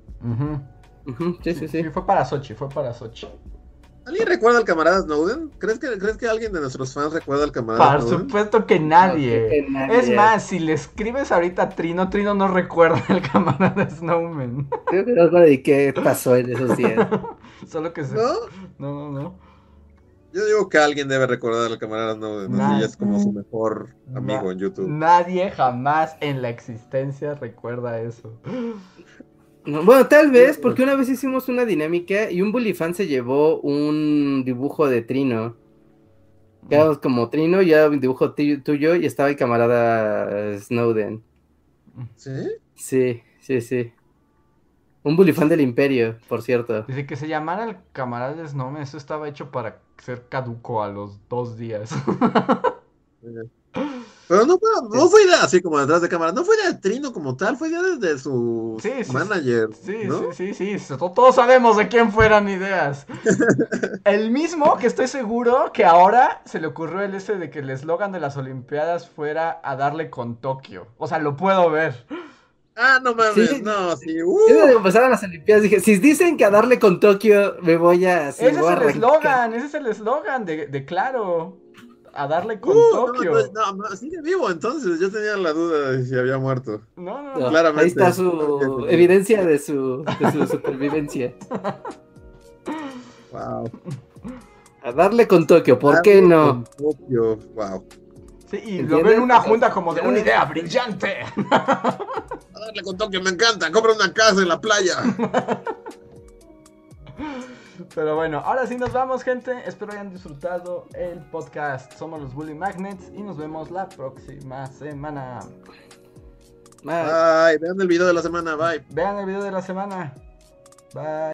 Speaker 1: Sí, sí. Sí,
Speaker 2: fue para Sochi, fue para Sochi.
Speaker 3: ¿Alguien recuerda al camarada Snowden? ¿Crees que, ¿Crees que alguien de nuestros fans recuerda al camarada
Speaker 2: Por
Speaker 3: Snowden?
Speaker 2: supuesto que nadie.
Speaker 1: No, que nadie.
Speaker 2: Es más, si le escribes ahorita a Trino, Trino no recuerda al camarada Snowman.
Speaker 1: Creo que no recuerdo de qué pasó en esos días.
Speaker 2: Solo que se.
Speaker 3: ¿No?
Speaker 2: No, no, no.
Speaker 3: Yo digo que alguien debe recordar al camarada Snowden. Así es como su mejor amigo en YouTube.
Speaker 2: Nadie jamás en la existencia recuerda eso.
Speaker 1: No, Bueno, tal vez, porque una vez hicimos una dinámica y un bully fan se llevó un dibujo de Trino. Quedamos como Trino, ya un dibujo tuyo y estaba el camarada eh, Snowden.
Speaker 3: ¿Sí?
Speaker 1: Sí, sí, sí. Un bully fan del Imperio, por cierto.
Speaker 2: Dice que se llamara el camarada Snowman, eso estaba hecho para ser caduco a los dos días.
Speaker 3: Pero no fue, no fue idea así como detrás de cámara, no fue idea de Trino como tal, fue idea de su
Speaker 2: Sí, sí,
Speaker 3: manager.
Speaker 2: Sí,
Speaker 3: ¿no?
Speaker 2: sí, sí, sí, to- todos sabemos de quién fueran ideas. El mismo que estoy seguro que ahora se le ocurrió el ese de que el eslogan de las Olimpiadas fuera a darle con Tokio. O sea, lo puedo ver.
Speaker 3: Ah, no mames,
Speaker 1: Sí.
Speaker 3: no, sí.
Speaker 1: Yo
Speaker 3: Uh,
Speaker 1: desde que empezaron las Olimpiadas dije, si dicen que a darle con Tokio me voy a...
Speaker 2: ese es
Speaker 1: voy a
Speaker 2: el
Speaker 1: arrancar".
Speaker 2: eslogan, ese es el eslogan de Claro. A darle con
Speaker 3: uh, no,
Speaker 2: Tokio.
Speaker 3: entonces, no, no, sigue vivo, entonces yo tenía la duda de si había muerto.
Speaker 2: No, no,
Speaker 1: No,
Speaker 2: no.
Speaker 3: Claramente.
Speaker 1: Ahí está su evidencia de su, de su supervivencia.
Speaker 3: Wow.
Speaker 1: A darle con Tokio, ¿por qué no?
Speaker 3: Tokio, wow.
Speaker 2: Sí, y lo ven en una junta como de una idea brillante.
Speaker 3: A darle con Tokio, me encanta, compra una casa en la playa.
Speaker 2: Pero bueno, ahora sí nos vamos, gente. Espero hayan disfrutado el podcast. Somos los Bully Magnets y nos vemos la próxima semana.
Speaker 3: Bye, vean el video de la semana, bye.
Speaker 2: Vean el video de la semana. Bye.